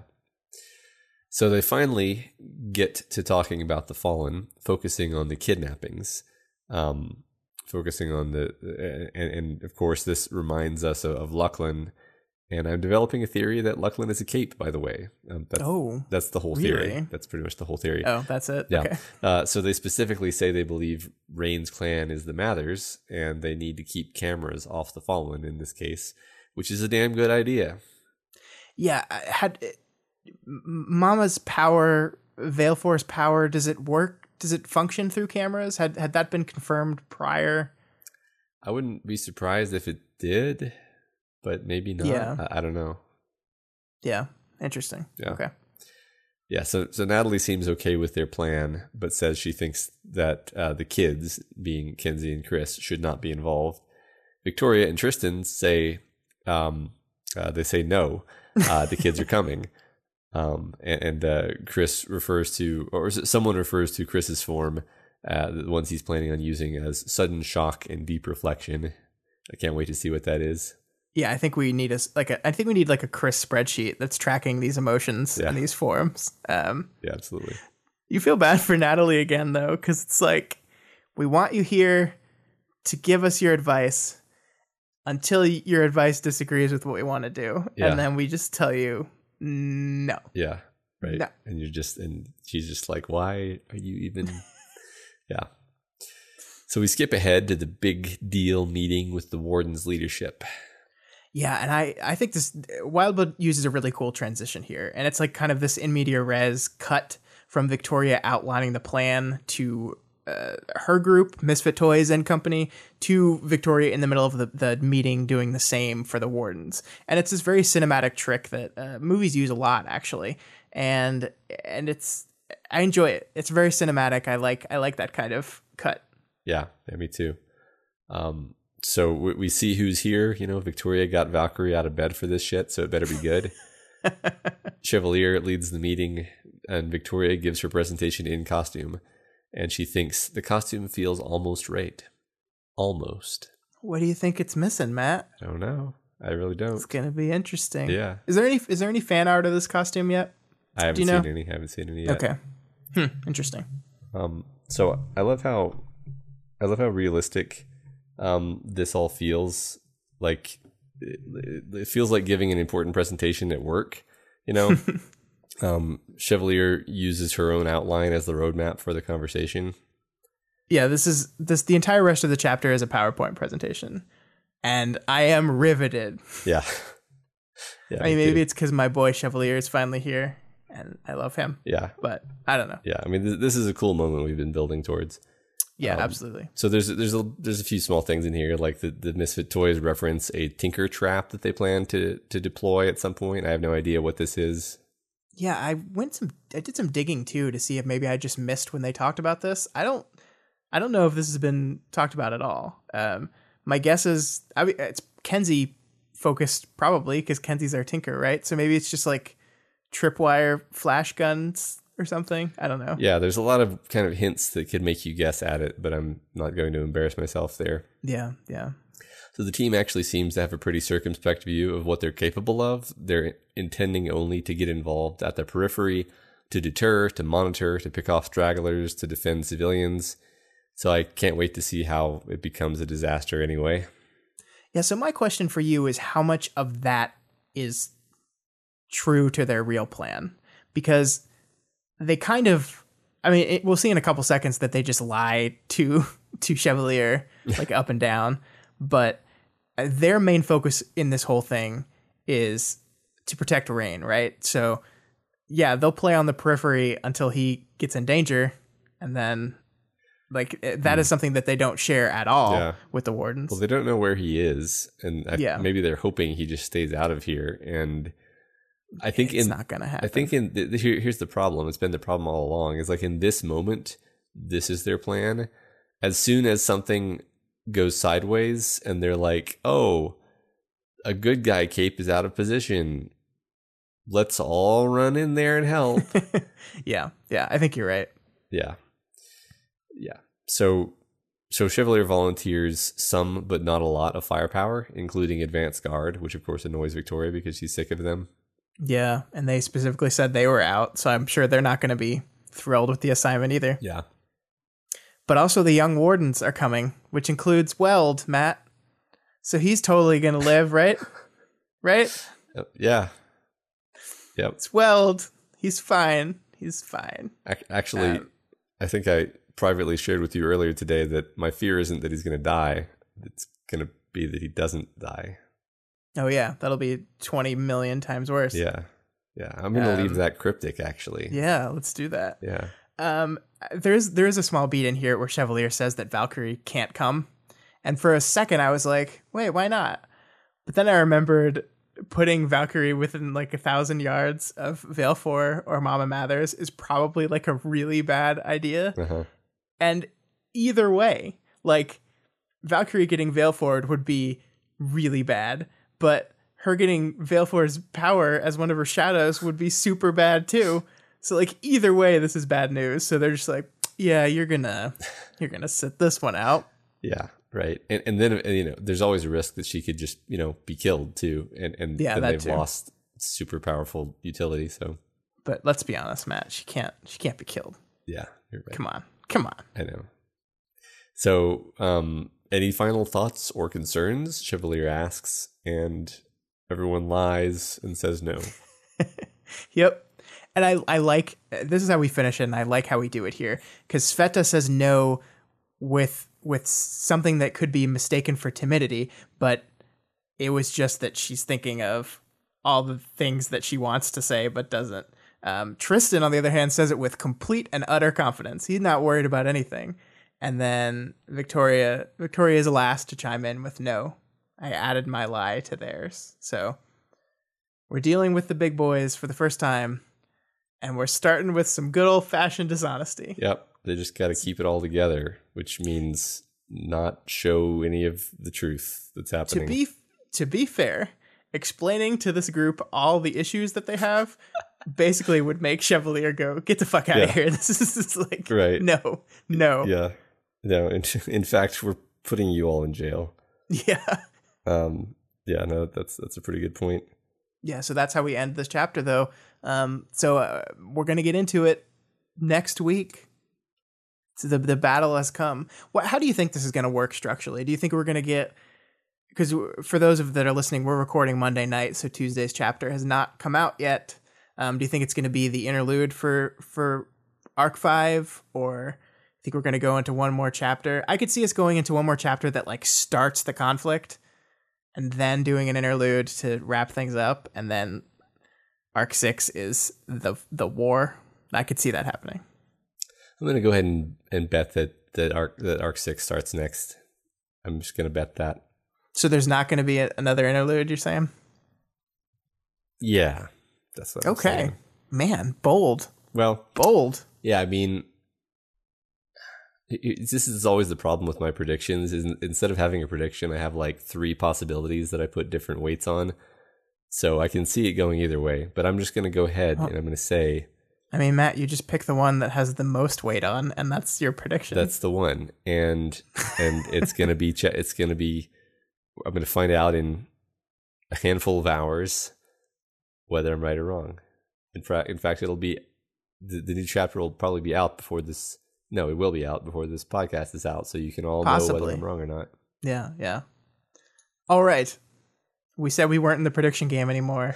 So they finally get to talking about the fallen, focusing on the kidnappings, um, focusing on the, and, and of course, this reminds us of, of Lucklin. And I'm developing a theory that Lucklin is a cape, by the way. Um, that's, Oh, that's the whole theory. really? That's pretty much the whole theory. oh, that's it. Yeah. Okay. Uh, so they specifically say they believe Rain's clan is the Mathers, and they need to keep cameras off the fallen in this case, which is a damn good idea. Yeah, had Mama's power, Valefor's power. Does it work? Does it function through cameras? Had had that been confirmed prior? I wouldn't be surprised if it did, but maybe not. Yeah. I, I don't know. Yeah, interesting. Yeah. Okay. Yeah, so so Natalie seems okay with their plan, but says she thinks that uh, the kids, being Kenzie and Chris, should not be involved. Victoria and Tristan say um, uh, they say no. Uh, the kids are coming, um, and, and uh, Chris refers to, or someone refers to Chris's form, uh, the ones he's planning on using as sudden shock and deep reflection. I can't wait to see what that is. Yeah, I think we need a like a. I think we need like a Chris spreadsheet that's tracking these emotions Yeah. in these forms. Um, Yeah, absolutely. you feel bad for Natalie again though, because it's like we want you here to give us your advice until your advice disagrees with what we want to do, Yeah. and then we just tell you no. Yeah. Right. No. And you're just, and she's just like, why are you even? yeah. So we skip ahead to the big deal meeting with the warden's leadership. Yeah, and I I think this Wildbow uses a really cool transition here, and it's like kind of this in media res cut from Victoria outlining the plan to uh, her group, Misfit Toys and Company, to Victoria in the middle of the, the meeting doing the same for the Wardens. And it's this very cinematic trick that uh, movies use a lot, actually. And and it's I enjoy it. It's very cinematic. I like I like that kind of cut. Yeah, yeah me too. Um, so we, we see who's here. You know, Victoria got Valkyrie out of bed for this shit, so it better be good. Chevalier leads the meeting, and Victoria gives her presentation in costume, and she thinks the costume feels almost right. Almost. What do you think it's missing, Matt? I don't know. I really don't. It's gonna be interesting. Yeah. Is there any is there any fan art of this costume yet? I haven't seen know? any. I haven't seen any yet. Okay. Hmm. Interesting. Um, so I love how I love how realistic um, this all feels. Like it, it feels like giving an important presentation at work. You know, um, Chevalier uses her own outline as the roadmap for the conversation. Yeah, this is this the entire rest of the chapter is a PowerPoint presentation. And I am riveted. Yeah, yeah. I mean maybe too. it's because my boy Chevalier is finally here and I love him. yeah, But I don't know. yeah. I mean, th- this is a cool moment we've been building towards. Yeah, Um, absolutely. So there's there's a there's a few small things in here, like the, the Misfit Toys reference a Tinker Trap that they plan to to deploy at some point. I have no idea what this is. Yeah, I went some I did some digging too to see if maybe I just missed when they talked about this. I don't I don't know if this has been talked about at all. Um my guess is I mean, it's Kenzie focused probably because Kenzie's our tinker, right? So maybe it's just like tripwire flash guns or something. I don't know. Yeah, there's a lot of kind of hints that could make you guess at it, but I'm not going to embarrass myself there. Yeah, yeah. So the team actually seems to have a pretty circumspect view of what they're capable of. They're intending only to get involved at the periphery, to deter, to monitor, to pick off stragglers, to defend civilians. So I can't wait to see how it becomes a disaster anyway. Yeah, so my question for you is how much of that is true to their real plan? Because they kind of I mean, it, we'll see in a couple seconds that they just lie to to Chevalier like up and down, but uh, their main focus in this whole thing is to protect Rain, right? So yeah, they'll play on the periphery until he gets in danger and then like eh, that is something that they don't share at all Hmm. Yeah. with the wardens. Well, they don't know where he is, and I, Yeah. maybe they're hoping he just stays out of here. And I think it's in not going to happen. I think in the, the- here, here's the problem. It's been the problem all along. Is like in this moment, this is their plan. As soon as something goes sideways, and they're like, "Oh, a good guy cape is out of position. Let's all run in there and help." yeah, yeah, I think you're right. yeah, yeah. So, so Chevalier volunteers some, but not a lot of firepower, including Advance Guard, which of course annoys Victoria because she's sick of them. Yeah, and they specifically said they were out, so I'm sure they're not going to be thrilled with the assignment either. Yeah, But also the young wardens are coming, which includes Weld, Matt. So he's totally going to live, right? Right? Yeah, yep. It's Weld. He's fine. He's fine. Actually, Um, I think I privately shared with you earlier today that my fear isn't that he's going to die. It's going to be that he doesn't die. Oh yeah, that'll be 20 million times worse. Yeah. Yeah. I'm going to Um, leave that cryptic, actually. Yeah, let's do that. Yeah. Um, there's there's a small beat in here where Chevalier says that Valkyrie can't come, and for a second I was like, wait, why not? But then I remembered putting Valkyrie within like a thousand yards of Valefor or Mama Mathers is probably like a really bad idea. Uh-huh. And either way, like Valkyrie getting Valefor would be really bad, but her getting Valefor's power as one of her shadows would be super bad too. So like either way, this is bad news. So they're just like, yeah, you're gonna you're gonna sit this one out. Yeah. Right. And, and then, you know, there's always a risk that she could just, you know, be killed too. And, and Yeah, they've too. lost super powerful utility. So, But let's be honest, Matt, she can't she can't be killed. yeah, you're right. Come on. Come on. I know. So, um, any final thoughts or concerns? Chevalier asks, and everyone lies and says no. Yep. And I, I like this is how we finish it, and I like how we do it here because Sveta says no with with something that could be mistaken for timidity, but it was just that she's thinking of all the things that she wants to say but doesn't. Um, Tristan, on the other hand, says it with complete and utter confidence. He's not worried about anything. And then Victoria, Victoria is the last to chime in with no. I added my lie to theirs. So we're dealing with the big boys for the first time, and we're starting with some good old fashioned dishonesty. Yep. They just got to keep it all together, which means not show any of the truth that's happening. To be to be fair, explaining to this group all the issues that they have basically would make Chevalier go, "Get the fuck out Yeah. of here! This is, this is like Right. no, no, yeah. No, in, in fact, we're putting you all in jail. yeah." Um, yeah, no, that's that's a pretty good point. Yeah, so that's how we end this chapter, though. Um, so uh, we're gonna get into it next week. So the the battle has come. What? How do you think this is gonna work structurally? Do you think we're gonna get? Because for those of that are listening, we're recording Monday night, so Tuesday's chapter has not come out yet. Um, do you think it's gonna be the interlude for for arc five, or think we're gonna go into one more chapter? I could see us going into one more chapter that like starts the conflict and then doing an interlude to wrap things up, and then arc six is the the war. I could see that happening. I'm gonna go ahead and, and bet that that arc that arc six starts next. I'm just gonna bet that. So there's not going to be a, another interlude. You're saying? Yeah, that's what. I'm Okay, saying. man, bold, Well, bold. yeah. I mean, this is always the problem with my predictions. Is instead of having a prediction, I have like three possibilities that I put different weights on. So I can see it going either way. But I'm just gonna go ahead and I'm gonna say I mean, Matt, you just pick the one that has the most weight on, and that's your prediction. That's the one, and and it's gonna be ch- it's gonna be. I'm gonna find out in a handful of hours whether I'm right or wrong. In fact, in fact, it'll be the, the new chapter will probably be out before this. No, it will be out before this podcast is out, so you can all know whether I'm wrong or not. yeah, yeah. All right. We said we weren't in the prediction game anymore,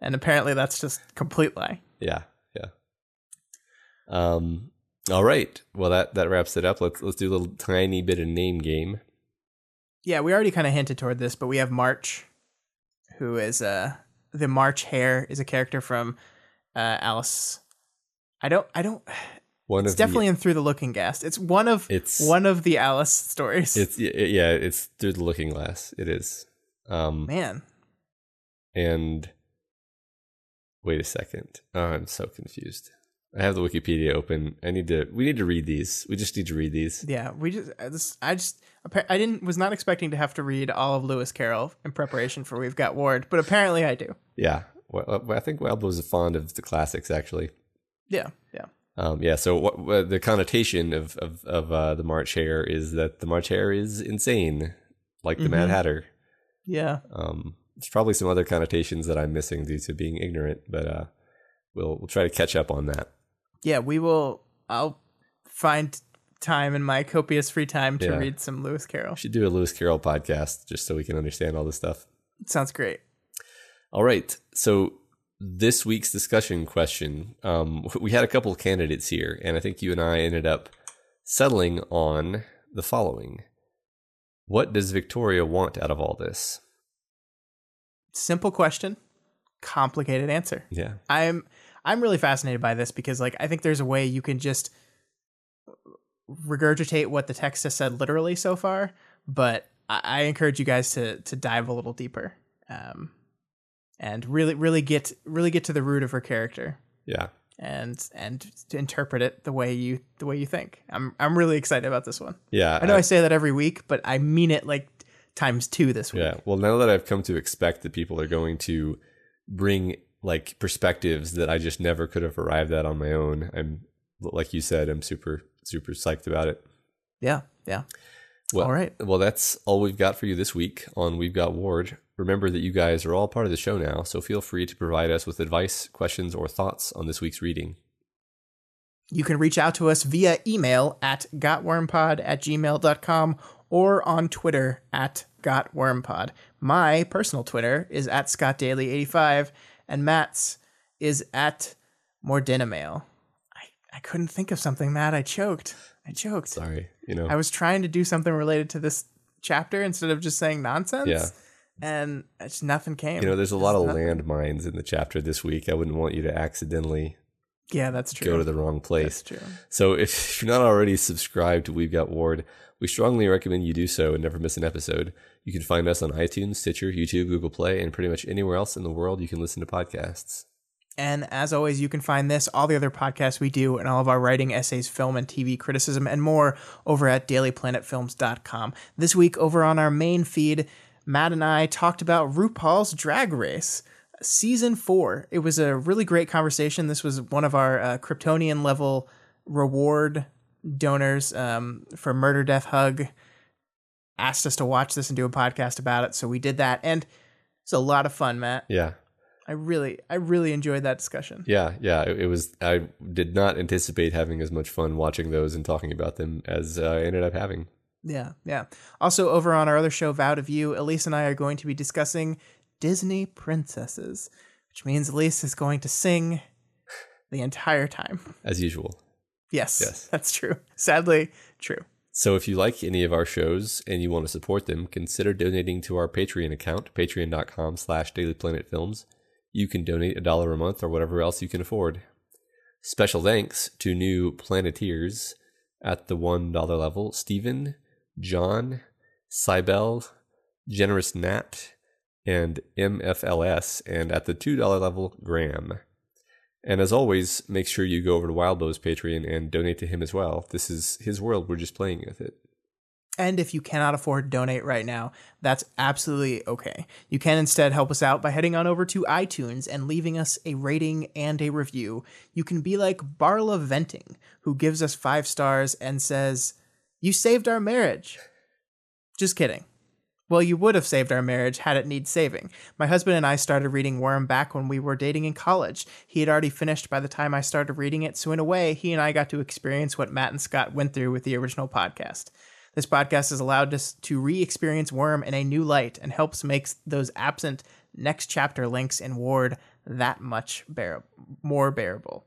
and apparently that's just complete lie. Yeah, yeah. Um. All right. Well, that that wraps it up. Let's let's do a little tiny bit of name game. Yeah, we already kind of hinted toward this, but we have March, who is uh the March Hare is a character from uh Alice. I don't I don't One it's of definitely in Through the Looking Glass. It's one of It's- one of the Alice stories. it's yeah, it's through the looking glass. It is. Um. Man. And wait a second. Oh, I'm so confused. I have the Wikipedia open. I need to. We need to read these. We just need to read these. Yeah, we just I just I just I didn't was not expecting to have to read all of Lewis Carroll in preparation for We've Got Ward, but apparently I do. Yeah. Well, I think Wild was fond of the classics, actually. Yeah, yeah. Um, yeah. So what, what the connotation of of, of uh, the March Hare is that the March Hare is insane, like the Mad Mhm. Hatter. Yeah. Um, there's probably some other connotations that I'm missing due to being ignorant, but uh, we'll we'll try to catch up on that. Yeah, we will I'll find time in my copious free time to Yeah. read some Lewis Carroll. We should do a Lewis Carroll podcast just so we can understand all this stuff. Sounds great. All right. So this week's discussion question, um, we had a couple of candidates here, and I think you and I ended up settling on the following: What does Victoria want out of all this? Simple question, complicated answer. Yeah, I'm I'm really fascinated by this because like I think there's a way you can just regurgitate what the text has said literally so far, but I, I encourage you guys to to dive a little deeper, um, and really really get really get to the root of her character yeah, and and to interpret it the way you the way you think. I'm I'm really excited about this one. yeah. I know I say that every week, but I mean it like times two this week. yeah. Well, now that I've come to expect that people are going to bring like perspectives that I just never could have arrived at on my own, I'm like you said, I'm super super psyched about it. Yeah, yeah. Well, All right. Well, that's all we've got for you this week on We've Got Ward. Remember that you guys are all part of the show now, so feel free to provide us with advice, questions, or thoughts on this week's reading. You can reach out to us via email at gotwormpod at gmail.com or on Twitter at gotwormpod. My personal Twitter is at scottdaily85 and Matt's is at mordinamail. I, I couldn't think of something, Matt. I choked. I choked. Sorry, you know. I was trying to do something related to this chapter instead of just saying nonsense. Yeah. And it's nothing came. You know, there's a lot of landmines in the chapter this week. I wouldn't want you to accidentally Yeah, that's true. go to the wrong place. So if you're not already subscribed to We've Got Ward, we strongly recommend you do so and never miss an episode. You can find us on iTunes, Stitcher, YouTube, Google Play, and pretty much anywhere else in the world you can listen to podcasts. And as always, you can find this, all the other podcasts we do, and all of our writing, essays, film, and TV criticism, and more over at dailyplanetfilms.com. This week, over on our main feed, Matt and I talked about RuPaul's Drag Race. Season four. It was a really great conversation. This was one of our uh, Kryptonian level reward donors um, for Murder Death Hug. Asked us to watch this and do a podcast about it, so we did that, and it's a lot of fun, Matt. Yeah, I really, I really enjoyed that discussion. yeah, yeah. It, it was. I did not anticipate having as much fun watching those and talking about them as I ended up having. Yeah, yeah. Also, over on our other show, Vow to View, Elise and I are going to be discussing Disney princesses, which means Elise is going to sing the entire time. As usual. Yes, Yes. that's true. Sadly, true. So if you like any of our shows and you want to support them, consider donating to our Patreon account, patreon.com slash dailyplanetfilms. You can donate a dollar a month or whatever else you can afford. Special thanks to new Planeteers at the $1 level, Stephen, John, Cybel, Generous Nat, and MFLS, and at the $2 level, Graham. And as always, make sure you go over to Wildbow's Patreon and donate to him as well. This is his world. We're just playing with it. And if you cannot afford to donate right now, that's absolutely okay. You can instead help us out by heading on over to iTunes and leaving us a rating and a review. You can be like Barla Venting, who gives us five stars and says, You saved our marriage. Just kidding. Well, you would have saved our marriage had it need saving. My husband and I started reading Worm back when we were dating in college. He had already finished by the time I started reading it, so in a way, he and I got to experience what Matt and Scott went through with the original podcast. This podcast has allowed us to re experience Worm in a new light and helps make those absent next chapter links in Ward that much bear- more bearable.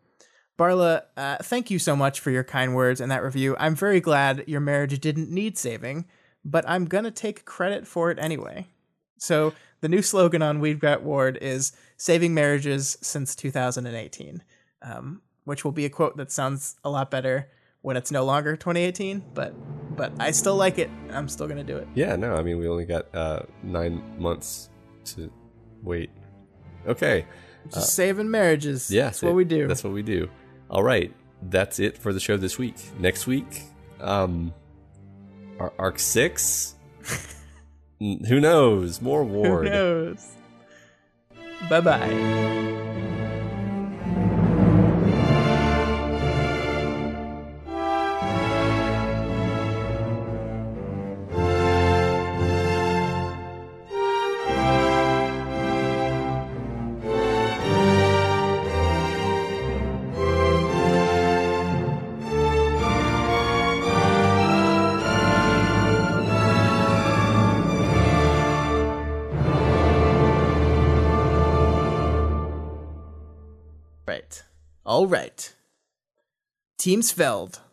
Barla, uh, thank you so much for your kind words and that review. I'm very glad your marriage didn't need saving, but I'm going to take credit for it anyway. So, the new slogan on We've Got Ward is Saving Marriages Since 2018, um, which will be a quote that sounds a lot better when it's no longer 2018, but but I still like it. I'm still going to do it. Yeah, no, I mean, we only got uh, nine months to wait. Okay. Just saving marriages. Yeah, that's what we do. That's what we do. All right. That's it for the show this week. Next week, um, Ar- Arc 6? Who knows? More Who knows? Bye bye. Right.